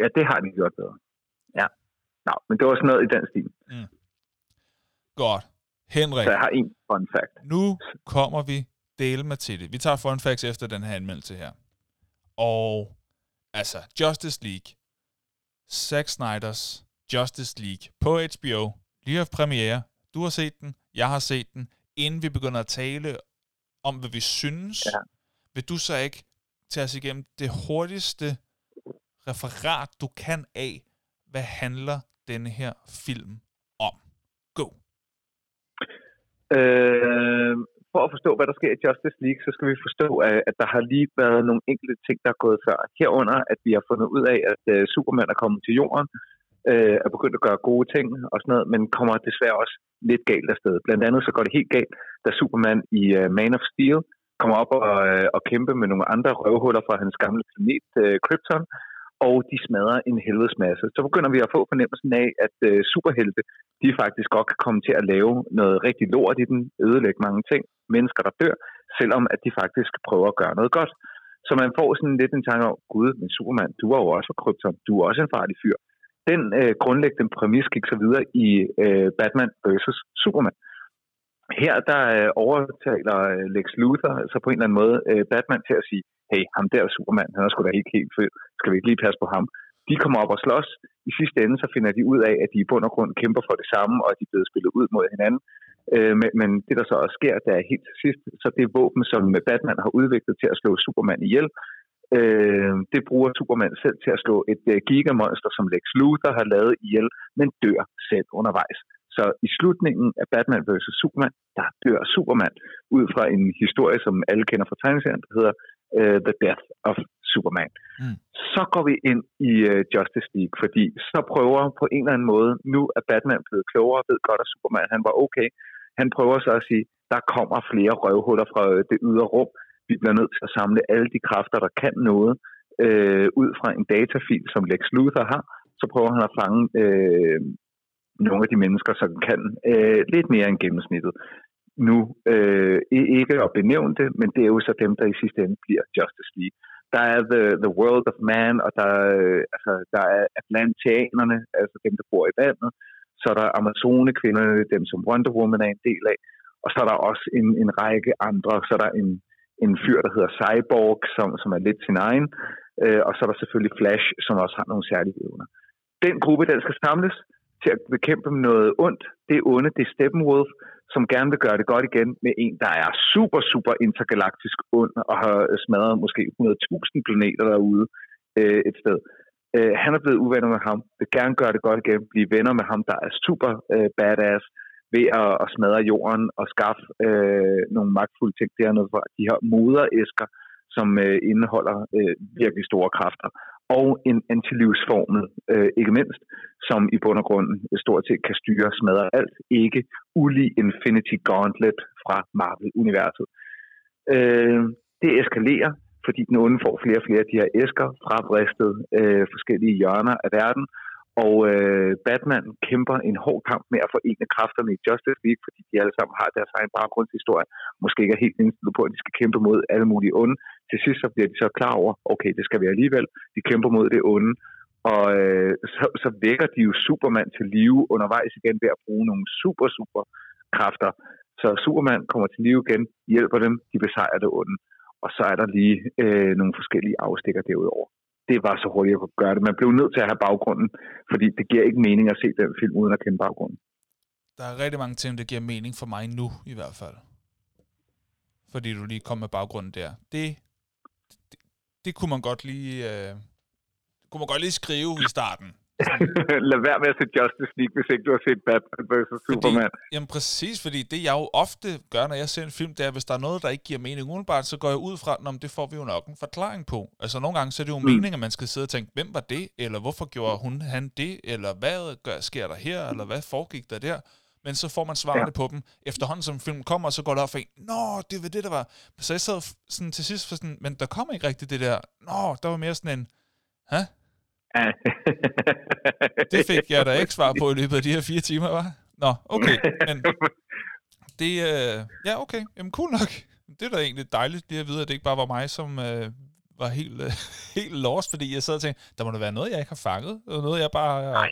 Ja, det har de gjort bedre. Ja. Nå, men det var sådan noget i den stil. Godt. Henrik, Så jeg har en fun fact. nu kommer vi dele med til det. Vi tager fun facts efter den her anmeldelse her. Og altså, Justice League. Zack Snyders Justice League på HBO. Lige haft premiere. Du har set den. Jeg har set den. Inden vi begynder at tale om, hvad vi synes, Ja. vil du så ikke tage os igennem det hurtigste referat, du kan af, hvad handler denne her film om? Go. Øh, for at forstå, hvad der sker i Justice League, så skal vi forstå, at, der har lige været nogle enkelte ting, der er gået før. Herunder, at vi har fundet ud af, at øh, Superman er kommet til jorden, øh, er begyndt at gøre gode ting og sådan noget, men kommer desværre også lidt galt afsted. Blandt andet så går det helt galt, da Superman i uh, Man of Steel kommer op og, øh, og kæmper med nogle andre røvhuller fra hans gamle planet, øh, Krypton, og de smadrer en helvedes masse. Så begynder vi at få fornemmelsen af, at øh, superhelte, de faktisk godt kan komme til at lave noget rigtig lort i den, ødelægge mange ting, mennesker der dør, selvom at de faktisk prøver at gøre noget godt. Så man får sådan lidt en tanke om, gud, men Superman, du er jo også fra Krypton, du er også en farlig fyr. Den øh, grundlæggende præmis gik så videre i øh, Batman vs. Superman her der øh, overtaler øh, Lex Luthor så på en eller anden måde øh, Batman til at sige, hey, ham der er Superman, han er sgu da ikke helt fed, skal vi ikke lige passe på ham? De kommer op og slås. I sidste ende så finder de ud af, at de i bund og grund kæmper for det samme, og at de er blevet spillet ud mod hinanden. Øh, men, men det der så også sker, der er helt til sidst, så det våben, som Batman har udviklet til at slå Superman ihjel, øh, det bruger Superman selv til at slå et øh, gigamonster, som Lex Luthor har lavet ihjel, men dør selv undervejs. Så i slutningen af Batman vs. Superman, der dør Superman ud fra en historie, som alle kender fra tegneserien, der hedder uh, The Death of Superman. Mm. Så går vi ind i uh, Justice League, fordi så prøver på en eller anden måde, nu er Batman blevet klogere, ved godt, at Superman han var okay. Han prøver så at sige, der kommer flere røvhuller fra uh, det ydre rum. Vi bliver nødt til at samle alle de kræfter, der kan noget, uh, ud fra en datafil, som Lex Luthor har. Så prøver han at fange uh, nogle af de mennesker, som kan øh, lidt mere end gennemsnittet nu øh, ikke at benævne det, men det er jo så dem, der i sidste ende bliver Justice League. Der er The, the World of Man, og der, øh, altså, der er Atlantianerne, altså dem, der bor i vandet. Så er der Amazone-kvinderne, dem som Wonder Woman er en del af. Og så er der også en, en række andre. Så er der en, en fyr, der hedder Cyborg, som, som er lidt sin egen. Øh, og så er der selvfølgelig Flash, som også har nogle særlige evner. Den gruppe, den skal samles til at bekæmpe noget ondt. Det er onde, det er Steppenwolf, som gerne vil gøre det godt igen med en, der er super, super intergalaktisk ond og har smadret måske 100.000 planeter derude øh, et sted. Øh, han er blevet uvenner med ham, vil gerne gøre det godt igen, blive venner med ham, der er super øh, badass ved at, at smadre jorden og skaffe øh, nogle magtfulde ting dernede fra. De her moderæsker, som øh, indeholder øh, virkelig store kræfter og en antilivsformel, øh, ikke mindst, som i bund og grund stort set kan styre og smadre alt, ikke ulig Infinity Gauntlet fra Marvel-universet. Øh, det eskalerer, fordi den onde får flere og flere af de her æsker fra bristet øh, forskellige hjørner af verden, og øh, Batman kæmper en hård kamp med at forene kræfterne i Justice League, fordi de alle sammen har deres egen baggrundshistorie, måske ikke er helt indstillet på, at de skal kæmpe mod alle mulige onde. Til sidst så bliver de så klar over, okay, det skal vi alligevel. De kæmper mod det onde, og øh, så, så vækker de jo Superman til live undervejs igen ved at bruge nogle super, super kræfter. Så Superman kommer til live igen, hjælper dem, de besejrer det onde. Og så er der lige øh, nogle forskellige afstikker derudover det var så hurtigt, at kunne gøre det. Man blev nødt til at have baggrunden, fordi det giver ikke mening at se den film uden at kende baggrunden. Der er rigtig mange ting, der giver mening for mig nu, i hvert fald. Fordi du lige kom med baggrunden der. Det, det, det kunne man godt lige... Øh, kunne man godt lige skrive i starten. Lad være med at se Justice League, hvis ikke du har set Batman vs. Superman. Jamen præcis, fordi det jeg jo ofte gør, når jeg ser en film, det er, hvis der er noget, der ikke giver mening umiddelbart, så går jeg ud fra, at det får vi jo nok en forklaring på. Altså nogle gange så er det jo mm. meningen, at man skal sidde og tænke, hvem var det, eller hvorfor gjorde hun han det, eller hvad gør, sker der her, eller hvad foregik der der? Men så får man svarene ja. på dem. Efterhånden som filmen kommer, så går det op for en, Nå, det var det, der var. Så jeg sad sådan til sidst for sådan, men der kommer ikke rigtigt det der. Nå, der var mere sådan en, Hæ? Det fik jeg da ikke svar på i løbet af de her fire timer, var? Nå, okay. Men det, øh, ja, okay. Jamen, cool nok. Det er da egentlig dejligt lige at vide, at det ikke bare var mig, som øh, var helt, øh, helt lost, fordi jeg sad og tænkte, der må da være noget, jeg ikke har fanget, og noget, jeg bare... Øh... Nej,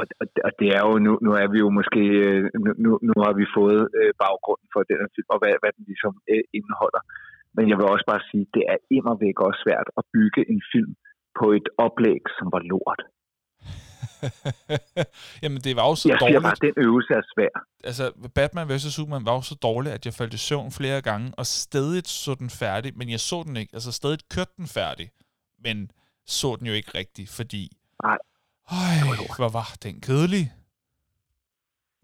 og, og det er jo, nu, nu er vi jo måske, øh, nu, nu har vi fået øh, baggrunden for den film, og hvad, hvad den ligesom øh, indeholder. Men jeg vil også bare sige, det er immer væk også svært at bygge en film, på et oplæg, som var lort. Jamen, det var jo så jeg dårligt. Jeg bare, den øvelse er svær. Altså, Batman vs. Superman var jo så dårlig, at jeg faldt i søvn flere gange, og stedigt så den færdig, men jeg så den ikke. Altså, stedigt kørte den færdig, men så den jo ikke rigtigt, fordi... Nej. Øj, hvor var den kedelig.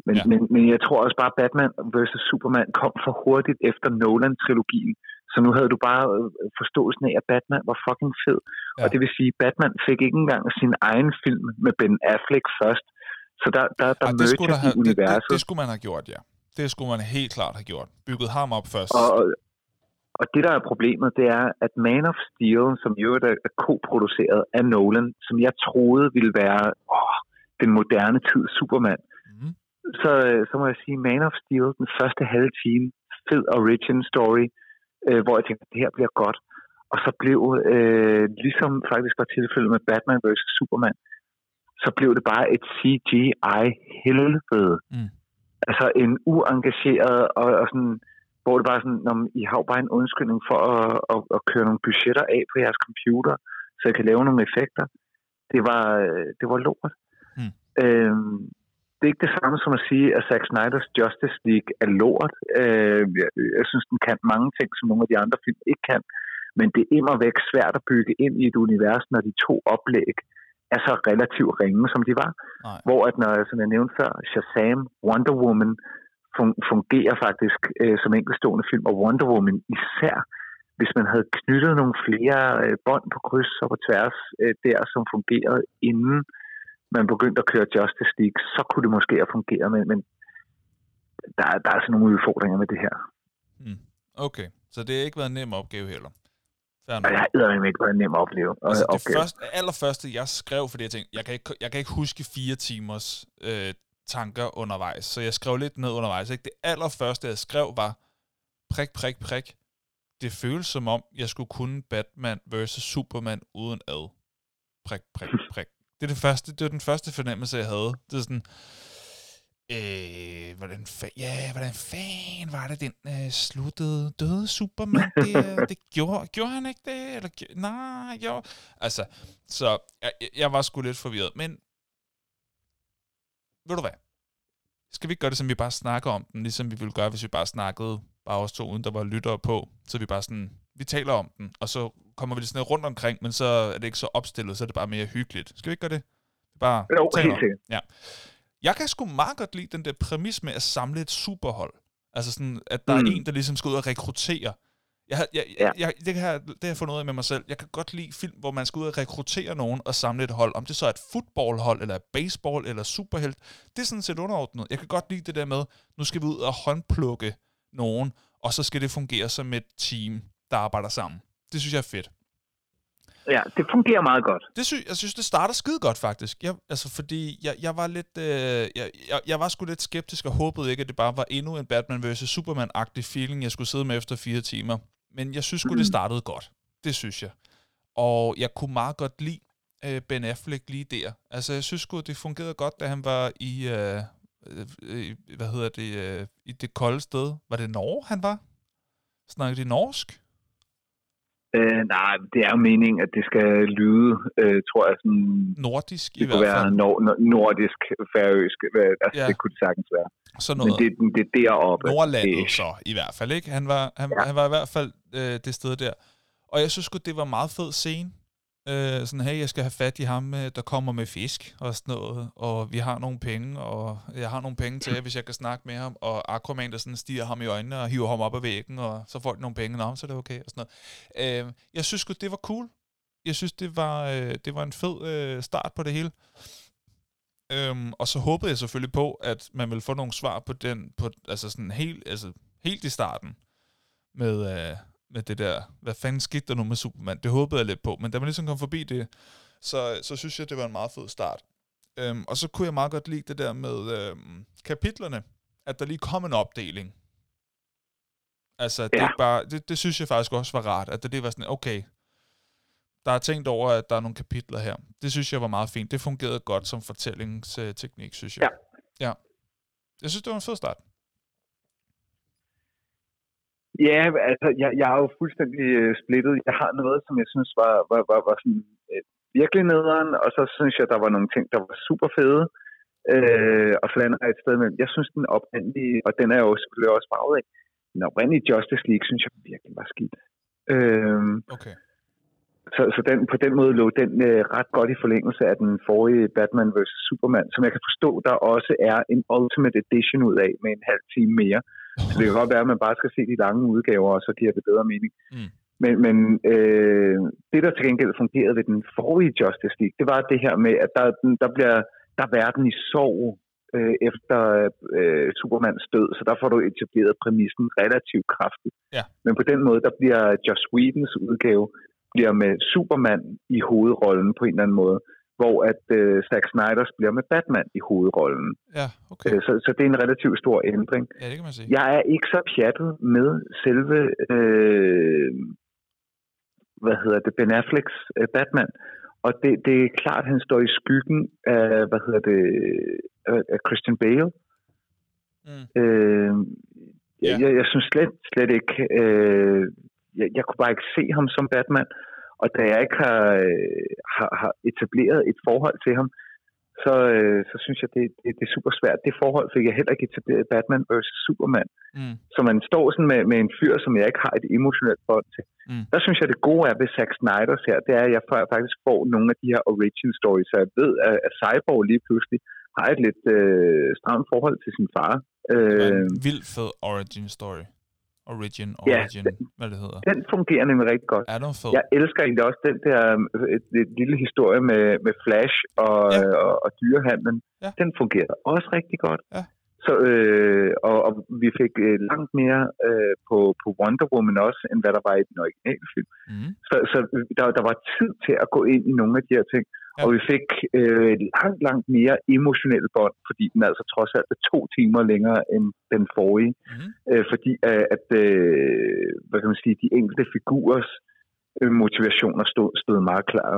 Men, ja. men, men jeg tror også bare, at Batman vs. Superman kom for hurtigt efter Nolan-trilogien. Så nu havde du bare øh, forståelsen af, at Batman var fucking fed. Ja. Og det vil sige, at Batman fik ikke engang sin egen film med Ben Affleck først. Så der, der, der ja, der have, universet. Det, det, det skulle man have gjort, ja. Det skulle man helt klart have gjort. Bygget ham op først. Og, og det, der er problemet, det er, at Man of Steel, som jo er co-produceret af Nolan, som jeg troede ville være åh, den moderne tid Superman, mm. så, så må jeg sige, Man of Steel, den første halve time, fed origin story, øh, hvor jeg tænkte, det her bliver godt. Og så blev, øh, ligesom faktisk var tilfældet med Batman vs. Superman, så blev det bare et CGI-helvede. Mm. Altså en uengageret og, og sådan, hvor det bare sådan, når I har bare en undskyldning for at, at, at køre nogle budgetter af på jeres computer, så I kan lave nogle effekter. Det var, øh, det var lort. Mm. Øhm, det er ikke det samme som at sige, at Zack Snyder's Justice League er lort. Øh, jeg, jeg synes, den kan mange ting, som nogle af de andre film ikke kan. Men det er immer væk svært at bygge ind i et univers, når de to oplæg er så relativt ringe, som de var. Nej. Hvor, at når, som jeg nævnte før, Shazam, Wonder Woman fun- fungerer faktisk øh, som enkeltstående film, og Wonder Woman især, hvis man havde knyttet nogle flere øh, bånd på kryds og på tværs øh, der, som fungerede inden man begyndte at køre Justice League, så kunne det måske have fungeret, men, men der, er- der er altså nogle udfordringer med det her. Mm. Okay, så det har ikke været en nem opgave heller. Fair nok. jeg har ikke været nem at opleve. Altså det opgave. første, allerførste, jeg skrev, fordi jeg tænkte, jeg kan ikke, jeg kan ikke huske fire timers øh, tanker undervejs, så jeg skrev lidt ned undervejs. Ikke? Det allerførste, jeg skrev, var prik, prik, prik. Det føles som om, jeg skulle kunne Batman versus Superman uden ad. Prik, prik, prik. Det er det første, det var den første fornemmelse, jeg havde. Det er sådan, øh, hvordan, fa- ja, hvordan fanden var det, den øh, sluttede? Døde Superman? Det, det gjorde, gjorde han ikke det? Eller, nej, jo. Altså, så jeg, jeg var sgu lidt forvirret. Men, ved du hvad? Skal vi ikke gøre det, som vi bare snakker om den, ligesom vi ville gøre, hvis vi bare snakkede bare os to, uden der var lyttere på, så vi bare sådan, vi taler om den, og så kommer vi lidt sådan rundt omkring, men så er det ikke så opstillet, så er det bare mere hyggeligt. Skal vi ikke gøre det? Bare Jo, helt sikkert. Ja. Jeg kan sgu meget godt lide den der præmis med at samle et superhold. Altså sådan, at der mm. Er en, der ligesom skal ud og rekruttere. Jeg, har- jeg, Ja. jeg, jeg, det, har, det har jeg fundet ud af med mig selv. Jeg kan godt lide film, hvor man skal ud og rekruttere nogen og samle et hold. Om det så er et fodboldhold, eller et baseball, eller superhelt. Det er sådan set underordnet. Jeg kan godt lide det der med, nu skal vi ud og håndplukke nogen, og så skal det fungere som et team, der arbejder sammen. Det synes jeg er fedt. Ja, det fungerer meget godt. Det sy- jeg synes, det starter skide godt, faktisk. Jeg, altså, fordi jeg, jeg var lidt... Øh, jeg, jeg, jeg var sgu lidt skeptisk og håbede ikke, at det bare var endnu en Batman vs. Superman-agtig feeling, jeg skulle sidde med efter fire timer. Men jeg synes sgu, det startede godt. Det synes jeg. Og jeg kunne meget godt lide øh, Ben Affleck lige der. Altså, jeg synes sgu, det fungerede godt, da han var i... Øh, øh, hvad hedder det? Øh, I det kolde sted. Var det Norge, han var? Snakkede de norsk? Øh, nej, det er jo meningen, at det skal lyde, øh, tror jeg, sådan, Nordisk i det hvert kunne være fald. nor- nor- nordisk, færøsk, altså Ja. det kunne det sagtens være. Sådan Men noget. det, det er deroppe. Nordlandet Det- så, i hvert fald, ikke? Han var, han, ja. Han var i hvert fald øh, det sted der. Og jeg synes godt det var meget fed scene. Øh, sådan, hey, jeg skal have fat i ham, øh, der kommer med fisk og sådan noget, og vi har nogle penge, og jeg har nogle penge til, hvis jeg kan snakke med ham, og Aquaman, der sådan stiger ham i øjnene og hiver ham op ad væggen, og så får de nogle penge, Nå, så er det okay, og sådan noget. Øh, jeg synes godt det var cool. Jeg synes, det var, øh, det var en fed øh, start på det hele. Øhm, og så håbede jeg selvfølgelig på, at man ville få nogle svar på den, på, altså sådan helt, altså helt i starten, med, øh, med det der, hvad fanden skete der nu med Superman? Det håbede jeg lidt på, men da man ligesom kom forbi det, så, så synes jeg, det var en meget fed start. Øhm, og så kunne jeg meget godt lide det der med øhm, kapitlerne, at der lige kom en opdeling. Altså, det, Ja. ikke bare, det, det synes jeg faktisk også var rart, at det, det var sådan, okay, der er tænkt over, at der er nogle kapitler her. Det synes jeg var meget fint. Det fungerede godt som fortællingsteknik, synes jeg. Ja. ja. Jeg synes, det var en fed start. Ja, altså, jeg, jeg er jo fuldstændig øh, splittet. Jeg har noget, som jeg synes var, var, var, var sådan, øh, virkelig nederen, og så synes jeg, der var nogle ting, der var super fede. Øh, og så lander jeg et sted med, jeg synes, den oprindelige, og den er jo selvfølgelig også farvet af, den oprindelige Justice League, synes jeg virkelig var skidt. Øh, Okay. så, så den, på den måde lå den øh, ret godt i forlængelse af den forrige Batman vs. Superman, som jeg kan forstå, der også er en Ultimate Edition ud af med en halv time mere. Så det kan godt være, at man bare skal se de lange udgaver, og så giver det bedre mening. Mm. Men, men øh, det, der til gengæld fungerede ved den forrige Justice League, det var det her med, at der, der bliver der er verden i sorg øh, efter øh, Supermans død, så der får du etableret præmissen relativt kraftigt. Ja. Men på den måde, der bliver Joss Whedons udgave bliver med Superman i hovedrollen på en eller anden måde, hvor at øh, Zack Snyders bliver med Batman i hovedrollen. Ja, okay. Øh, så, så det er en relativt stor ændring. Ja, det kan man sige. Jeg er ikke så pjattet med selve, øh, hvad hedder det, Ben Afflecks øh, Batman. Og det, det er klart, at han står i skyggen af, hvad hedder det, af, Christian Bale. Mm. Øh, jeg, yeah. jeg, jeg synes slet, slet ikke, øh, jeg, jeg kunne bare ikke se ham som Batman, og da jeg ikke har, øh, har, har etableret et forhold til ham, så, øh, så synes jeg, det, det, det er super svært. Det forhold fik jeg heller ikke etableret Batman vs. Superman. Mm. Så man står sådan med, med en fyr, som jeg ikke har et emotionelt bånd til. Mm. Der synes jeg, det gode er ved Zack Snyder's her, det er, at jeg faktisk får nogle af de her origin stories, så jeg ved, at, at Cyborg lige pludselig har et lidt øh, stramt forhold til sin far. Øh, en vild fed origin story. Origin, Origin, ja, den, hvad det hedder. Den fungerer nemlig rigtig godt. Er den fed? Jeg elsker egentlig også den der et, et lille historie med, med Flash og, ja. og, og dyrehandlen. Ja. Den fungerer også rigtig godt. Ja. Så, øh, og, og vi fik øh, langt mere øh, på, på Wonder Woman også, end hvad der var i den originale film. Mm. Så, så der, der var tid til at gå ind i nogle af de her ting. Ja. Og vi fik øh, langt, langt mere emotionelle bånd, fordi den altså trods alt er to timer længere end den forrige. Mm. Øh, fordi øh, at, øh, hvad kan man sige, de enkelte figurers øh, motivationer stod, stod meget klar.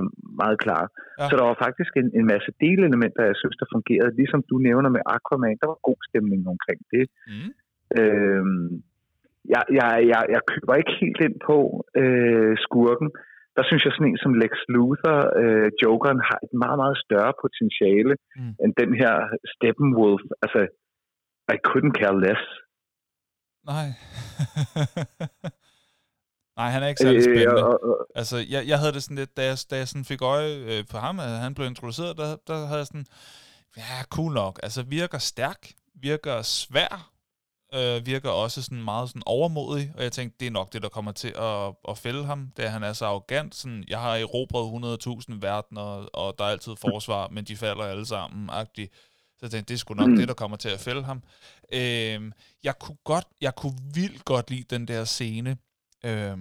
Meget klar. Ja. Så der var faktisk en, en masse delelementer, jeg synes, der fungerede. Ligesom du nævner med Aquaman, der var god stemning omkring det. Mm. Øh, jeg, jeg, jeg, jeg køber ikke helt ind på øh, skurken der synes jeg sådan en som Lex Luthor, øh, Jokeren, har et meget, meget større potentiale mm. end den her Steppenwolf. Altså, I couldn't care less. Nej. Nej, han er ikke særlig øh, spændende. Øh, og, og, altså, jeg, jeg havde det sådan lidt, da jeg, da jeg sådan fik øje øh, på ham, at han blev introduceret, der, der havde jeg sådan, ja, cool nok. Altså, virker stærk, virker svær, øh, virker også sådan meget sådan overmodig, og jeg tænkte, det er nok det, der kommer til at, at fælde ham, da han er så arrogant. Sådan, jeg har erobret 100.000 verdener, og der er altid forsvar, men de falder alle sammen, agtigt. Så jeg tænkte, det er sgu nok mm. det, der kommer til at fælde ham. Øh, jeg kunne godt, jeg kunne vildt godt lide den der scene, øh,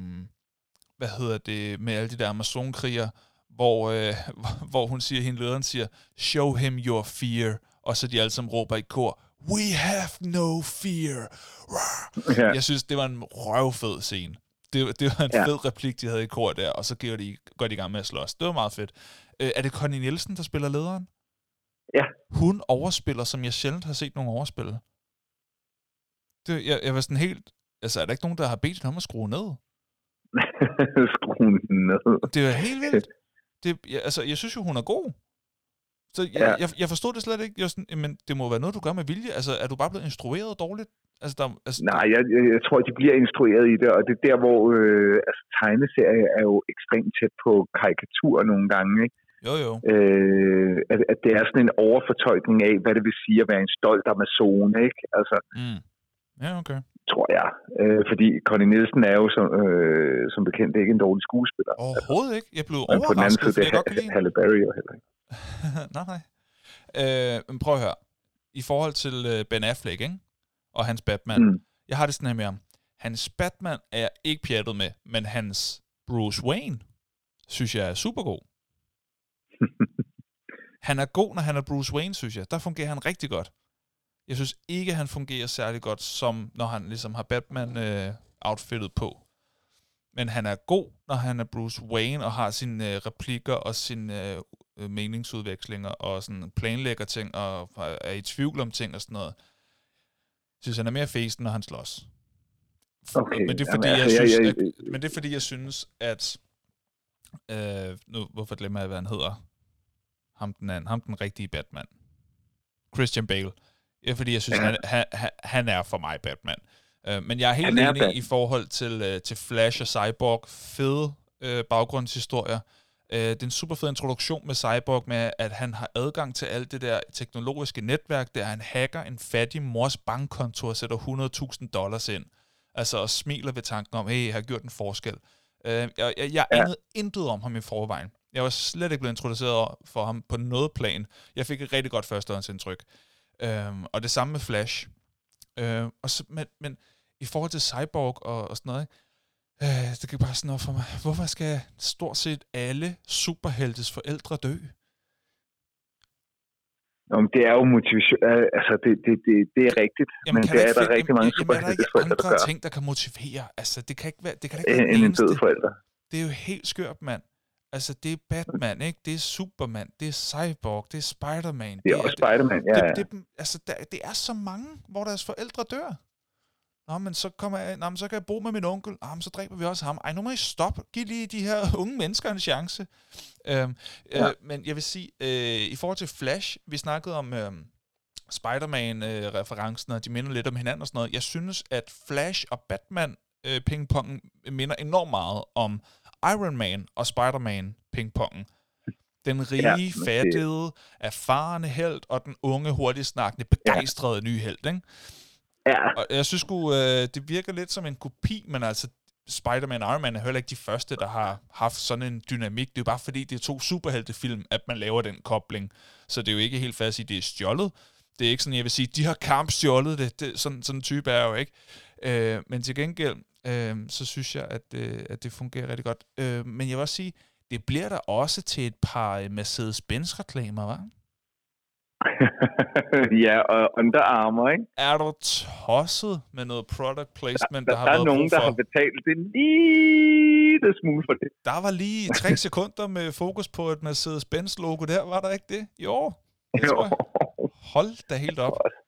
hvad hedder det, med alle de der amazonkriger, hvor, øh, hvor hun siger, hende lederen siger, show him your fear, og så de alle sammen råber i kor, We have no fear. Ja. Jeg synes, det var en røvfed scene. Det, det var en ja. fed replik, de havde i kor der, og så går de, går de i gang med at slås. Det var meget fedt. Øh, er det Connie Nielsen, der spiller lederen? Ja. Hun overspiller, som jeg sjældent har set nogen overspille. Det, jeg, jeg var sådan helt... Altså, er der ikke nogen, der har bedt ham at skrue ned? skrue ned. Det er helt vildt. Det, jeg, altså, jeg synes jo, hun er god. Så jeg, ja. jeg, jeg forstod det slet ikke. Jeg sådan, men det må være noget, du gør med vilje. Altså, er du bare blevet instrueret dårligt? Altså, der, altså, Nej, jeg, jeg, jeg tror, de bliver instrueret i det, og det er der, hvor øh, altså, tegneserie er jo ekstremt tæt på karikatur nogle gange, ikke? Jo, jo. Øh, at, at det er sådan en overfortolkning af, hvad det vil sige at være en stolt amazone, ikke? Altså, mm. Ja, okay. Tror jeg. Øh, fordi Connie Nielsen er jo som, øh, som bekendt ikke en dårlig skuespiller. Overhovedet ikke. Jeg blev overrasket, på den anden side, det er Halle Berry jo heller ikke. nej, nej. Øh, men prøv at høre. I forhold til øh, Ben Affleck, ikke? Og hans Batman. Mm. Jeg har det sådan her med ham. Hans Batman er jeg ikke pjattet med, men hans Bruce Wayne, synes jeg er super god. han er god, når han er Bruce Wayne, synes jeg. Der fungerer han rigtig godt. Jeg synes ikke, han fungerer særlig godt, som når han ligesom har Batman-outfittet øh, på. Men han er god, når han er Bruce Wayne og har sine øh, replikker og sine øh, øh, meningsudvekslinger og sådan planlægger ting og er i tvivl om ting og sådan noget. Jeg synes, han er mere fæsen, når han slås. Okay. Men det er fordi, Jamen, altså, jeg, synes, jeg, jeg, at, men det er fordi, jeg synes, at øh, nu, hvorfor glemmer jeg, hvad han hedder? Ham den anden, ham den rigtige Batman. Christian Bale. Ja, fordi jeg synes, ja. han, han, han er for mig Batman. Øh, men jeg er helt enig Batman. i forhold til, øh, til Flash og Cyborg. Fede øh, baggrundshistorier. Øh, det er en super fed introduktion med Cyborg med, at han har adgang til alt det der teknologiske netværk, der han hacker en fattig mors bankkonto og sætter 100.000 dollars ind. Altså og smiler ved tanken om, hey, jeg har gjort en forskel. Øh, jeg jeg, jeg ja. anede intet om ham i forvejen. Jeg var slet ikke blevet introduceret for ham på noget plan. Jeg fik et rigtig godt førstehåndsindtryk. Øh, og det samme med Flash. Øh, og så, men, men i forhold til Cyborg og, og sådan noget, Øh, det kan bare sådan noget for mig. Hvorfor skal stort set alle superheltes forældre dø? Nå, men det er jo motivation. Altså, det, det, det, det er rigtigt. Jamen, men det er der rigtig mange superheltes forældre, der gør. ting, der kan motivere? Altså, det kan ikke være... Det kan ikke være en, en død forælder. Det er jo helt skørt, mand. Altså, det er Batman, ikke? Det er Superman, det er Cyborg, det er Spider-Man. Det er også Spider-Man, ja. Det, det, altså, der, det er så mange, hvor deres forældre dør. Nå, men så, kommer jeg, nå, men så kan jeg bo med min onkel. Nå, men så dræber vi også ham. Ej, nu må I stoppe. Giv lige de her unge mennesker en chance. Øhm, ja. øh, men jeg vil sige, øh, i forhold til Flash, vi snakkede om øh, Spider-Man-referencen, øh, og de minder lidt om hinanden og sådan noget. Jeg synes, at Flash og Batman øh, pingpongen minder enormt meget om Iron Man og Spider-Man pingpongen. Den rige, ja, fattede, erfarne held og den unge, hurtigt snakkende, begejstrede ja. nye held, ikke? Ja. Og jeg synes sgu, øh, det virker lidt som en kopi, men altså, Spider-Man og Iron Man er heller ikke de første, der har haft sådan en dynamik. Det er jo bare fordi, det er to superheltefilm, at man laver den kobling. Så det er jo ikke helt fast at det er stjålet. Det er ikke sådan, jeg vil sige, de har kamp stjålet det. det sådan, sådan en type er jo ikke. Øh, men til gengæld, øh, så synes jeg, at, øh, at det fungerer rigtig godt. Øh, men jeg vil også sige, det bliver der også til et par øh, Mercedes-Benz-reklamer, hva'? ja, og Under Armour, ikke? Er du tosset med noget product placement, der, der, der har der været er nogen, der har betalt det lige det smule for det. Der var lige tre sekunder med fokus på et Mercedes-Benz-logo der, var der ikke det? Jo, det. Hold da helt op.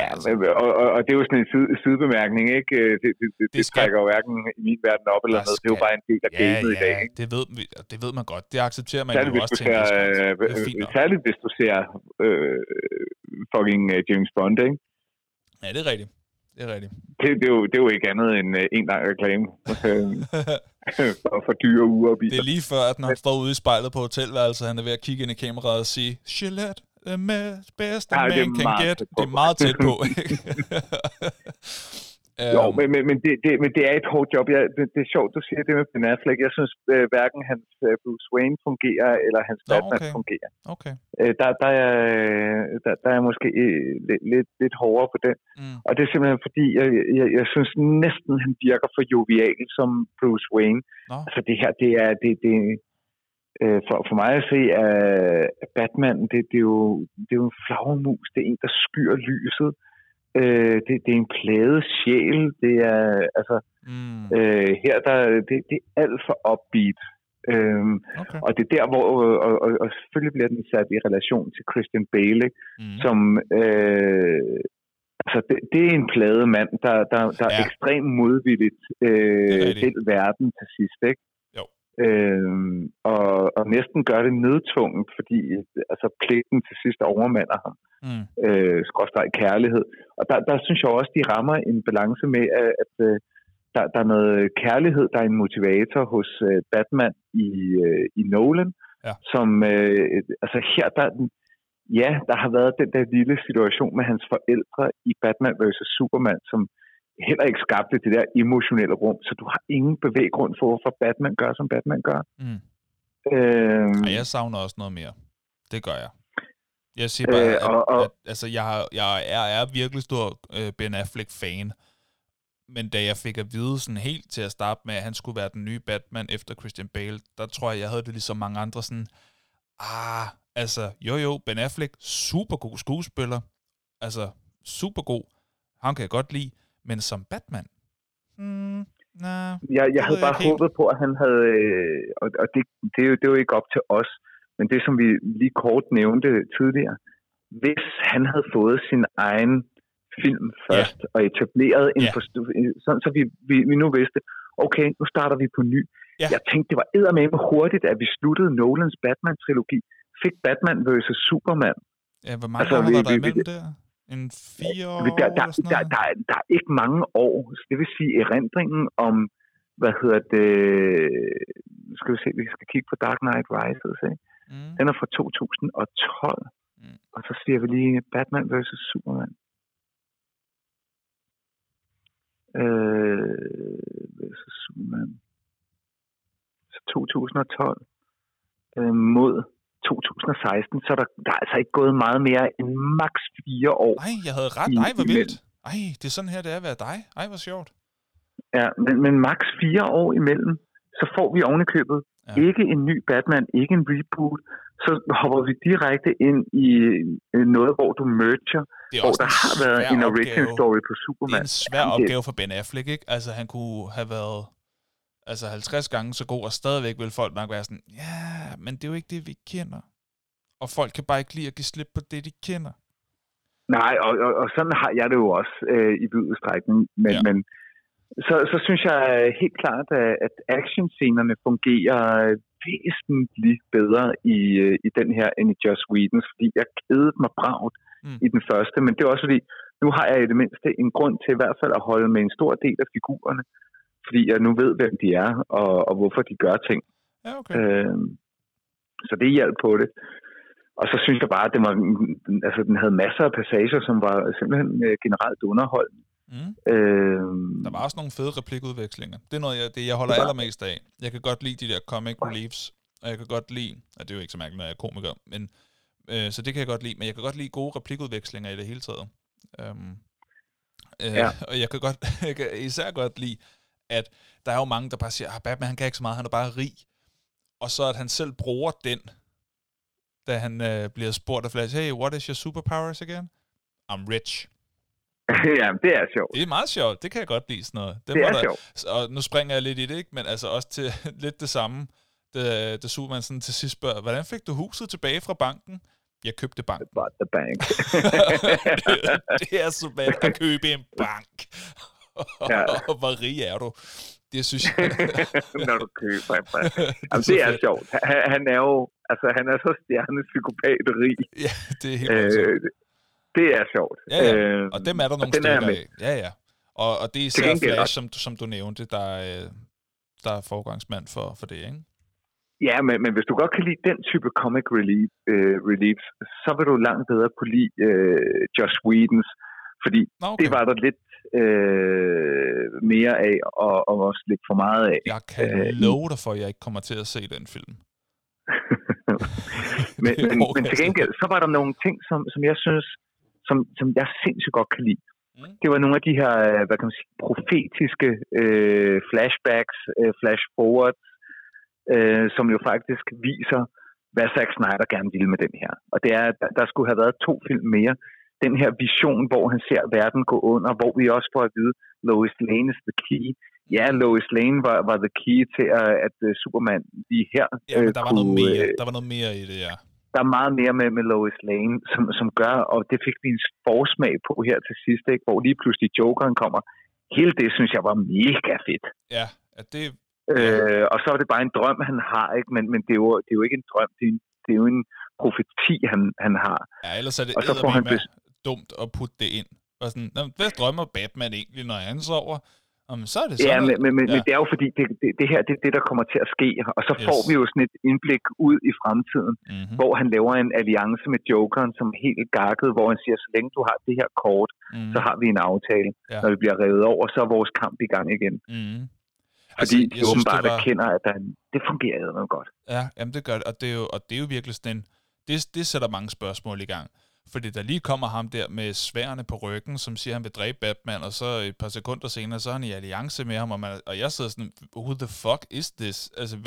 Ja. Ja, men, og, og, og det er jo sådan en side, sidebemærkning, ikke? Det, det, det, det, det skal- trækker jo hverken i min verden op eller ned. Det er jo bare en del af Ja, gamet i dag, ja, ikke? det ved, det ved man godt. Det accepterer man Særligt jo også ser, øh, Det særligt hvis du ser øh, fucking øh, James Bond, ikke? Ja, det er rigtigt. Det er rigtigt. Det, det, er jo, det er jo ikke andet end øh, en lang reklame øh, for, dyre uger og det biler. er lige før, at når han står ude i spejlet på hotelværelset, han er ved at kigge ind i kameraet og sige, Gillette, the best det er man can meget get. Det er meget tæt på, ikke? Jo, Øhm, men, men, men, det, det, men det er et hårdt job. Jeg, det, det er sjovt, du siger det med Ben Affleck. Jeg synes øh, hverken hans øh, Bruce Wayne fungerer, eller hans Nå, Batman okay. fungerer. Okay. Øh, der, der, er, der, der er måske øh, lidt, lidt, lidt hårdere på den. Mm. Og det er simpelthen fordi, jeg, jeg, jeg synes næsten, han virker for jovial som Bruce Wayne. Nå. Altså det her, det er... Det, det, øh, for, for mig at se, at Batman, det, det, er jo, det er jo en flagermus. Det er en, der skyer lyset. Øh, det, det er en plade sjæl. Det er, altså, Mm. øh, her der, det, det er alt for upbeat. Øhm, Okay. og det er der, hvor, og, og, og selvfølgelig bliver den sat i relation til Christian Bale? Mm. som, øh, altså det, det er en plade mand, der, der, der Ja. er ekstremt modvilligt øh, rigtigt. til verden til sidst, ikke? Øhm, og, og næsten gør det nødtvunget, fordi altså, pligten til sidst overmander ham, Mm. øh, skråstreg kærlighed. Og der, der synes jeg også, de rammer en balance med, at, at øh, der, der er noget kærlighed, der er en motivator hos øh, Batman i, øh, i Nolan, Ja. som, øh, altså her, der, er ja, der har været den der lille situation med hans forældre i Batman vs. Superman, som heller ikke skabte det der emotionelle rum, så du har ingen bevæggrund for, hvorfor Batman gør, som Batman gør. Mm. Øh, Og jeg savner også noget mere. Det gør jeg. Jeg siger bare, Øh, at, og- og- at, altså, jeg, har, jeg er, er virkelig stor øh, Ben Affleck-fan. Men da jeg fik at vide sådan helt til at starte med, at han skulle være den nye Batman efter Christian Bale, der tror jeg, jeg havde det ligesom mange andre sådan, ah, altså, jo jo, Ben Affleck, super god skuespiller, altså, super god, han kan jeg godt lide, men som Batman, hmm, nah, jeg, jeg havde jeg bare helt. håbet på, at han havde, øh, og, og det, det, er jo, det er jo ikke op til os, men det som vi lige kort nævnte tidligere, hvis han havde fået sin egen film først, og etableret en Ja. forstu- sådan så vi, vi, vi nu vidste, okay, nu starter vi på ny. Ja. Jeg tænkte, det var eddermame hurtigt, at vi sluttede Nolans Batman-trilogi, fik Batman vs. Superman. ja, hvor mange Altså, år vi- var der vi- vi- imellem der? En fire år der, der, der, der, er- der er ikke mange år. Så det vil sige, erindringen om, hvad hedder det, skal vi se, vi skal kigge på Dark Knight Rises, ikke? Mm. Den er fra 2012. Mm. Og så siger vi lige Batman vs. Superman. Øh, versus Superman. Så 2012 øh, mod 2016, så er der, der er altså ikke gået meget mere end maks fire år. Nej, jeg havde ret. I- Ej, hvor vildt. Ej, det er sådan her, det er at være dig. Ej, hvor sjovt. Ja, men, men maks fire år imellem, så får vi ovenikøbet Ja. ikke en ny Batman, ikke en reboot, så hopper vi direkte ind i noget, hvor du merger, Det er hvor der har været en origin opgave. story på Det er Superman. en svær opgave for Ben Affleck, ikke? Altså, han kunne have været... altså 50 gange så god, og stadigvæk vil folk nok være sådan, ja, men det er jo ikke det, vi kender. Og folk kan bare ikke lide at give slip på det, de kender. Nej, og, og, og sådan har jeg det jo også øh, i vid udstrækning. Men, ja. men så, så synes jeg helt klart, at actionscenerne fungerer væsentligt bedre i, øh, i den her end i Just Whedon's, fordi jeg kedede mig bragt mm. i den første, men det er også fordi, nu har jeg i det mindste en grund til i hvert fald at holde med en stor del af figurerne, fordi jeg nu ved, hvem de er, og, og hvorfor de gør ting. Ja, okay. Øh, så det hjalp på det. Og så synes jeg bare, at det var, altså, den havde masser af passager, som var simpelthen øh, generelt underholdende. Mm. Øh, der var også nogle fede replikudvekslinger. Det er noget, jeg, det, jeg holder allermest af. Jeg kan godt lide de der comic reliefs, og jeg kan godt lide, og det er jo ikke så mærkeligt, når jeg er komiker, men, øh, så det kan jeg godt lide, men jeg kan godt lide gode replikudvekslinger i det hele taget. Øhm, øh, ja. Og jeg kan, godt, jeg kan især godt lide, at der er jo mange, der bare siger, at ah, Batman han kan ikke så meget, han er bare rig. Og så at han selv bruger den, da han øh, bliver spurgt af Flash, hey, what is your superpowers again? I'm rich. ja, det er sjovt. Det er meget sjovt. Det kan jeg godt lide sådan noget. Det, det er der, sjovt. Og nu springer jeg lidt i det, ikke? men altså også til lidt det samme, da, da Superman sådan til sidst spørger, hvordan fik du huset tilbage fra banken? Jeg købte banken. Bought the bank. det er så at købe en bank. Ja. Og hvor rig er du? Det synes jeg. Når du køber. Jamen, det er sjovt. Han, han er jo, altså han er så stjernepsykopat rig. Ja, det er helt øh, det er sjovt. Ja, ja. Øh, og dem er der nogle stykker af. Ja, ja. Og, og det er især Flash, som, som du nævnte, der, øh, der er forgangsmand for, for det, ikke? Ja, men, men hvis du godt kan lide den type comic relief, uh, reliefs, så vil du langt bedre kunne lide uh, Josh Whedons, fordi okay. det var der lidt uh, mere af, og, og også lidt for meget af. Jeg kan uh, love dig for, at jeg ikke kommer til at se den film. men, men, men til gengæld, så var der nogle ting, som, som jeg synes, som, som jeg sindssygt godt kan lide. Mm. Det var nogle af de her, hvad kan man sige, profetiske øh, flashbacks, øh, flash forwards, øh, som jo faktisk viser, hvad Zack Snyder gerne ville med den her. Og det er, der, der skulle have været to film mere. Den her vision, hvor han ser verden gå under, hvor vi også får at vide, Lois Lane is the key. Ja, Lois Lane var, var the key til, at, at uh, Superman lige her Ja, men der, øh, var noget mere, øh, der var noget mere i det, ja. Der er meget mere med, med Lois Lane, som, som gør, og det fik vi en forsmag på her til sidst, ikke? hvor lige pludselig Jokeren kommer. Hele det, synes jeg, var mega fedt. Ja, at det Øh, og så er det bare en drøm, han har, ikke? Men, men det, er jo, det er jo ikke en drøm, det er, det er jo en profeti, han, han har. Ja, ellers er det og så får han bes- dumt at putte det ind. Og sådan, hvad drømmer Batman egentlig, når han sover? Jamen, så er det sådan Ja, men, men, men, ja. men det er jo fordi, det, det, det her det er det, der kommer til at ske. Og så yes. får vi jo sådan et indblik ud i fremtiden, mm-hmm. hvor han laver en alliance med Jokeren, som er helt gakket, hvor han siger, så længe du har det her kort, mm-hmm. så har vi en aftale. Ja. Når vi bliver revet over, så er vores kamp i gang igen. Mm-hmm. Fordi altså, de åbenbart var... erkender, at der, det fungerer noget godt. Ja, jamen det gør det, og det er jo, og det er jo virkelig sådan en, det, det sætter mange spørgsmål i gang. Fordi der lige kommer ham der med sværene på ryggen, som siger, at han vil dræbe Batman, og så et par sekunder senere, så er han i alliance med ham, og, man, og jeg sidder sådan, who the fuck is this? Altså,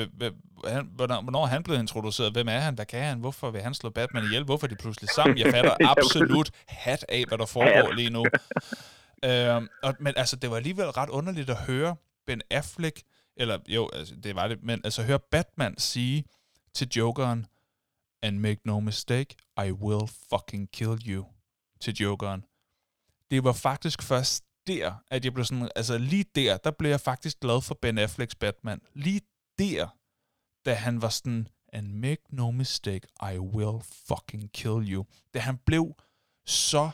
han, hvornår er han blevet introduceret? Hvem er han? Hvad kan han? Hvorfor vil han slå Batman ihjel? Hvorfor er de pludselig sammen? Jeg fatter absolut hat af, hvad der foregår lige nu. øhm, og, men altså, det var alligevel ret underligt at høre, Ben Affleck, eller jo, altså, det var det, men altså høre Batman sige til Jokeren, and make no mistake, I will fucking kill you, til Jokeren. Det var faktisk først der, at jeg blev sådan, altså lige der, der blev jeg faktisk glad for Ben Afflecks Batman. Lige der, da han var sådan, and make no mistake, I will fucking kill you. Da han blev så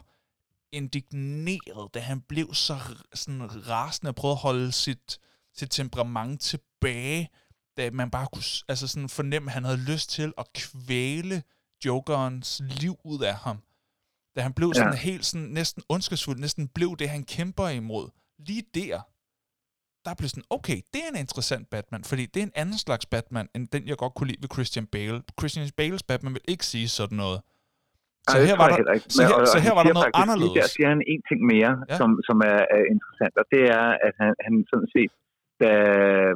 indigneret, da han blev så sådan rasende og prøvede at holde sit, sit temperament tilbage, da man bare kunne altså sådan fornemme, at han havde lyst til at kvæle Jokerens liv ud af ham. Da han blev sådan ja. helt sådan næsten ondskabsfuld, næsten blev det, han kæmper imod. Lige der, der blev sådan, okay, det er en interessant Batman, fordi det er en anden slags Batman, end den, jeg godt kunne lide ved Christian Bale. Christian Bales Batman vil ikke sige sådan noget. Så Ej, her var der, så her, så her var der noget faktisk, anderledes. Der siger han en ting mere, ja. som, som er, er interessant, og det er, at han, han sådan set, da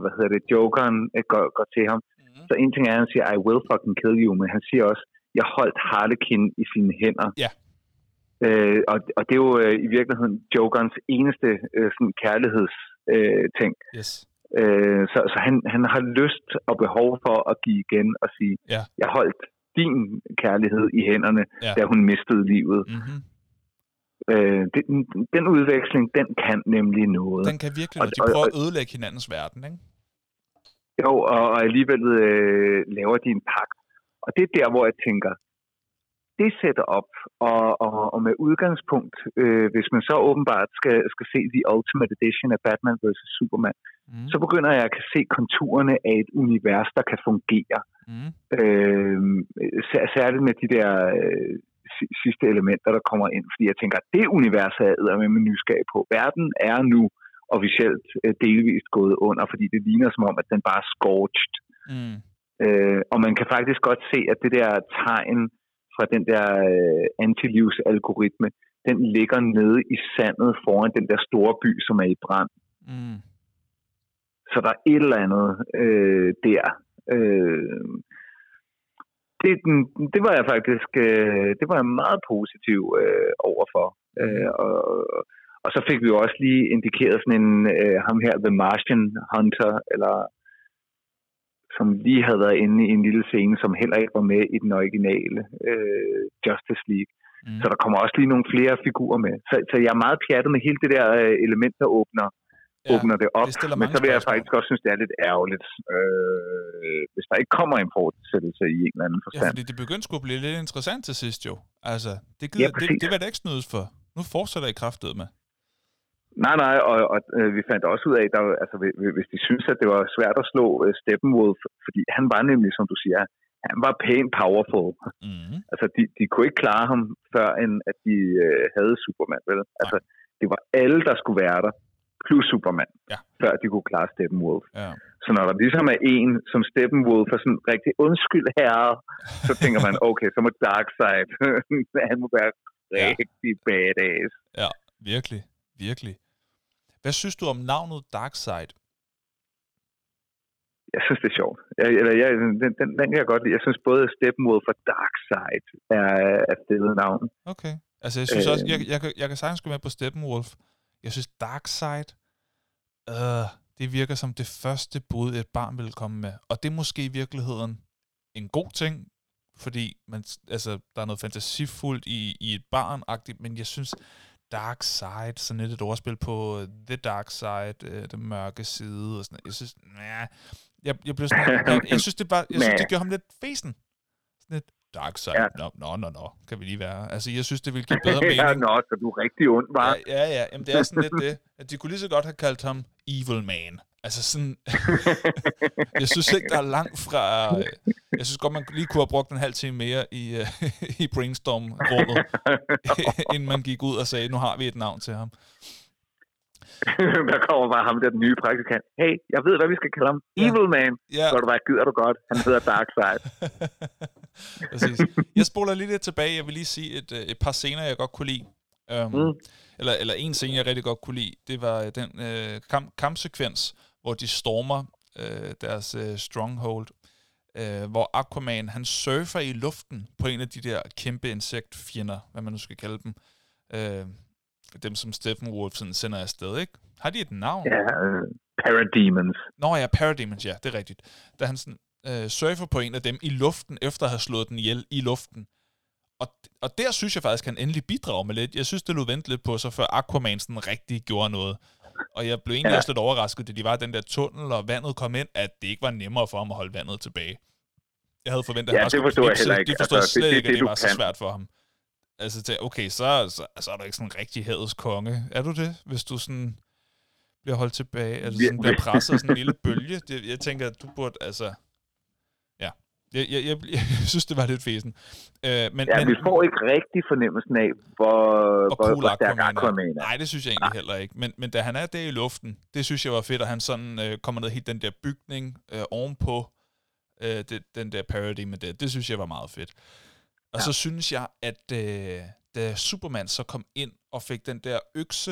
hvad hedder det, Jokeren øh, går, går til ham, mm-hmm. så en ting er, at han siger, I will fucking kill you, men han siger også, jeg holdt Harlequin i sine hænder. Ja. Øh, og, og det er jo øh, i virkeligheden Jokerens eneste øh, sådan kærligheds øh, ting. Yes. Øh, så så han, han har lyst og behov for at give igen og sige, Ja. jeg holdt din kærlighed i hænderne, Ja. da hun mistede livet. Mm-hmm. Øh, den, den udveksling, den kan nemlig noget. Den kan virkelig Og- noget. De og- prøver at ødelægge hinandens verden, ikke? Jo, og, og alligevel øh, laver de en pagt. Og det er der, hvor jeg tænker, det sætter op, og, og, og med udgangspunkt, øh, hvis man så åbenbart skal, skal se The Ultimate Edition af Batman vs. Superman, Mm. så begynder jeg at se konturerne af et univers, der kan fungere. Mm. Øh, sær- særligt med de der øh, sidste elementer, der kommer ind, fordi jeg tænker, det univers er jeg med med nysgerrig på. Verden er nu officielt øh, delvist gået under, fordi det ligner som om, at den bare er scorched. Mm. Øh, og man kan faktisk godt se, at det der tegn fra den der øh, antilivsalgoritme, den ligger nede i sandet foran den der store by, som er i brand. Mm. Så der er et eller andet øh, der. Øh, det, det var jeg faktisk øh, det var jeg meget positiv øh, overfor. Øh, og, og så fik vi jo også lige indikeret sådan en, øh, ham her, The Martian Hunter, eller som lige havde været inde i en lille scene, som heller ikke var med i den originale øh, Justice League. Mm. Så der kommer også lige nogle flere figurer med. Så, så jeg er meget pjattet med hele det der øh, element, der åbner, ja, åbner det op. det Men så vil jeg faktisk også synes, det er lidt ærgerligt, øh, hvis der ikke kommer en fortsættelse i en eller anden Ja, forstand. fordi det begyndte at blive lidt interessant til sidst jo. Altså, det, Ja, gider, det, præcis. det var der ikke snydes for. Nu fortsætter I kraftet med. Nej, nej, og, og øh, vi fandt også ud af, der, altså, hvi- hvis de synes, at det var svært at slå øh, Steppenwolf, fordi han var nemlig, som du siger, han var pænt powerful. Mm. Altså, de, de kunne ikke klare ham, før end at de øh, havde Superman, vel? Altså, det var alle, der skulle være der, plus Superman, Ja. før de kunne klare Steppenwolf. Ja. Så når der ligesom er en, som Steppenwolf er sådan rigtig undskyld herre, så tænker man, okay, så må Darkseid, han må være Ja. rigtig badass. ja, virkelig. Virkelig. Hvad synes du om navnet Darkseid? Jeg synes, det er sjovt. Jeg, eller jeg, den, den, den kan jeg godt lide. Jeg synes både Steppenwolf og Darkseid er, er fede navn. Okay. Altså, jeg synes også, jeg, Øhm. jeg, kan- jeg kan sagtens gå med på Steppenwolf. Jeg synes, Darkseid, øh, det virker som det første bud, et barn vil komme med. Og det er måske i virkeligheden en god ting, fordi man, altså, der er noget fantasifuldt i, i et barn men jeg synes, Dark Side, sådan lidt et ordspil på øh, The Dark Side, øh, den mørke side, og sådan. Jeg synes, nah, jeg, jeg blev sådan, jeg, jeg synes, det, bare, jeg synes, Næh. det gjorde ham lidt fesen. Sådan lidt Dark Side, Ja. nå, nå, nå, nå, kan vi lige være. Altså, jeg synes, det ville give bedre mening. ja, nå, så du er rigtig ond, var. Ja, ja, ja. Jamen, det er sådan lidt det. At de kunne lige så godt have kaldt ham Evil Man. Altså sådan... jeg synes ikke, der er langt fra... øh, Jeg synes godt, man lige kunne have brugt en halv time mere i, uh, i brainstorm-rummet, inden man gik ud og sagde, nu har vi et navn til ham. der kommer bare ham der, den nye praktikant. Hey, jeg ved, hvad vi skal kalde ham. Ja. Evil Man. Ja, Så er du bare, gider du godt. Han hedder Darkseid. præcis. Jeg spoler lige lidt tilbage. Jeg vil lige sige et, øh, et par scener, jeg godt kunne lide. Um, Mm. eller, eller en scene, jeg rigtig godt kunne lide, det var øh, den øh, kamp, kampsekvens, hvor de stormer øh, deres øh, stronghold, øh, hvor Aquaman, han surfer i luften på en af de der kæmpe insektfjender, hvad man nu skal kalde dem. Øh, dem, som Steppenwolf sådan sender afsted, ikke? Har de et navn? Ja, øh, Parademons. Nå ja, Parademons, ja, det er rigtigt. Da han sådan, øh, surfer på en af dem i luften, efter at have slået den ihjel i luften. Og, og der synes jeg faktisk, at han endelig bidrager med lidt. Jeg synes, det lå vente lidt på sig, før Aquaman sådan rigtig gjorde noget. Og jeg blev egentlig Ja. også lidt overrasket, da de var i den der tunnel, og vandet kom ind, at det ikke var nemmere for ham at holde vandet tilbage. Jeg havde forventet, at Ja, han det forstår jeg heller ikke. De forstod Altså, det- slet det- ikke, det, at det du var så kan. svært for ham. Altså, til, okay, så, så, så er du ikke sådan en rigtig hadets konge. Er du det, hvis du sådan bliver holdt tilbage, eller sådan bliver presset af sådan en lille bølge? Det, jeg tænker, at du burde, altså... Ja. Jeg, jeg, jeg, jeg synes, det var lidt fesen. Øh, men, Ja, men, vi får ikke rigtig fornemmelsen af, hvor, hvor cool hvor stærk Aquaman er. Nej, det synes jeg egentlig heller ikke. Men, men da han er der i luften, det synes jeg var fedt, at han sådan øh, kommer ned helt den der bygning øh, ovenpå øh, det, den der parody med det. Det synes jeg var meget fedt. Og ja. så synes jeg, at øh, da Superman så kom ind og fik den der økse,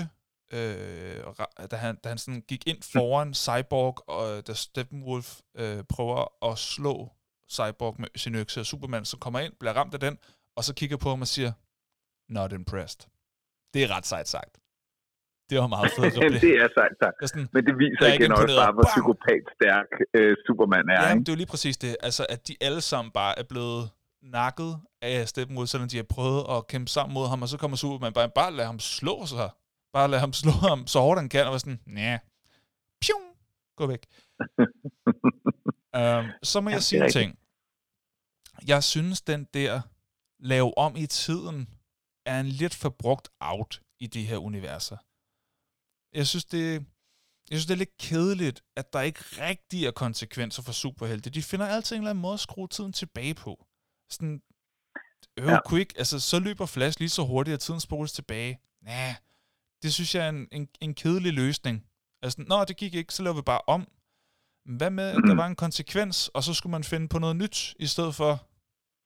øh, da, han, da han sådan gik ind foran Cyborg, og da Steppenwolf øh, prøver at slå Cyborg med sin økse, og Superman så kommer ind, bliver ramt af den, og så kigger på ham og siger, not impressed. Det er ret sejt sagt. Det var meget fedt. det er sagt, tak. Jeg sådan, Men det viser er igen også bare, hvor psykopat stærk øh, Superman er. Ja, det er jo lige præcis det. Altså, at de alle sammen bare er blevet nakket af Steppenwolf, selvom de har prøvet at kæmpe sammen mod ham, og så kommer Superman bare, bare lad ham slå sig. Bare lad ham slå ham så hårdt han kan, og var sådan, ja, pjum, gå væk. um, så må jeg det sige en ting. Jeg synes, den der lave om i tiden er en lidt for brugt out i de her universer. Jeg synes, det, jeg synes, det er lidt kedeligt, at der ikke rigtig er konsekvenser for superhelte. De finder altid en eller anden måde at skrue tiden tilbage på. Sådan, øh, Ja. ja. ikke, altså, så løber Flash lige så hurtigt, at tiden spoles tilbage. Næh, det synes jeg er en, en, en kedelig løsning. Altså, nå, det gik ikke, så laver vi bare om. Men Hvad med, at der var en konsekvens, og så skulle man finde på noget nyt, i stedet for,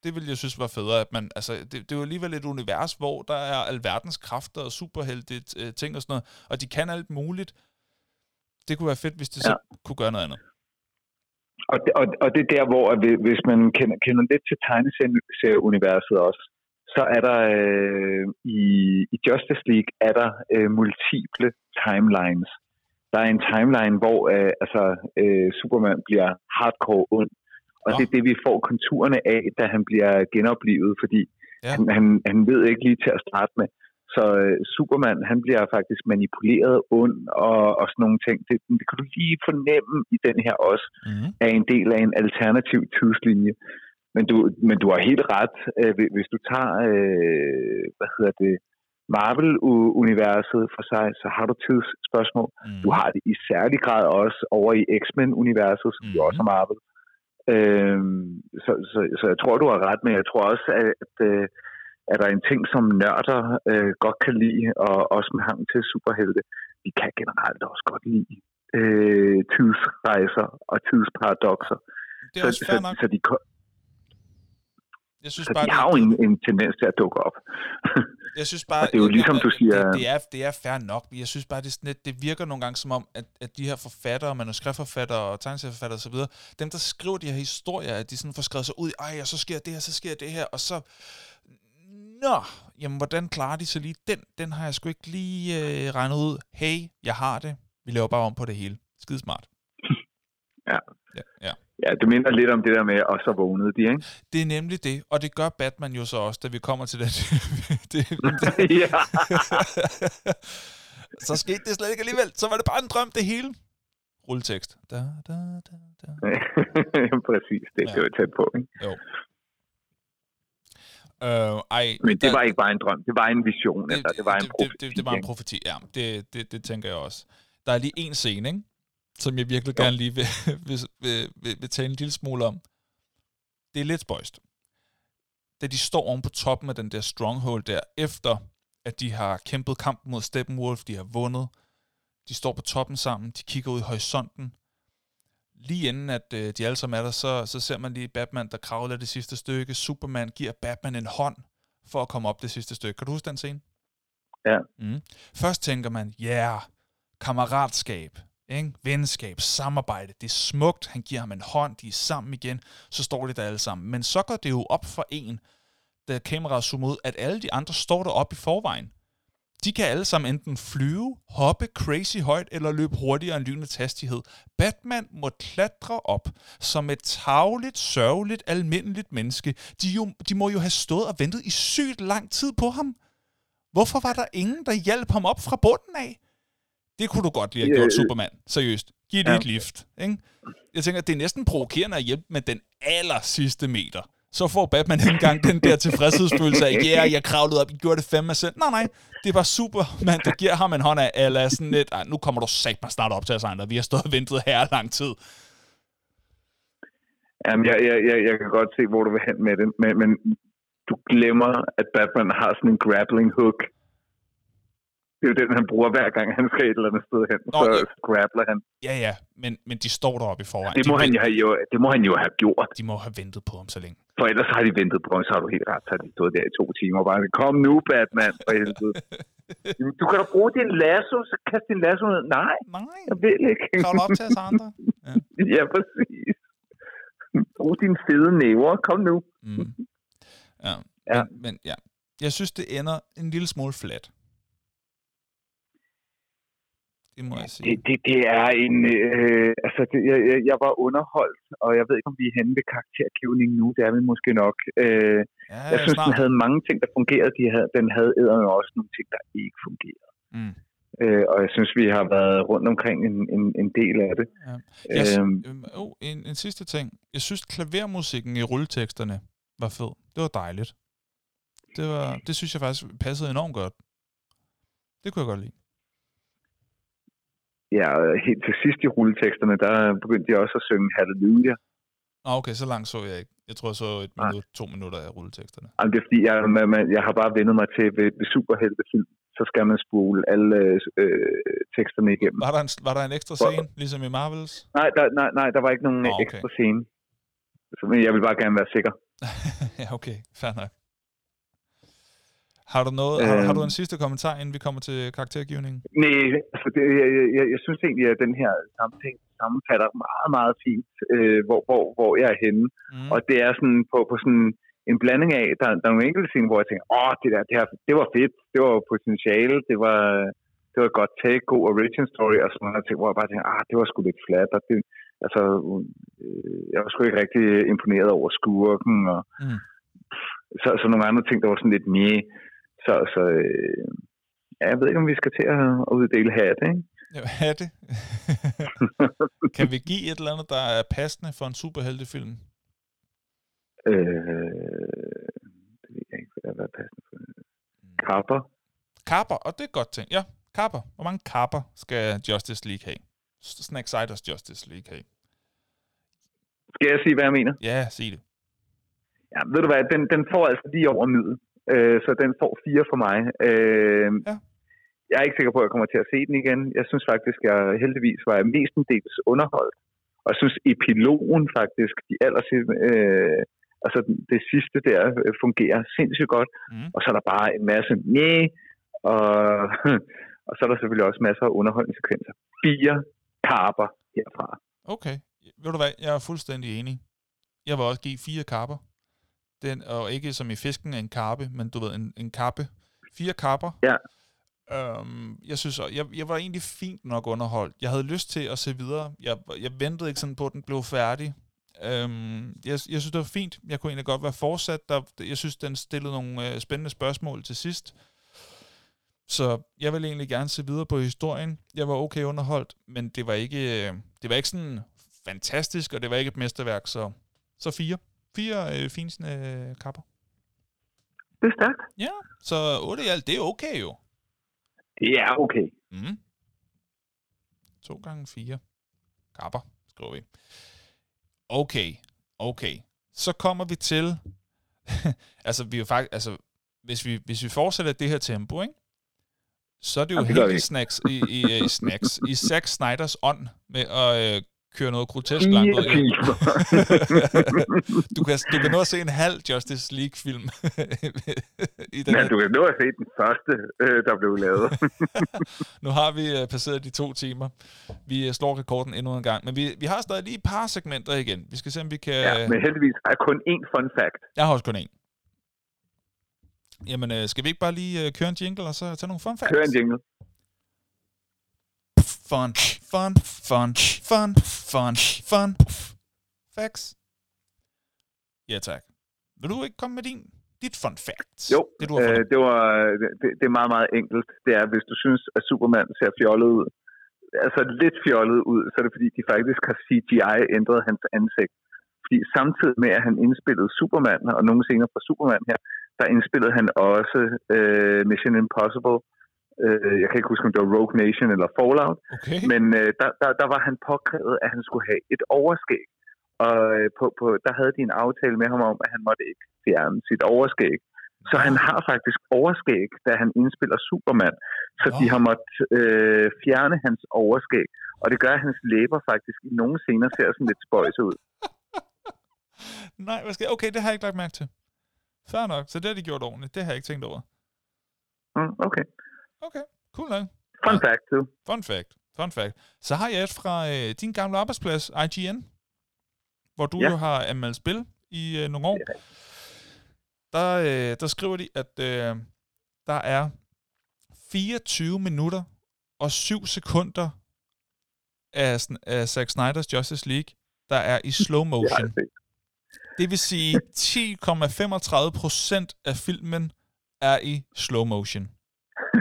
det ville jeg synes var federe, at man, altså, det, det er jo alligevel et univers, hvor der er alverdens kræfter og superhelte øh, ting og sådan noget, og de kan alt muligt. Det kunne være fedt, hvis de så kunne gøre noget andet. Og, det, og, og det er der, hvor at vi- hvis man kender, kender lidt til tegneserieuniverset også, så er der øh, i, i Justice League er der øh, multiple timelines. Der er en timeline, hvor øh, altså, øh, Superman bliver hardcore ond, og Nå. det er det, vi får konturerne af, da han bliver genoplevet, fordi Ja. han, han, han ved ikke lige til at starte med. Så øh, Superman, han bliver faktisk manipuleret ond og, og sådan nogle ting. Det, det kan du lige fornemme i den her også Mm-hmm. er en del af en alternativ tidslinje. Men du, men du har helt ret. Øh, hvis- du tager, øh, hvad hedder det, Marvel-universet for sig, så har du tidsspørgsmål. Mm. Du har det i særlig grad også over i X-Men-universet, som mm. jo Mhm. også er Marvel. Øhm, så, så, så jeg tror, du har ret, men jeg tror også, at, at, øh, at der er en ting, som nørder øh, godt kan lide, og også med hang til superhelte, de kan generelt også godt lide øh, tidsrejser og tidsparadoxer. Det er Så, også fair så, nok. så, de, ko- Jeg synes så bare, de har jo en, en tendens til at dukke op. Jeg synes bare, Og det er jo ligesom, du siger- Det, det, er, det er fair nok, men jeg synes bare, det, er lidt, det virker nogle gange som om, at, at de her forfattere, manuskriptforfattere og tegneserieforfattere osv., dem, der skriver de her historier, at de sådan får skrevet sig ud i, ej, og så sker det her, så sker det her, og så... Nå, jamen, hvordan klarer de så lige den? Den har jeg sgu ikke lige øh, regnet ud. Hey, jeg har det. Vi laver bare om på det hele. Skide smart. Ja. ja, ja. Ja, det minder lidt om det der med, og så vågnede de, ikke? Det er nemlig det, og det gør Batman jo så også, da vi kommer til det. det, det ja. så skete det slet ikke alligevel. Så var det bare en drøm, det hele. Rulletekst. Da, da, da, da. Præcis, det, Ja. det var tæt på, ikke? Jo. Øh, ej, Men det der- var ikke bare en drøm, det var en vision, det, altså, det var en det, profeti. det, det, det var en profeti, ja. Det, det, det tænker jeg også. Der er lige en scene, ikke? som jeg virkelig Jo. gerne lige vil, vil, vil, vil, vil tale en lille smule om. Det er lidt spøjst. Da de står oven på toppen af den der stronghold der, efter at de har kæmpet kampen mod Steppenwolf, de har vundet, de står på toppen sammen, de kigger ud i horisonten. Lige inden at øh, de alle sammen er der, så, så ser man lige Batman, der kravler det sidste stykke. Superman giver Batman en hånd for at komme op det sidste stykke. Kan du huske den scene? Ja. Mm. Først tænker man, ja, yeah, kammeratskab, ikke? venskab, samarbejde, det er smukt, han giver ham en hånd, de er sammen igen, så står de der alle sammen. Men så går det jo op for en, da kameraet zoomer ud, at alle de andre står deroppe i forvejen. De kan alle sammen enten flyve, hoppe crazy højt eller løbe hurtigere end lynets hastighed. Batman må klatre op som et tavligt, sørgeligt, almindeligt menneske. De, jo, de må jo have stået og ventet i sygt lang tid på ham. Hvorfor var der ingen, der hjalp ham op fra bunden af? Det kunne du godt lige have gjort, Superman. Seriøst. Giv det ja. et lift. Ikke? Jeg tænker, det er næsten provokerende at hjælpe med den aller sidste meter. Så får Batman ikke engang den der tilfredshedsfølelse af, ja, yeah, jeg kravlede op, I gjorde det fandme selv. Nej, nej, det var Superman, der giver ham en hånd af, eller sådan lidt, nu kommer du sagt mig snart op til os andre, vi har stået og ventet her lang tid. Jamen, jeg, jeg, jeg, jeg kan godt se, hvor du vil hen med det, men, men du glemmer, at Batman har sådan en grappling hook. Det er jo den, han bruger hver gang, han skal et eller andet sted hen. Nå, så ja. grappler han. Ja, ja, men, men de står deroppe i forvejen. Det må, de, han jo det må han jo have gjort. de må have ventet på ham så længe. For ellers har de ventet på ham, så har du helt ret. Så har de stået der i to timer bare, kom nu, Batman, for helvede. Du kan da bruge din lasso, så kast din lasso ned. Nej, Nej, jeg vil ikke. kravl op til os andre. Ja. ja, præcis. Brug dine fede næver. Kom nu. Mm. Ja. Ja. Men, men ja, jeg synes, det ender en lille smule flat. Det må jeg sige. Det, det, det er en... Øh, altså, det, jeg, jeg- var underholdt, og jeg ved ikke, om vi er henne ved karaktergivning nu. Det er vi måske nok. Øh, Ja, jeg synes, snart. den havde mange ting, der fungerede. De havde, den havde eddermed også nogle ting, der ikke fungerede. Mm. Øh, og jeg synes, vi har været rundt omkring en, en, en del af det. Ja. Jeg, øhm, oh, en, en sidste ting. Jeg synes, klavermusikken i rulleteksterne var fed. Det var dejligt. Det, var, det synes jeg faktisk passede enormt godt. Det kunne jeg godt lide. Ja, helt til sidst i rulleteksterne, der begyndte de også at synge Halleluja. Ah, okay, så langt så jeg ikke. Jeg tror, jeg så et minut, to minutter af rulleteksterne. Jamen, det er fordi, jeg, man, man, jeg har bare vendet mig til ved, ved superheltefilm, så skal man spole alle øh, teksterne igennem. Var der en, var der en ekstra Hvor- scene, ligesom i Marvels? Nej, der, nej, nej, der var ikke nogen okay. okay. ekstra scene. Så, men jeg vil bare gerne være sikker. ja, okay. Fair nok. Har du, noget, har, har du Øhm. en sidste kommentar, inden vi kommer til karaktergivningen? Nej, altså det, jeg, jeg, jeg synes egentlig, at den her sammenhæng sammenfatter meget, meget fint, øh, hvor, hvor, hvor jeg er henne. Mm. Og det er sådan på, på sådan en blanding af, der, der er nogle enkelte scener, hvor jeg tænker, åh, det der, det, her, det var fedt, det var potentiale, det var, det var godt take, god origin story, og sådan nogle ting, hvor jeg bare tænker, ah, det var sgu lidt flat, og det, altså, øh, jeg var sgu ikke rigtig imponeret over skurken, og Mm. så, så nogle andre ting, der var sådan lidt mere, så, så øh, ja, jeg ved ikke, om vi skal til at, uddele hatte, ikke? Ja, det. kan vi give et eller andet, der er passende for en superheltefilm? Øh, det ved jeg ikke, hvad der er passende for. Kapper. Kapper, og det er et godt ting. Ja, kapper. Hvor mange kapper skal Justice League have? Snack Siders Justice League have? Skal jeg sige, hvad jeg mener? Ja, sig det. Ja, ved du hvad, den, den får altså lige over middel. Øh, så den får fire for mig. Øh, Ja. Jeg er ikke sikker på, at jeg kommer til at se den igen. Jeg synes faktisk, at jeg heldigvis var mestendels underholdt. Og jeg synes, epilogen faktisk, de aller øh, altså det sidste der, øh, fungerer sindssygt godt. Mm. Og så er der bare en masse næh, og, og så er der selvfølgelig også masser af underholdende sekvenser. Fire karper herfra. Okay. Ved du hvad, jeg er fuldstændig enig. Jeg vil også give fire karper. Den, og ikke som i fisken en karpe, men du ved, en, en kappe. Fire karper. Ja. Øhm, jeg synes, jeg, jeg var egentlig fint nok underholdt. Jeg havde lyst til at se videre. Jeg, jeg ventede ikke sådan på, at den blev færdig. Øhm, jeg, jeg synes, det var fint. Jeg kunne egentlig godt være fortsat. Der, jeg synes, den stillede nogle øh, spændende spørgsmål til sidst. Så jeg vil egentlig gerne se videre på historien. Jeg var okay underholdt, men det var ikke, øh, det var ikke sådan fantastisk, og det var ikke et mesterværk, så, så fire. Fire øh, finsende øh, kapper. Det er stærkt. Ja, så 8 i alt, det er okay jo. Det er okay. Mm. 2 gange 4 kapper, skriver vi. Okay, okay. Så kommer vi til... altså, vi er jo faktisk... Altså, hvis vi, hvis vi fortsætter det her tempo, ikke? så er det jo Jamen, helt i snacks, i, i, i, snacks, i Zack Snyders ånd med at øh, køre noget grotesk langt ud. Du, kan, du kan nå at se en halv Justice League-film i den her du kan nå at se den første, øh, der blev lavet. Nu har vi uh, passeret de to timer. Vi uh, slår rekorden endnu en gang. Men vi, vi har stadig lige et par segmenter igen. Vi skal se, om vi kan... ja, men heldigvis jeg kun én fun fact. Jeg har også kun én. Jamen, skal vi ikke bare lige køre en jingle, og så tage nogle fun facts? Kør en jingle. Fun, fun, fun, fun, fun, fun. Facts. Ja, tak. Vil du ikke komme med din, dit fun fact? Jo, det, du har øh, det, var, det, det er meget, meget enkelt. Det er, hvis du synes, at Superman ser fjollet ud, altså lidt fjollet ud, så er det fordi, de faktisk har CGI ændret hans ansigt. Fordi samtidig med, at han indspillede Superman, og nogle scener fra Superman her, der indspillede han også øh, Mission Impossible. Øh, jeg kan ikke huske, om det var Rogue Nation eller Fallout. Okay. Men øh, der, der, der var han påkrævet, at han skulle have et overskæg. Og øh, på, på, der havde de en aftale med ham om, at han måtte ikke fjerne sit overskæg. Så han har faktisk overskæg, da han indspiller Superman. Så de har måttet øh, fjerne hans overskæg. Og det gør, at hans læber faktisk i nogle scener ser sådan lidt spøjse ud. Nej, hvad skal jeg? Okay, det har jeg ikke lagt mærke til. Fair nok. Så det har de gjort ordentligt. Det har jeg ikke tænkt over. Mm, okay. Okay, cool nok. Fun Ja. fact, du. Fun fact. Fun fact. Så har jeg et fra øh, din gamle arbejdsplads, IGN, hvor du Ja. jo har anmeldt spil i øh, nogle år. Det er Der, øh, der skriver de, at øh, der er 24 minutter og 7 sekunder af, af Zack Snyder's Justice League, der er i slow Det motion. set. Det vil sige, 10,35 procent af filmen er i slow motion.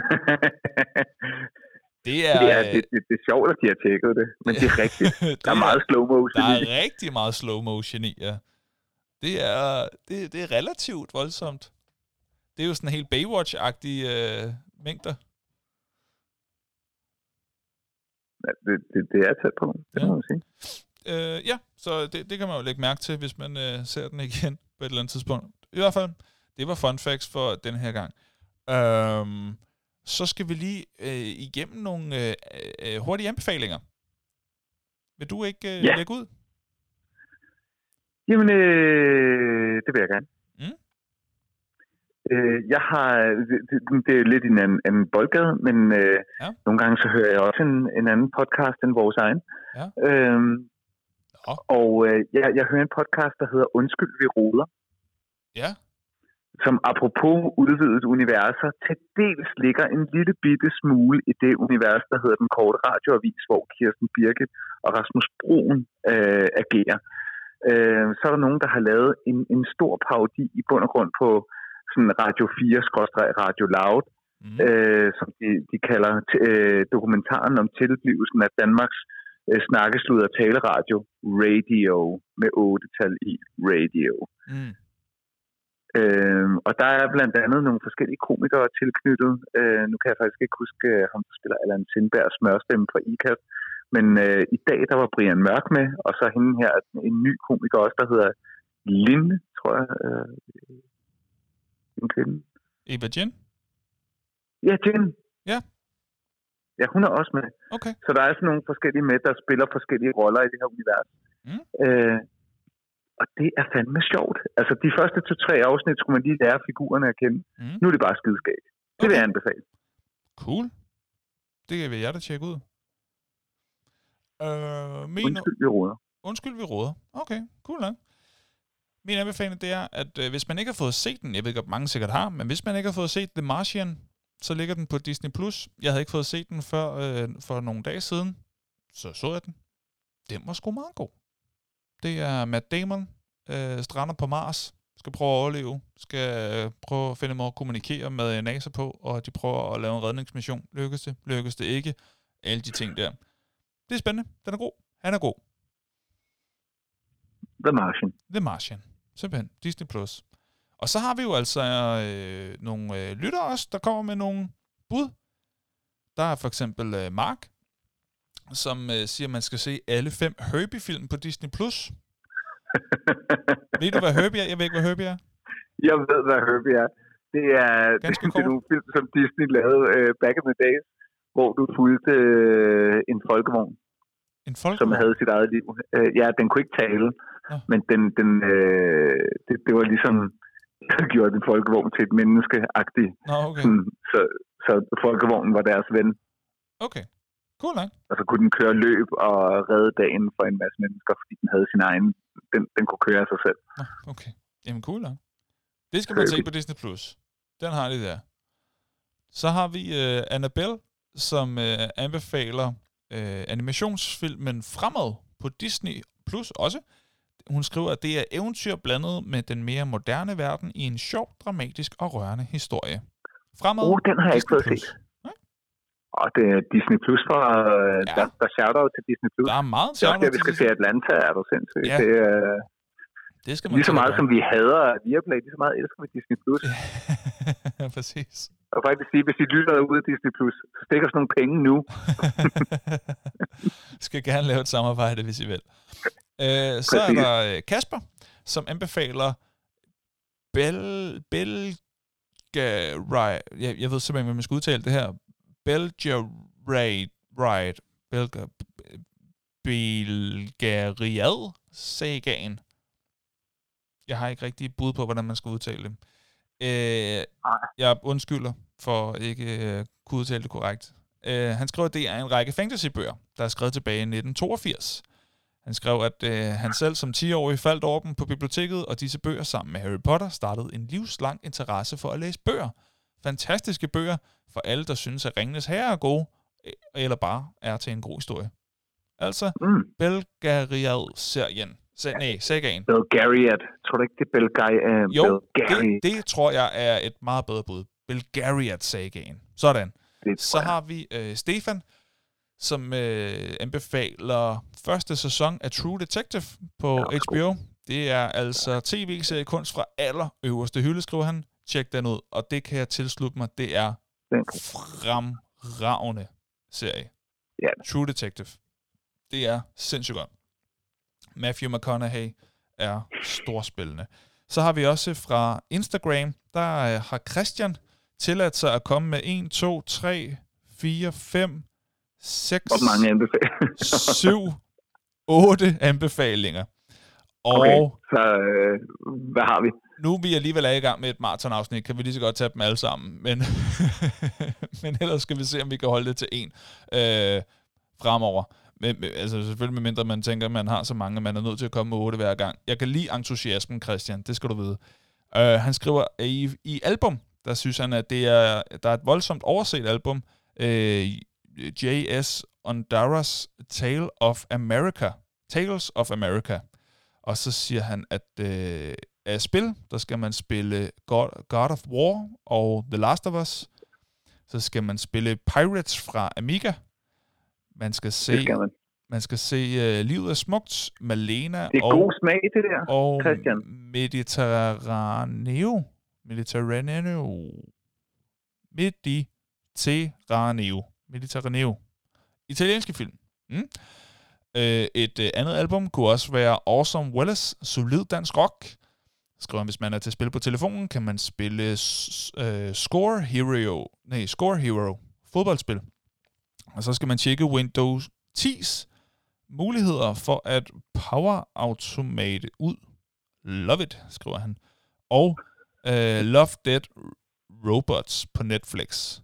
Det er, ja, det, det, det er sjovt, at de har tjekket det, men det er rigtigt. det Der er meget slow motion der i det. er rigtig meget slow motion i, ja. Det er, det, det er relativt voldsomt. Det er jo sådan helt Baywatch-agtige øh, mængder. Ja, det, det, det er tæt på, det Ja. må man sige. Øh, ja, så det, det kan man jo lægge mærke til, hvis man øh, ser den igen på et eller andet tidspunkt. I hvert fald, det var fun facts for den her gang. Øhm, så skal vi lige øh, igennem nogle øh, øh, hurtige anbefalinger. Vil du ikke øh, Ja. lægge ud? Jamen, øh, det vil jeg gerne. Mm. Øh, jeg har, det, det, er lidt en anden, anden boldgade, men øh, Ja. nogle gange så hører jeg også en, en anden podcast end vores egen. Ja. Øhm, Nå. og øh, jeg, jeg hører en podcast, der hedder Undskyld, vi roder, Ja. Som apropos udvidet universer, til dels ligger en lille bitte smule i det univers, der hedder Den Korte Radioavis, hvor Kirsten Birgit og Rasmus Broen øh, agerer. Øh, så er der nogen, der har lavet en, en stor parodi i bund og grund på sådan Radio 4-Radio Loud, Mm. øh, som de, de kalder t- øh, dokumentaren om tilblivelsen af Danmarks øh, snakkeslud og taleradio, Radio, med 8-tal i Radio. Mm. Øh, og der er blandt andet nogle forskellige komikere tilknyttet. Øh, nu kan jeg faktisk ikke huske øh, ham, der spiller Allan Sindberg smørstemme fra IKAST. Men øh, i dag, der var Brian Mørk med, og så hende her, en ny komiker også, der hedder Linde, tror jeg. Øh, en kvinde. Eva Jen? Ja, Jen. Ja. Ja, hun er også med. Okay. Så der er sådan nogle forskellige med, der spiller forskellige roller i det her univers. Mm. Øh, og det er fandme sjovt. Altså, de første to-tre afsnit skulle man lige lære figurerne at kende. Mm. Nu er det bare skideskab. Det vil jeg anbefale. Cool. Det vil jeg da tjekke ud. Øh, min, Undskyld, vi råder. Undskyld, vi råder. Okay, cool nok. Min anbefaling det er, at øh, hvis man ikke har fået set den, jeg ved ikke, om mange sikkert har, men hvis man ikke har fået set The Martian, så ligger den på Disney+. Plus. Jeg havde ikke fået set den før øh, for nogle dage siden, så så jeg den. Den var sgu meget god. Det er Matt Damon, øh, strander på Mars, skal prøve at overleve, skal øh, prøve at finde måde at kommunikere med NASA på, og de prøver at lave en redningsmission. Lykkes det? Lykkes det ikke? Alle de ting der. Det er spændende. Den er god. Han er god. The Martian. The Martian. Simpelthen. Disney+. Plus. Og så har vi jo altså øh, nogle øh, lyttere også, der kommer med nogle bud. Der er for eksempel øh, Mark, som øh, siger, at man skal se alle fem Herbie-film på Disney+. Plus. ved du, hvad Herbie er? Jeg ved ikke, hvad Herbie er. Jeg ved, hvad Herbie er. Det er, det, Ganske det er nogle film, som Disney lavede uh, back in the days, hvor du fulgte uh, en folkevogn, En folk. som havde sit eget liv. Uh, ja, den kunne ikke tale, Nå. men den, den, uh, det, det var ligesom, der gjorde den folkevogn til et menneskeagtigt. Nå, okay. Sådan, så, så folkevognen var deres ven, Okay. Cool nok. og så kunne den køre løb og redde dagen for en masse mennesker, fordi den havde sin egen, den, den kunne køre af sig selv. Okay. Jamen, cool nok. Det skal man se på Disney+. Plus. Den har de der. Så har vi øh, Annabelle, som øh, anbefaler øh, animationsfilmen Fremad på Disney Plus også. Hun skriver, at det er eventyr blandet med den mere moderne verden i en sjov, dramatisk og rørende historie. Fremad. Oh, den har jeg ikke fået set. Og det er Disney Plus for, Ja. ja. der, der shout-out til Disney Plus. Der er meget Det er også vi skal se Atlanta, er du sindssygt. Ja. Det er Det skal man lige så til meget, som vi hader Viaplay, lige så meget elsker vi Disney Plus. Ja, præcis. Og faktisk sige, hvis I lytter ud af Disney Plus, så stik os nogle penge nu. skal gerne lave et samarbejde, hvis I vil. Øh, så er Præcis. der øh, Kasper, som anbefaler Bel... Belga... Jeg, jeg ved simpelthen, hvordan man skal udtale det her. Belgia Ride... Ride... Belga... Belgariad Sagaen. Jeg har ikke rigtig bud på, hvordan man skal udtale det. Øh, jeg undskylder for ikke øh, kunne udtale det korrekt. Øh, han skrev, at det er en række fantasybøger, der er skrevet tilbage i 1982. Han skrev, at øh, han selv som 10-årig faldt over dem på biblioteket, og disse bøger sammen med Harry Potter startede en livslang interesse for at læse bøger. Fantastiske bøger for alle, der synes, at Ringenes Herre er gode, eller bare er til en god historie. Altså, Mm. Belgariad-serien. Se, nej, sagaen. Belgariad. Tror du ikke, det er Belgai, uh, Jo, Belgari? det, det tror jeg er et meget bedre bud. Belgariad-sagaen. Sådan. Så har vi øh, Stefan, som øh, anbefaler første sæson af True Detective på Ja, HBO. Det er altså tv-seriekunst fra allerøverste hylde, skriver han. Tjek den ud, og det kan jeg tilslutte mig. Det er Den- fremragende serie. Ja. True Detective. Det er sindssygt godt. Matthew McConaughey er storspillende. Så har vi også fra Instagram, der øh, har Christian tilladt sig at komme med 1, 2, 3, 4, 5, 6, Hvor mange anbefalinger? 7, 8 anbefalinger. Og Okay, så øh, hvad har vi? nu er vi alligevel er i gang med et maratonafsnit, kan vi lige så godt tage dem alle sammen. Men, men ellers skal vi se, om vi kan holde det til en øh, fremover. Men, altså selvfølgelig med mindre man tænker, at man har så mange, man er nødt til at komme med otte hver gang. Jeg kan lide entusiasmen, Christian, det skal du vide. Uh, han skriver, at i, i album, der synes han, at det er, der er et voldsomt overset album. Uh, J.S. Ondaras Tale of America. Tales of America. Og så siger han, at øh, af spil, der skal man spille God, God of War og The Last of Us. Så skal man spille Pirates fra Amiga. Man skal se, Det skal man. man skal se uh, Livet er smukt, Malena Det er og, god smag, det der. og Christian. Mediterraneo. Mediterraneo. Mediterraneo. Mediterraneo. Italienske film. Mm. Øh, et øh, andet album kunne også være Awesome Welles, solid dansk rock. Skriver han, hvis man er til at spille på telefonen, kan man spille øh, Score Hero, nej, Score Hero, fodboldspil. Og så skal man tjekke Windows 10's muligheder for at power automate ud. Love it, skriver han. Og øh, Love Dead Robots på Netflix.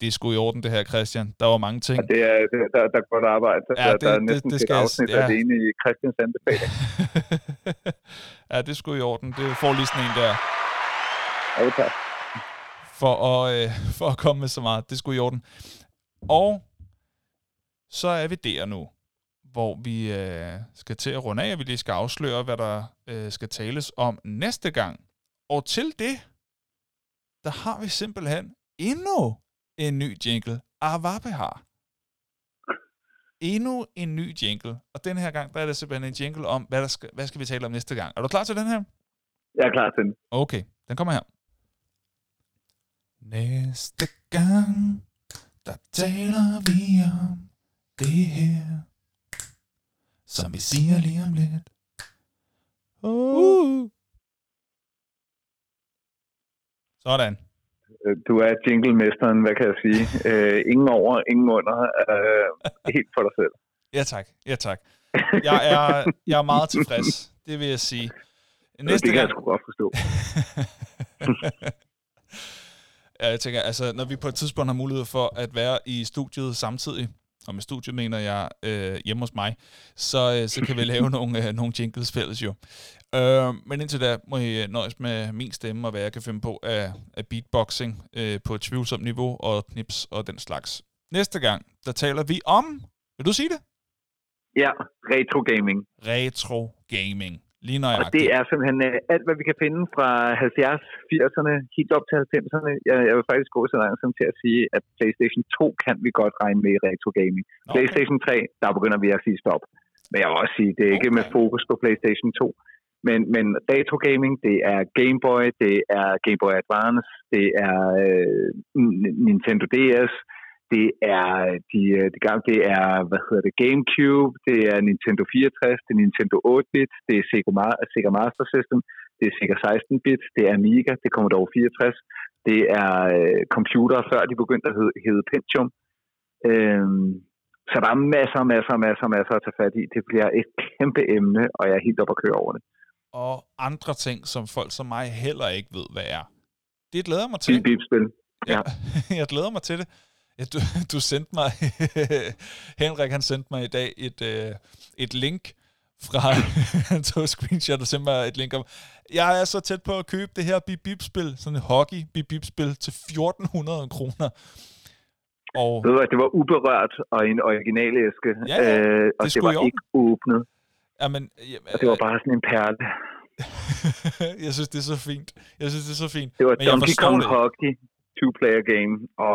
Det er sgu i orden, det her, Christian. Der var mange ting. Og det er, det, der, der er godt arbejde. Ja, der, det- der er det- næsten det et skal jeg- afsnit ja. alene i Christians anbefaling. ja, det er sgu i orden. Det får lige sådan en der. Ja, tak. for at, øh, for at komme med så meget. Det skulle i orden. Og så er vi der nu, hvor vi øh, skal til at runde af, og vi lige skal afsløre, hvad der øh, skal tales om næste gang. Og til det, der har vi simpelthen endnu en ny jingle, Avabe har. Endnu en ny jingle. Og den her gang, der er det simpelthen en jingle om, hvad, der skal, hvad skal vi tale om næste gang. Er du klar til den her? Jeg er klar til den. Okay, den kommer her. Næste gang, der taler vi om det her, som vi siger lige om lidt. Uh. Sådan. Øh, Du er jinglemesteren, hvad kan jeg sige? Øh, ingen over, ingen under. Øh, helt for dig selv. Ja tak, ja tak. Jeg er, jeg er meget tilfreds, det vil jeg sige. Næste det kan gang, jeg sgu godt forstå. ja, jeg tænker, altså, når vi på et tidspunkt har mulighed for at være i studiet samtidig, og med studiet mener jeg øh, hjemme hos mig, så, øh, så kan vi lave nogle, øh, nogle jingles fælles jo. Øh, men indtil da må I øh, nøjes med min stemme og hvad jeg kan finde på af, af beatboxing øh, på et tvivlsomt niveau og knips og den slags. Næste gang, der taler vi om, vil du sige det? Ja, retro gaming. Retro gaming. Lige Og det er simpelthen øh, alt, hvad vi kan finde fra 70, 80'erne, helt op til 90'erne. Jeg, jeg vil faktisk gå så langt som til at sige, at PlayStation 2 kan vi godt regne med i retro gaming. Okay. PlayStation 3, der begynder vi at sige stop. Men jeg vil også sige, det er ikke Okay. med fokus på PlayStation 2. Men, men retro gaming, det er Game Boy, det er Game Boy Advance, det er øh, Nintendo DS, det er de, øh, de gamle, det er, hvad hedder det, GameCube, det er Nintendo 64, det er Nintendo 8-bit, det er Sega, Sega Master System, det er Sega 16-bit, det er Amiga, det kommer dog 64, det er øh, computer, før de begyndte at hedde, hedde Pentium. Øhm, så der er masser, masser, masser, masser at tage fat i. Det bliver et kæmpe emne, og jeg er helt op at køre over det. Og andre ting, som folk som mig heller ikke ved, hvad er. Det glæder mig til. Bip, bip, spil. Ja. jeg glæder mig til det. Ja, du, du sendte mig, Henrik han sendte mig i dag et, øh, et link fra, han tog screenshot og sendte mig et link om, jeg er så tæt på at købe det her bip bip spil sådan et hockey bip bip spil til 1400 kroner. Og Ved du det var uberørt og en original æske, Ja, ja, øh, og det det, var ikke åbnet. jamen, ja, Og det var bare sådan en perle. jeg synes, det er så fint. Jeg synes, det er så fint. Det var Men Donkey Kong. Hockey two-player game. Og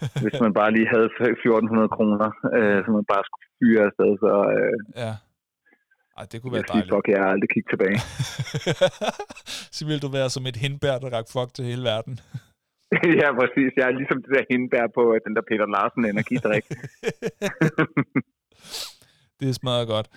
hvis man bare lige havde 1400 kroner, øh, så man bare skulle fyre afsted, så øh, Ja. Ej, det kunne jeg være sige, dejligt. fuck, jeg har aldrig kigget tilbage. så vil du være som et hindbær, der rak fuck til hele verden. ja, præcis. Jeg er ligesom det der hindbær på øh, den der Peter Larsen energidrik. det er smadret godt.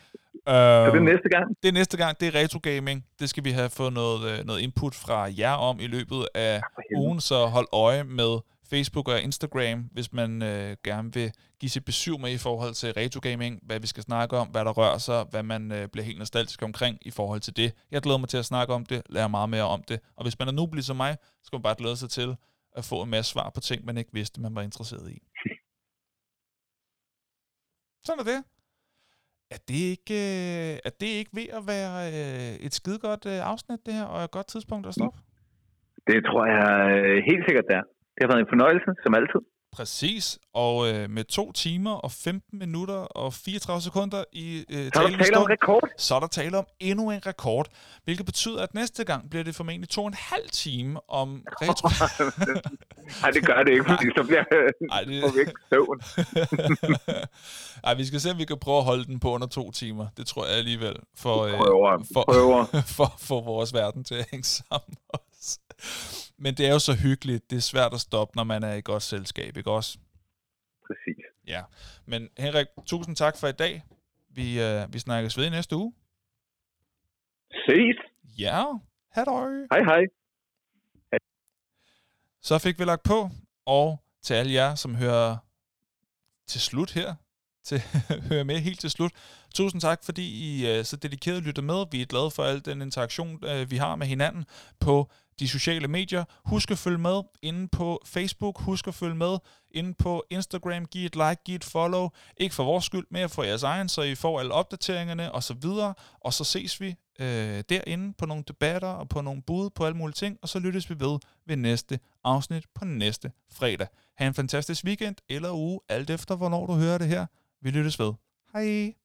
så det er Øhm, næste gang. det er næste gang, det er retro gaming. Det skal vi have fået noget, øh, noget input fra jer om i løbet af helvede. ugen, så hold øje med Facebook og Instagram, hvis man øh, gerne vil give sit besøg med i forhold til retro gaming, hvad vi skal snakke om, hvad der rører sig, hvad man øh, bliver helt nostalgisk omkring i forhold til det. Jeg glæder mig til at snakke om det, lære meget mere om det, og hvis man er nubelig som mig, så skal man bare glæde sig til at få en masse svar på ting, man ikke vidste, man var interesseret i. Sådan er det. Er det ikke, øh, er det ikke ved at være øh, et skidegodt øh, afsnit, det her, og et godt tidspunkt at stoppe? Det tror jeg øh, helt sikkert der. Det har været en fornøjelse, som altid. Præcis, og øh, med 2 timer og 15 minutter og 34 sekunder i øh, Så du talende talt om rekord. så er der tale om endnu en rekord, hvilket betyder, at næste gang bliver det formentlig to og en halv time om retro. Nej, det gør det ikke, fordi så bliver Ej, det- vi ikke søvn. Ej, vi skal se, om vi kan prøve at holde den på under to timer. Det tror jeg alligevel, for, øh, Prøver, for, prøver. for at få vores verden til at hænge sammen også. Men det er jo så hyggeligt. Det er svært at stoppe, når man er i godt selskab, ikke også? Præcis. Ja. Men Henrik, tusind tak for i dag. Vi, øh, vi snakkes ved i næste uge. Ses. Ja, hej Hej, hej. Så fik vi lagt på, og til alle jer, som hører til slut her, til hører med helt til slut. Tusind tak, fordi I uh, så dedikeret lytter med. Vi er glade for al den interaktion, uh, vi har med hinanden på de sociale medier. Husk at følge med inde på Facebook. Husk at følge med inde på Instagram. Giv et like, giv et follow. Ikke for vores skyld, men for jeres egen, så I får alle opdateringerne og så videre. Og så ses vi øh, derinde på nogle debatter og på nogle bud på alle mulige ting. Og så lyttes vi ved ved næste afsnit på næste fredag. Ha' en fantastisk weekend eller uge, alt efter hvornår du hører det her. Vi lyttes ved. Hej!